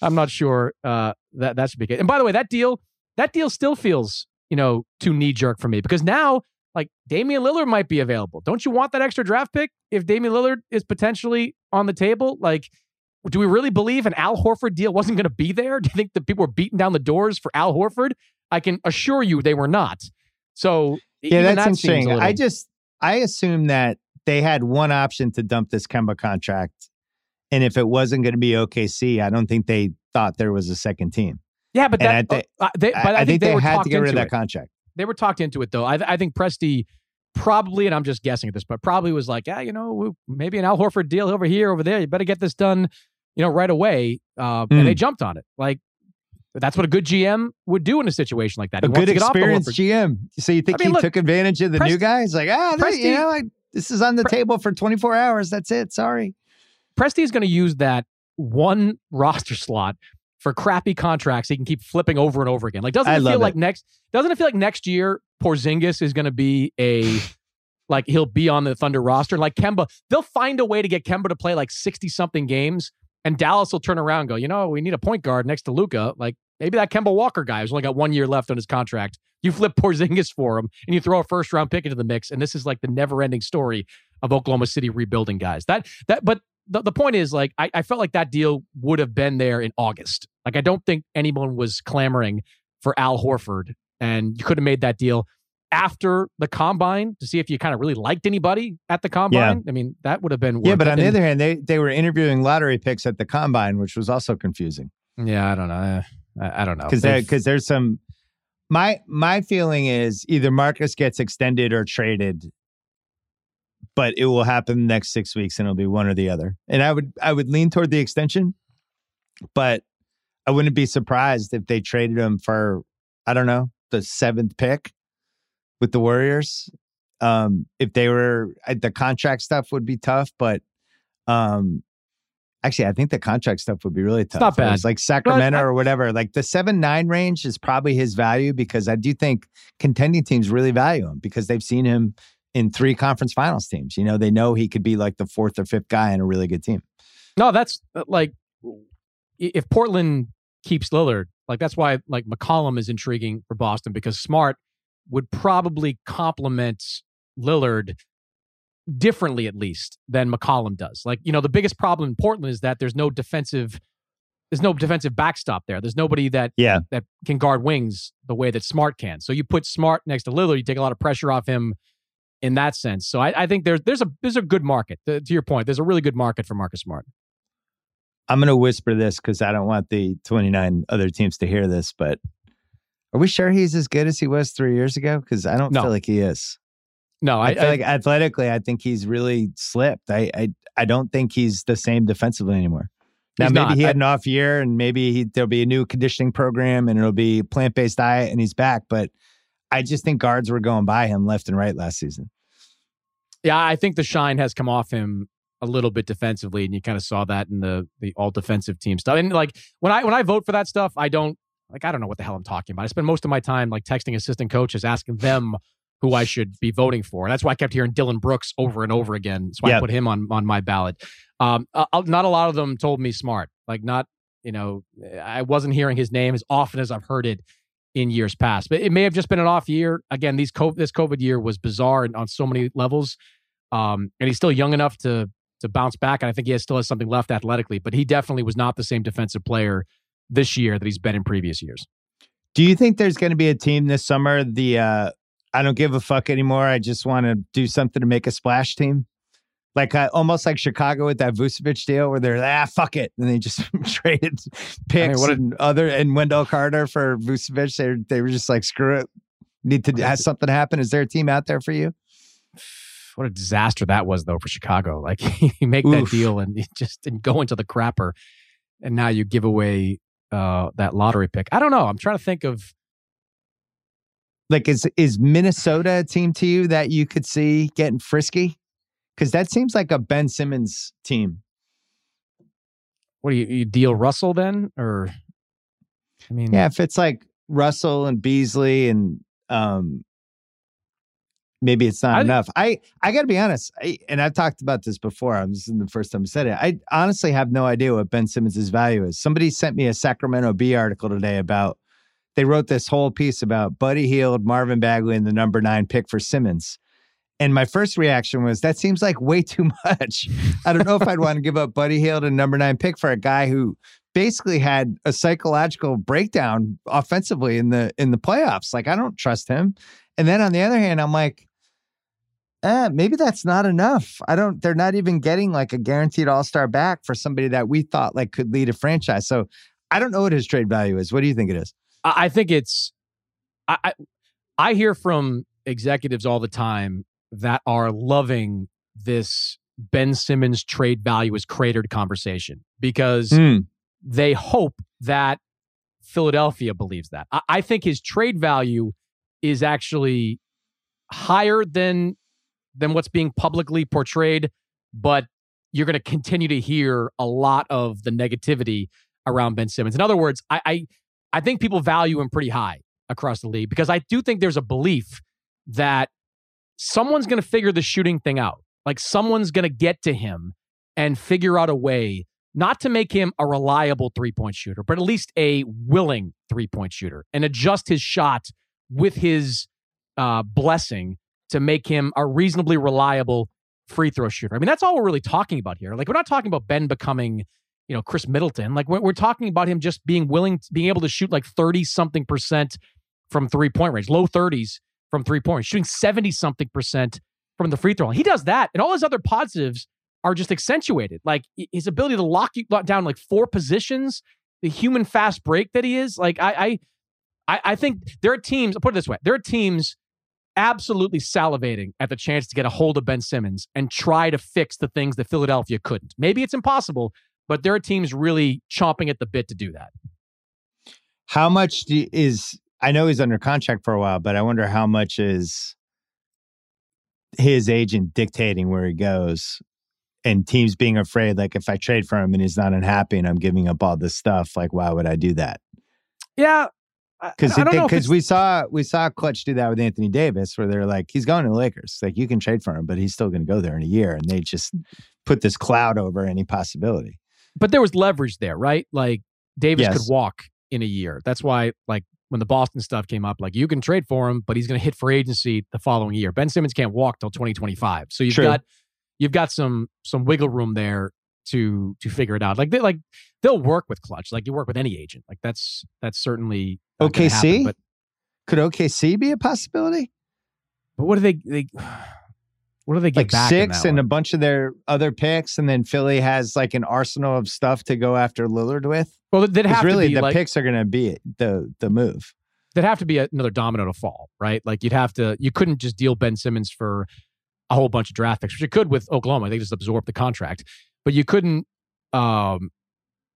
Speaker 4: I'm not sure uh, that that should be good. And by the way, that deal that deal still feels you know, too knee jerk for me because now, like Damian Lillard might be available. Don't you want that extra draft pick if Damian Lillard is potentially on the table? Like, do we really believe an Al Horford deal wasn't going to be there? Do you think that people were beating down the doors for Al Horford? I can assure you they were not. So
Speaker 2: yeah, that's that interesting. Little... I just I assume that they had one option to dump this Kemba contract, and if it wasn't going to be OKC, I don't think they thought there was a second team.
Speaker 4: Yeah, but that, th- uh, they, but I, I, think, think they, they had to get rid of
Speaker 2: that
Speaker 4: it.
Speaker 2: contract.
Speaker 4: They were talked into it though. I, I think Presti probably, and I'm just guessing at this, but probably was like, yeah, you know, maybe an Al Horford deal over here, over there. You better get this done, you know, right away. Uh, mm. And they hmm. jumped on it. Like that's what a good GM would do in a situation like that.
Speaker 2: He a good experienced GM. So you think I mean, he look, took advantage of the Presti, new guys? Like, ah, Presti, you know, this is on the Pre- table for 24 hours. That's it. Sorry.
Speaker 4: Presti is going to use that one roster slot for crappy contracts he can keep flipping over and over again. Like doesn't it feel like next doesn't it feel like next year Porzingis is going to be a like he'll be on the Thunder roster like Kemba they'll find a way to get Kemba to play like 60 something games and Dallas will turn around and go, "You know, we need a point guard next to Luka." Like maybe that Kemba Walker guy who's only got 1 year left on his contract. You flip Porzingis for him and you throw a first round pick into the mix and this is like the never-ending story of Oklahoma City rebuilding guys. That that but the, the point is like I, I felt like that deal would have been there in August. Like I don't think anyone was clamoring for Al Horford, and you could have made that deal after the combine to see if you kind of really liked anybody at the combine. Yeah. I mean, that would have been
Speaker 2: yeah. But on the other hand, they they were interviewing lottery picks at the combine, which was also confusing.
Speaker 4: Yeah, I don't know. I, I don't know
Speaker 2: because because there, there's some. My my feeling is either Marcus gets extended or traded but it will happen next six weeks and it'll be one or the other. And I would I would lean toward the extension, but I wouldn't be surprised if they traded him for I don't know the seventh pick with the Warriors. Um, if they were the contract stuff would be tough, but Um, actually, I think the contract stuff would be really tough.
Speaker 4: not bad.
Speaker 2: It's like Sacramento
Speaker 4: I-
Speaker 2: or whatever. Like the seven nine range is probably his value because I do think contending teams really value him because they've seen him in three conference finals teams. You know, they know he could be like the fourth or fifth guy in a really good team.
Speaker 4: No, that's uh, like if Portland keeps Lillard, like that's why like McCollum is intriguing for Boston because Smart would probably complement Lillard differently at least than McCollum does. Like, you know, the biggest problem in Portland is that there's no defensive there's no defensive backstop there. There's nobody that
Speaker 2: Yeah.
Speaker 4: that can guard wings the way that Smart can. So you put Smart next to Lillard, you take a lot of pressure off him in that sense. So I, I think there's there's a there's a good market. To, to your point, there's a really good market for Marcus Smart.
Speaker 2: I'm going to whisper this because I don't want the 29 other teams to hear this, but are we sure he's as good as he was three years ago? Because I don't
Speaker 4: No.
Speaker 2: feel like he is.
Speaker 4: No,
Speaker 2: I,
Speaker 4: I,
Speaker 2: feel
Speaker 4: I-
Speaker 2: like athletically, I think he's really slipped. I, I I don't think he's the same defensively anymore. Now maybe
Speaker 4: not.
Speaker 2: he had an off year, and maybe he, there'll be a new conditioning program, and it'll be plant based diet, and he's back. But I just think guards were going by him left and right last season.
Speaker 4: yeah, I think the shine has come off him a little bit defensively, and you kind of saw that in the the all defensive team stuff. And like when I when I vote for that stuff, I don't like I don't know what the hell I'm talking about. I spend most of my time like texting assistant coaches, asking them who I should be voting for. And that's why I kept hearing Dillon Brooks over and over again. So I
Speaker 2: Yep.
Speaker 4: put him on on my ballot. Um, uh, not a lot of them told me smart. Like not you know I wasn't hearing his name as often as I've heard it in years past. But it may have just been an off year. Again, these COVID, this COVID year was bizarre on so many levels. Um, and he's still young enough to to bounce back, and I think he has, still has something left athletically. But he definitely was not the same defensive player this year that he's been in previous years.
Speaker 2: Do you think there's going to be a team this summer? The uh, I don't give a fuck anymore. I just want to do something to make a splash team, like uh, almost like Chicago with that Vucevic deal, where they're like, ah fuck it, and they just traded picks
Speaker 4: what a-
Speaker 2: and other and Wendell Carter for Vucevic. They they were just like screw it, need to has something happen. Is there a team out there for you?
Speaker 4: What a disaster that was, though, for Chicago. Like you make that deal and you just didn't go into the crapper, and now you give away uh, that lottery pick. I don't know. I'm trying to think of.
Speaker 2: Like is is Minnesota a team to you that you could see getting frisky? Because that seems like a Ben Simmons team.
Speaker 4: What do you, you deal Russell then, or? I mean,
Speaker 2: Yeah, if it's like Russell and Beasley and um maybe it's not
Speaker 4: I-
Speaker 2: enough. I I got to be honest, I, and I've talked about this before. I'm This is the first time I said it. I honestly have no idea what Ben Simmons' value is. Somebody sent me a Sacramento Bee article today about they wrote this whole piece about Buddy Hield, Marvin Bagley, and the number nine pick for Simmons. And my first reaction was that seems like way too much. I don't know if I'd want to give up Buddy Hield and number nine pick for a guy who basically had a psychological breakdown offensively in the in the playoffs. Like I don't trust him. And then on the other hand, I'm like, eh, maybe that's not enough. I don't. They're not even getting like a guaranteed All Star back for somebody that we thought like could lead a franchise. So I don't know what his trade value is. What do you think it is?
Speaker 4: I, I think it's. I, I I hear from executives all the time that are loving this Ben Simmons trade value is cratered conversation because
Speaker 2: Hmm.
Speaker 4: they hope that Philadelphia believes that. I, I think his trade value is actually higher than than what's being publicly portrayed, but you're going to continue to hear a lot of the negativity around Ben Simmons. In other words, I, I I think people value him pretty high across the league because I do think there's a belief that someone's going to figure the shooting thing out. Like someone's going to get to him and figure out a way not to make him a reliable three point shooter, but at least a willing three point shooter and adjust his shot with his uh, blessing to make him a reasonably reliable free throw shooter. I mean, that's all we're really talking about here. Like, we're not talking about Ben becoming, you know, Khris Middleton. Like, we're, we're talking about him just being willing, being able to shoot like 30 something percent from three point range, low 30s from three points, shooting 70 something percent from the free throw line. He does that, and all his other positives are just accentuated. Like his ability to lock you down like four positions, the human fast break that he is. Like I, I, I, I think there are teams. I'll put it this way: there are teams absolutely salivating at the chance to get a hold of Ben Simmons and try to fix the things that Philadelphia couldn't. Maybe it's impossible, but there are teams really chomping at the bit to do that.
Speaker 2: How much do, is I know he's under contract for a while, but I wonder how much is his agent dictating where he goes. and teams being afraid, like if I trade for him and he's not unhappy and I'm giving up all this stuff, like why would I do that?
Speaker 4: Yeah,
Speaker 2: because because we saw we saw Klutch do that with Anthony Davis, where they're like, he's going to the Lakers. Like you can trade for him, but he's still going to go there in a year, and they just put this cloud over any possibility.
Speaker 4: But there was leverage there, right? Like Davis
Speaker 2: Yes.
Speaker 4: could walk in a year. That's why, like when the Boston stuff came up, like you can trade for him, but he's going to hit free agency the following year. Ben Simmons can't walk till 2025, so you've
Speaker 2: True.
Speaker 4: got you've got some some wiggle room there to to figure it out. Like they like they'll work with Klutch, like you work with any agent. Like that's that's certainly gonna happen,
Speaker 2: OKC?
Speaker 4: but
Speaker 2: Could OKC be a possibility?
Speaker 4: but what do they they what do they get
Speaker 2: Like
Speaker 4: back
Speaker 2: six
Speaker 4: that
Speaker 2: and a bunch of their other picks, and then Philly has like an arsenal of stuff to go after Lillard with.
Speaker 4: well they'd have
Speaker 2: really,
Speaker 4: to be
Speaker 2: the
Speaker 4: like
Speaker 2: picks are going to be the the move.
Speaker 4: there'd have to be another domino to fall, right? Like you'd have to, you couldn't just deal Ben Simmons for a whole bunch of draft picks, which you could with Oklahoma. They just absorb the contract, but you couldn't, um,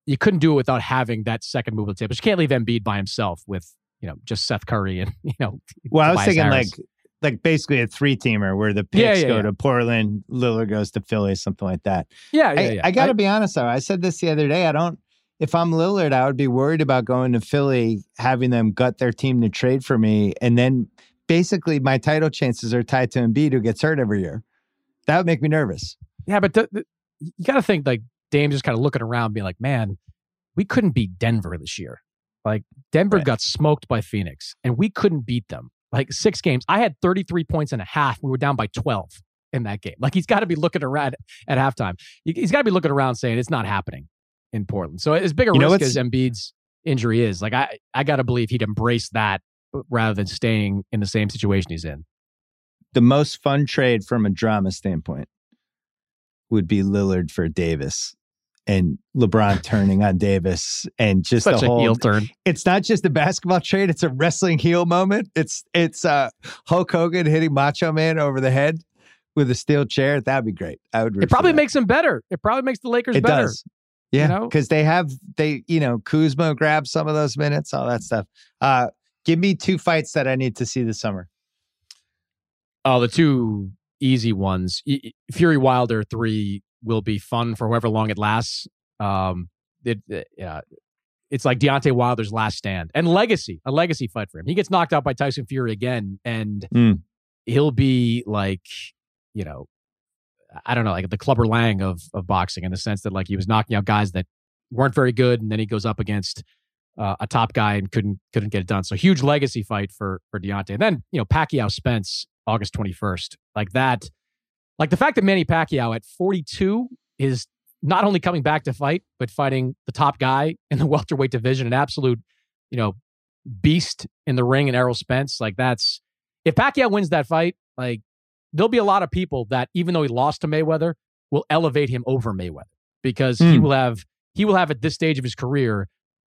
Speaker 4: you couldn't do it without having that second move on the table. You can't leave Embiid by himself with, you know, just Seth Curry and, you know,
Speaker 2: Well, I was thinking
Speaker 4: Harris.
Speaker 2: like like basically a three teamer where the picks
Speaker 4: Yeah, yeah,
Speaker 2: go
Speaker 4: yeah.
Speaker 2: to Portland, Lillard goes to Philly, something like that.
Speaker 4: yeah, yeah,
Speaker 2: I,
Speaker 4: yeah.
Speaker 2: I got to be honest though. I said this the other day. I don't. If I'm Lillard, I would be worried about going to Philly, having them gut their team to trade for me, and then basically my title chances are tied to Embiid, who gets hurt every year. That would make me nervous.
Speaker 4: Yeah, but the, the, you got to think like Dame's just kind of looking around, being like, man, we couldn't beat Denver this year. Like Denver
Speaker 2: Right.
Speaker 4: got smoked by Phoenix, and we couldn't beat them. Like six games, I had 33 points and a half. We were down by 12 in that game. Like he's got to be looking around at halftime. He- He's got to be looking around saying it's not happening in Portland. So as big a
Speaker 2: You
Speaker 4: risk as Embiid's injury is, like I, I got to believe he'd embrace that rather than staying in the same situation he's in.
Speaker 2: The most fun trade from a drama standpoint would be Lillard for Davis. And LeBron turning on Davis and just
Speaker 4: Such
Speaker 2: the
Speaker 4: a
Speaker 2: whole
Speaker 4: heel turn.
Speaker 2: it's not just a basketball trade it's a wrestling heel moment it's it's uh hulk hogan hitting macho man over the head with a steel chair that'd be great i would
Speaker 4: It probably
Speaker 2: that.
Speaker 4: makes him better. It probably makes the Lakers
Speaker 2: it
Speaker 4: better.
Speaker 2: does yeah
Speaker 4: know?
Speaker 2: because they have they you know kuzma grabs some of those minutes all that stuff uh give me two fights that i need to see this summer
Speaker 4: Oh, the two easy ones. Y- y- Fury Wilder three will be fun for however long it lasts. Um, it, it- yeah, it's like Deontay Wilder's last stand and legacy, a legacy fight for him. He gets knocked out by Tyson Fury again, and
Speaker 2: Mm.
Speaker 4: he'll be like, you know, I don't know, like the Clubber Lang of of boxing in the sense that like he was knocking out guys that weren't very good, and then he goes up against uh, a top guy and couldn't couldn't get it done. So huge legacy fight for for Deontay. And then you know Pacquiao Spence August twenty first, like that, like the fact that Manny Pacquiao at forty two is not only coming back to fight but fighting the top guy in the welterweight division, an absolute you know beast in the ring, and Errol Spence. Like that's if Pacquiao wins that fight, like there'll be a lot of people that even though he lost to Mayweather, will elevate him over Mayweather because he
Speaker 2: Hmm.
Speaker 4: will have he will have at this stage of his career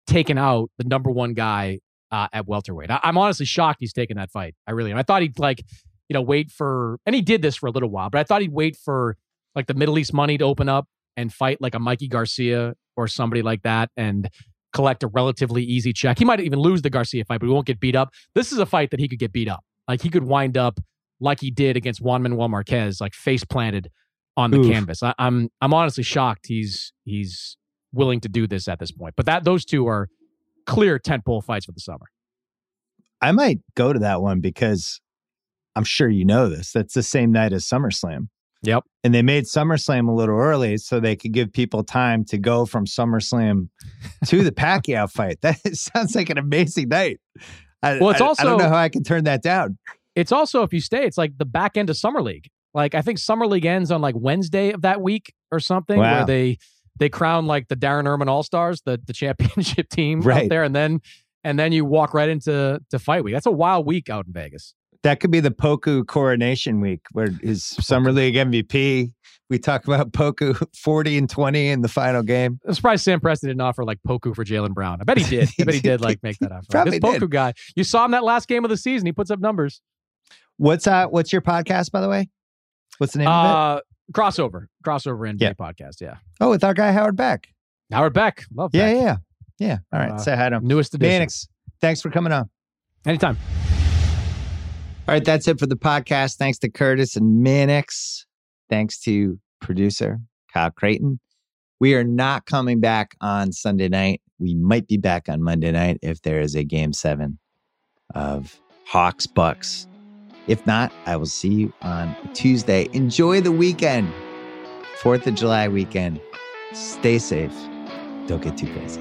Speaker 4: taken out the number one guy uh, at welterweight. I, I'm honestly shocked he's taken that fight. I really am. I thought he'd like you know wait for and he did this for a little while, but I thought he'd wait for like the Middle East money to open up and fight like a Mikey Garcia or somebody like that and collect a relatively easy check. He might even lose the Garcia fight, but he won't get beat up. This is a fight that he could get beat up. Like he could wind up like he did against Juan Manuel Marquez, like face planted on the
Speaker 2: Oof.
Speaker 4: canvas. I, I'm I'm honestly shocked he's he's willing to do this at this point. But that those two are clear tentpole fights for the summer.
Speaker 2: i might go to that one because i'm sure you know this that's the same night as summerslam
Speaker 4: Yep.
Speaker 2: and they made SummerSlam a little early so they could give people time to go from SummerSlam to the Pacquiao fight. That sounds like an amazing night. I,
Speaker 4: Well, it's
Speaker 2: I- I
Speaker 4: also-
Speaker 2: don't know how I can turn that down.
Speaker 4: It's also if you stay, it's like the back end of summer league. Like I think summer league ends on like Wednesday of that week or something,
Speaker 2: Wow.
Speaker 4: where they they crown like the Darren Erman All Stars, the the championship team out
Speaker 2: Right.
Speaker 4: there, and then and then you walk right into to fight week. That's a wild week out in Vegas.
Speaker 2: That could be the Poku coronation week where his summer league MVP. We talk about Poku 40 and 20 in the final game.
Speaker 4: I'm surprised Sam Presti didn't offer like Poku for Jaylen Brown. I bet he did. I bet he did like make that offer.
Speaker 2: Probably
Speaker 4: this Poku
Speaker 2: did.
Speaker 4: guy, you saw him that last game of the season. He puts up numbers.
Speaker 2: What's uh what's your podcast by the way? What's the name of it?
Speaker 4: Uh, crossover, crossover NBA
Speaker 2: Yeah.
Speaker 4: podcast. Yeah,
Speaker 2: Oh, with our guy Howard Beck.
Speaker 4: Howard Beck, love
Speaker 2: Yeah,
Speaker 4: Beck.
Speaker 2: yeah, yeah. Yeah. All right.
Speaker 4: Uh,
Speaker 2: Say hi to him.
Speaker 4: newest edition.
Speaker 2: Mannix, thanks for coming on.
Speaker 4: Anytime.
Speaker 2: All right, that's it for the podcast. Thanks to Curtis and Mannix. Thanks to producer Kyle Crichton. We are not coming back on Sunday night. We might be back on Monday night if there is a game seven of Hawks Bucks. If not, I will see you on Tuesday. Enjoy the weekend, 4th of July weekend. Stay safe. Don't get too crazy.